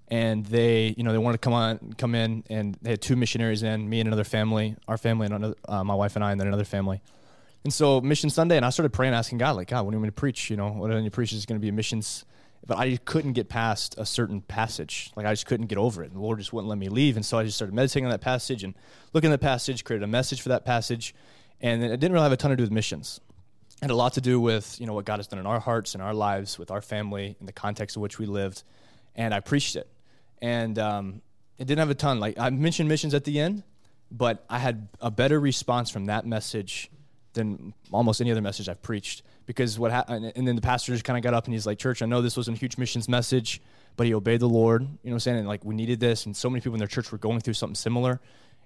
Speaker 6: and they you know they wanted to come on come in and they had two missionaries in me and another family our family and another, uh, my wife and i and then another family and so mission sunday and i started praying asking god like god when do you want to preach you know what do you preach is going to be missions but I couldn't get past a certain passage. Like I just couldn't get over it. And the Lord just wouldn't let me leave. And so I just started meditating on that passage and looking at the passage, created a message for that passage. And it didn't really have a ton to do with missions. It had a lot to do with, you know, what God has done in our hearts and our lives with our family in the context of which we lived. And I preached it. And um, it didn't have a ton. Like I mentioned missions at the end, but I had a better response from that message than almost any other message I've preached. Because what happened, and then the pastor just kind of got up and he's like, "Church, I know this wasn't a huge missions message, but he obeyed the Lord. You know what I'm saying? And like we needed this, and so many people in their church were going through something similar,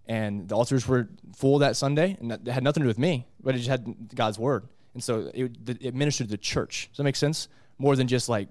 Speaker 6: and the altars were full that Sunday, and that had nothing to do with me, but it just had God's word, and so it, it ministered to the church. Does that make sense? More than just like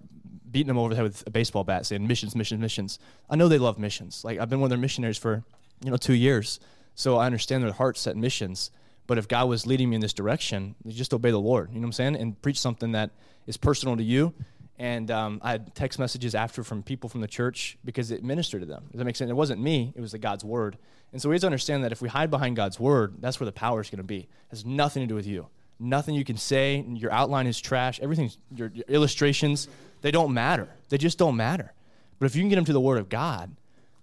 Speaker 6: beating them over the head with a baseball bat, saying missions, missions, missions. I know they love missions. Like I've been one of their missionaries for you know two years, so I understand their heart set missions. But if God was leading me in this direction, just obey the Lord. You know what I'm saying? And preach something that is personal to you. And um, I had text messages after from people from the church because it ministered to them. Does that make sense? It wasn't me; it was the God's word. And so we have to understand that if we hide behind God's word, that's where the power is going to be. It has nothing to do with you. Nothing you can say. Your outline is trash. Everything's your, your illustrations, they don't matter. They just don't matter. But if you can get them to the word of God,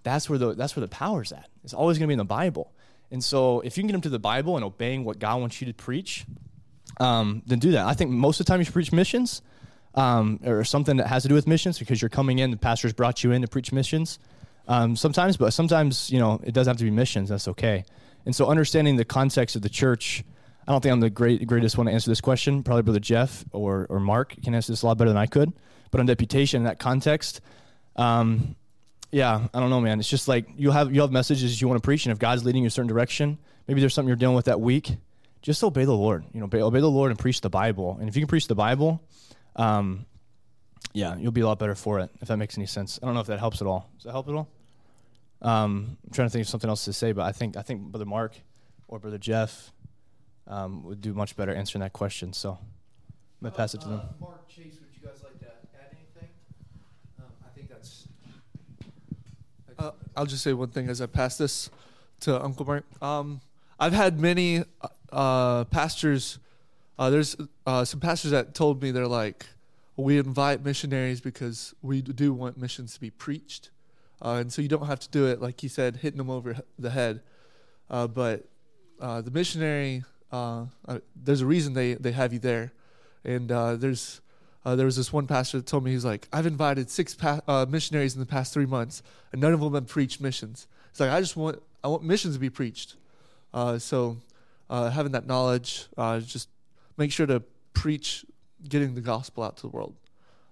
Speaker 6: that's where the that's where the power's at. It's always going to be in the Bible. And so if you can get them to the Bible and obeying what God wants you to preach, um, then do that. I think most of the time you should preach missions um, or something that has to do with missions because you're coming in, the pastor's brought you in to preach missions. Um, sometimes, but sometimes, you know, it doesn't have to be missions. That's okay. And so understanding the context of the church, I don't think I'm the great, greatest one to answer this question. Probably Brother Jeff or, or Mark can answer this a lot better than I could. But on deputation in that context, um, yeah, I don't know, man. It's just like you have you have messages you want to preach, and if God's leading you a certain direction, maybe there's something you're dealing with that week. Just obey the Lord. You know, obey, obey the Lord and preach the Bible. And if you can preach the Bible, um, yeah, you'll be a lot better for it. If that makes any sense. I don't know if that helps at all. Does that help at all? Um, I'm trying to think of something else to say, but I think I think Brother Mark or Brother Jeff um, would do much better answering that question. So I'm gonna pass it to them.
Speaker 3: Uh, Mark, Chase, would you guys like to add anything? Um, I think that's.
Speaker 11: Uh, I'll just say one thing as I pass this to Uncle Mark. Um, I've had many uh, uh, pastors. Uh, there's uh, some pastors that told me they're like, we invite missionaries because we do want missions to be preached, uh, and so you don't have to do it like he said, hitting them over the head. But the missionary, there's a reason they they have you there, and there's uh, there was this one pastor that told me he's like, I've invited six pa- uh, missionaries in the past three months, and none of them have preached missions. It's like I just want I want missions to be preached. Uh, so uh, having that knowledge, uh, just make sure to preach, getting the gospel out to the world.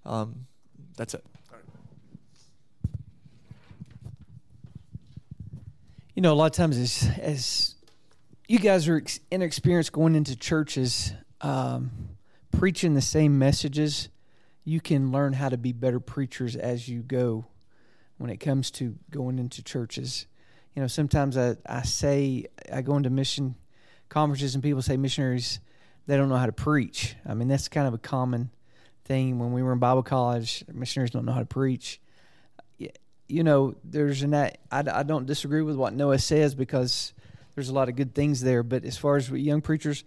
Speaker 11: Um, that's it.
Speaker 8: You know, a lot of times as as you guys are ex- inexperienced going into churches, um, preaching the same messages, you can learn how to be better preachers as you go. When it comes to going into churches, you know, sometimes I I say I go into mission conferences and people say missionaries they don't know how to preach. I mean, that's kind of a common thing when we were in Bible college. Missionaries don't know how to preach you know, there's an I, I don't disagree with what Noah says because there's a lot of good things there. But as far as young preachers,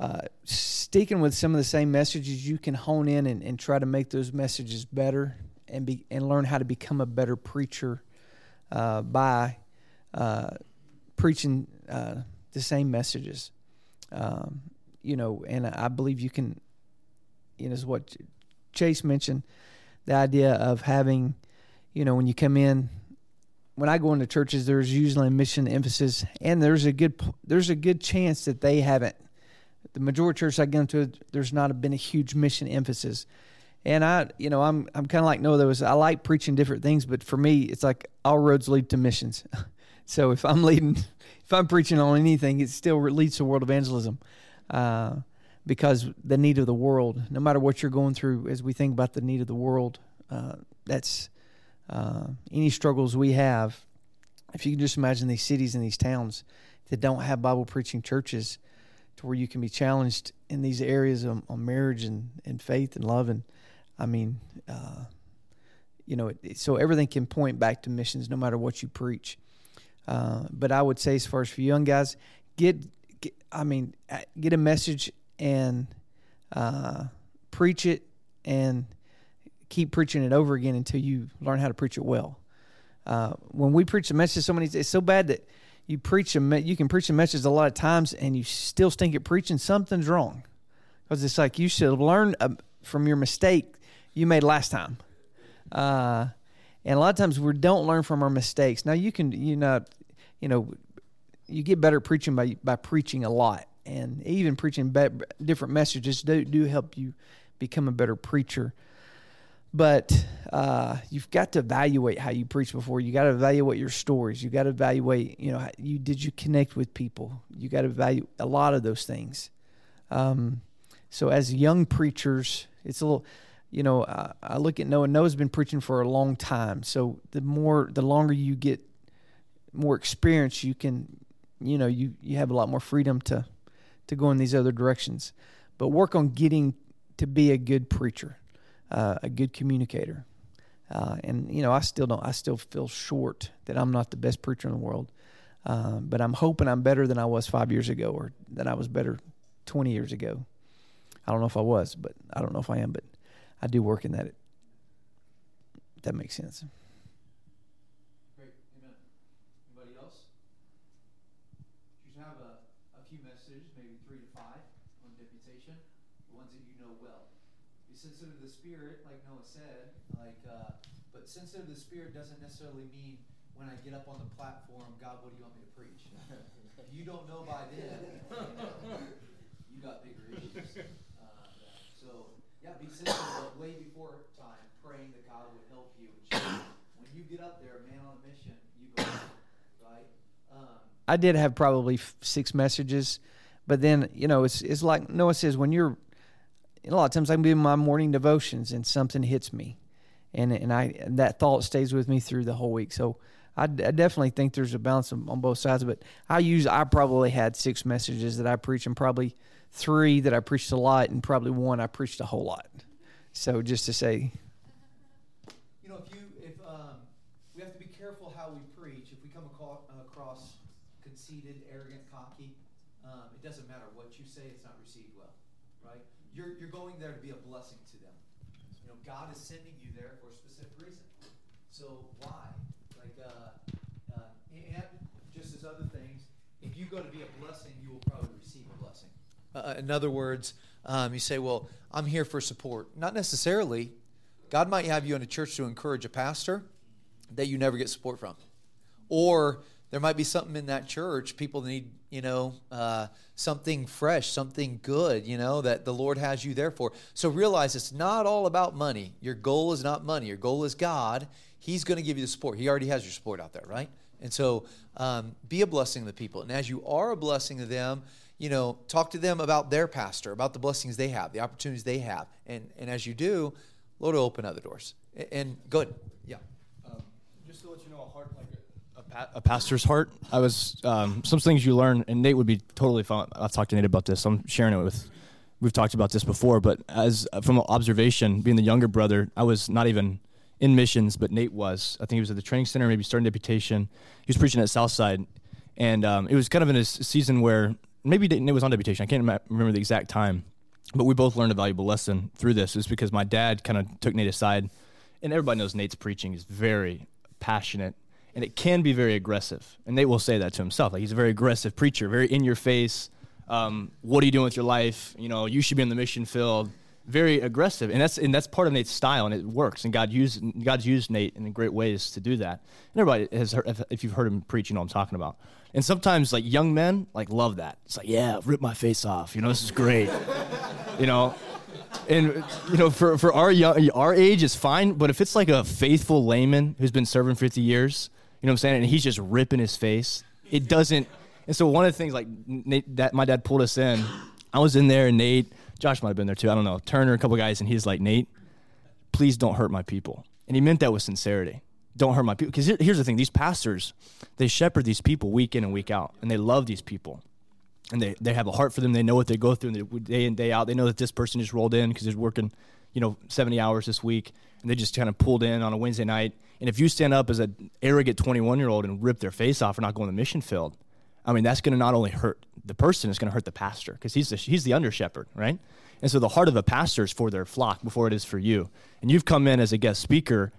Speaker 8: uh, sticking with some of the same messages, you can hone in and, and try to make those messages better and be and learn how to become a better preacher uh, by uh, preaching uh, the same messages. Um, you know, and I believe you can. You know, is what Chase mentioned, the idea of having you know, when you come in, when I go into churches, there's usually a mission emphasis, and there's a good there's a good chance that they haven't. The majority of churches I go into, there's not been a huge mission emphasis, and I, you know, I'm I'm kind of like no, there was I like preaching different things, but for me, it's like all roads lead to missions. [laughs] so if I'm leading, if I'm preaching on anything, it still leads to world evangelism. Uh, because the need of the world, no matter what you're going through, as we think about the need of the world, uh, that's uh, any struggles we have, if you can just imagine these cities and these towns that don't have Bible preaching churches to where you can be challenged in these areas on marriage and, and faith and love. And I mean, uh, you know, it, it, so everything can point back to missions no matter what you preach. Uh, but I would say, as far as for young guys, get, get I mean, get a message and uh, preach it and keep preaching it over again until you learn how to preach it well. Uh, when we preach the message, so many it's so bad that you preach a you can preach a message a lot of times and you still stink at preaching. Something's wrong because it's like you should learn uh, from your mistake you made last time. Uh, and a lot of times we don't learn from our mistakes. Now you can you know you know you get better preaching by by preaching a lot and even preaching different messages do do help you become a better preacher but uh, you've got to evaluate how you preach before. You got to evaluate your stories. You got to evaluate, you know, how- you did you connect with people. You got to evaluate a lot of those things. Um, so as young preachers, it's a little, you know, I, I look at Noah. Noah's been preaching for a long time. So the more, the longer you get more experience, you can, you know, you you have a lot more freedom to to go in these other directions. But work on getting to be a good preacher uh, a good communicator. Uh, and you know, I still don't. I still feel short that I'm not the best preacher in the world. Uh, but I'm hoping I'm better than I was five years ago, or that I was better 20 years ago. I don't know if I was, but I don't know if I am. But I do work in that. That makes sense.
Speaker 3: Great, amen. Anybody else? You should have a, a few messages, maybe three to five, on deputation, the ones that you know well. Be sensitive to the Spirit, like Noah said, like, uh, but sensitive to the Spirit doesn't necessarily mean when I get up on the platform, God, what do you want me to preach? if [laughs] you don't know by then, you got bigger issues. [laughs] Uh, so, yeah, be sensitive way before time, praying that God would help you and. When you get up there, man on a mission, you go, right? Um,
Speaker 8: I did have probably f- six messages, but then you know it's it's like Noah says when you're a lot of times I can be in my morning devotions and something hits me, and and I that thought stays with me through the whole week. So I, d- I definitely think there's a balance on both sides. But I use I probably had six messages that I preach, and probably three that I preached a lot, and probably one I preached a whole lot. So just to say,
Speaker 3: You know, if you, if, um, we have to be careful how we preach. If we come across conceited, arrogant, cocky, um, it doesn't matter what you say, it's not received well, right? You're, you're going there to be a blessing to them. You know, God is sending you there for a specific reason. So why? Like, uh, uh, and just as other things, if you go to be a blessing, you will probably receive a blessing. Uh, in other words, um, you say, well, I'm here for support. Not necessarily. God might have you in a church to encourage a pastor that you never get support from. Or there might be something in that church, people need, you know, uh, something fresh, something good, you know, that the Lord has you there for. So realize it's not all about money. Your goal is not money. Your goal is God. He's going to give you the support. He already has your support out there, right? And so um, be a blessing to the people. And as you are a blessing to them, you know, talk to them about their pastor, about the blessings they have, the opportunities they have. And, and as you do, Lord will open other doors. A- And good. Yeah.
Speaker 6: Um, just to let you know, a heart like a pastor's heart. I was um, some things you learn, and Nate would be totally fine. I've talked to Nate about this. I'm sharing it with. We've talked about this before, but as from observation, being the younger brother, I was not even in missions, but Nate was. I think he was at the training center, maybe starting deputation. He was preaching at Southside, and um, it was kind of in a season where maybe Nate was on deputation. I can't remember the exact time, but we both learned a valuable lesson through this. Is because my dad kind of took Nate aside, and everybody knows Nate's preaching is very passionate, and it can be very aggressive. And Nate will say that to himself. Like he's a very aggressive preacher, very in your face. Um, what are you doing with your life? You know, you should be in the mission field. Very aggressive, and that's and that's part of Nate's style, and it works. And God used God's used Nate in great ways to do that. And everybody has heard, if, you've heard him preach, you know I'm talking about. And sometimes like young men like love that. It's like, yeah, rip my face off. You know, this is great. [laughs] you know, and you know, for for our young, our age is fine. But if it's like a faithful layman who's been serving 50 years, you know what I'm saying, and he's just ripping his face, it doesn't. And so one of the things like Nate, that my dad pulled us in, I was in there, and Nate, Josh might have been there too. I don't know, Turner, a couple guys, and he's like, Nate, please don't hurt my people. And he meant that with sincerity. Don't hurt my people. Because here's the thing: these pastors, they shepherd these people week in and week out, and they love these people and they, they have a heart for them. They know what they go through and they, day in day out. They know that this person just rolled in because they're working, you know, seventy hours this week, and they just kind of pulled in on a Wednesday night. And if you stand up as an arrogant twenty one year old and rip their face off for not going to the mission field, I mean that's going to not only hurt the person it's going to hurt the pastor because he's the, he's the under shepherd, right? And so the heart of a pastor is for their flock before it is for you. And you've come in as a guest speaker,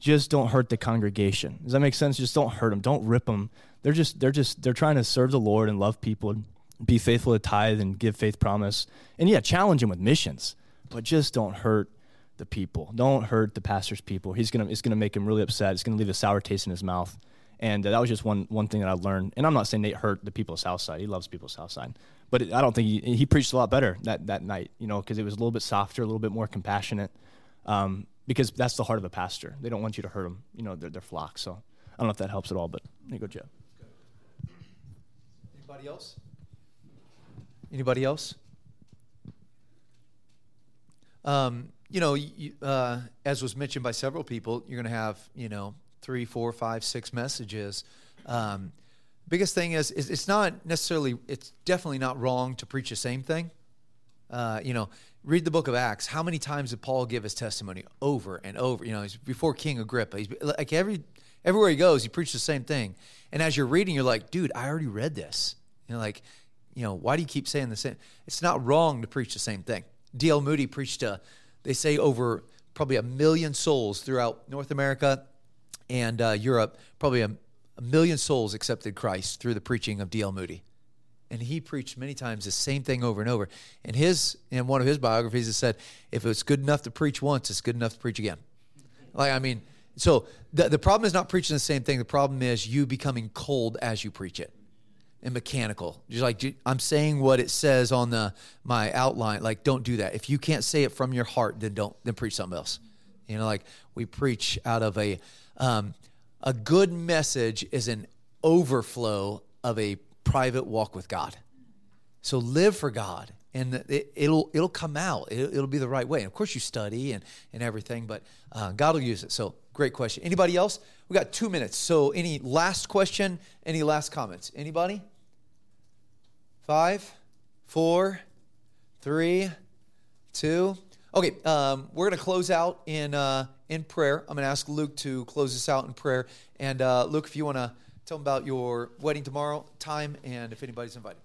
Speaker 6: just don't hurt the congregation. Does that make sense? Just don't hurt them. Don't rip them. They're just they're just they're trying to serve the Lord and love people and be faithful to tithe and give faith promise. And yeah, challenge them with missions, but just don't hurt the people. Don't hurt the pastor's people. He's gonna it's gonna make him really upset. It's gonna leave a sour taste in his mouth. And uh, that was just one one thing that I learned. And I'm not saying Nate hurt the people of Southside. He loves people of Southside, but it, I don't think he, he preached a lot better that that night. You know, because it was a little bit softer, a little bit more compassionate. Um, because that's the heart of a pastor. They don't want you to hurt them. You know, their their flock. So I don't know if that helps at all, but there you go, Jeff.
Speaker 3: Anybody else? Anybody else? Um, you know, you, uh, as was mentioned by several people, you're going to have you know three, four, five, six messages. Um, biggest thing is, is it's not necessarily it's definitely not wrong to preach the same thing. Uh, you know, read the book of Acts. How many times did Paul give his testimony over and over? You know, he's before King Agrippa. He's like every everywhere he goes, he preaches the same thing. And as you're reading, you're like, dude, I already read this. You know, like, you know, why do you keep saying the same? It's not wrong to preach the same thing. D.L. Moody preached to, they say over probably a million souls throughout North America and uh, Europe. Probably a, a million souls accepted Christ through the preaching of D.L. Moody and he preached many times the same thing over and over. And his in one of his biographies, it said, "If it's good enough to preach once, it's good enough to preach again." Like I mean, so the the problem is not preaching the same thing. The problem is you becoming cold as you preach it and mechanical. Just like I'm saying what it says on the my outline. Like don't do that. If you can't say it from your heart, then don't then preach something else. You know, like we preach out of a um, a good message is an overflow of a private walk with God. So live for God, and it, will it'll come out. It, will be the right way. And of course, you study and and everything, but uh, God will use it. So great question. Anybody else? We got two minutes. So any last question? Any last comments? Anybody? Five, four, three, two. Okay, um, we're going to close out in uh, in prayer. I'm going to ask Luke to close us out in prayer. And uh, Luke, if you want to Tell them about your wedding tomorrow, time, and if anybody's invited.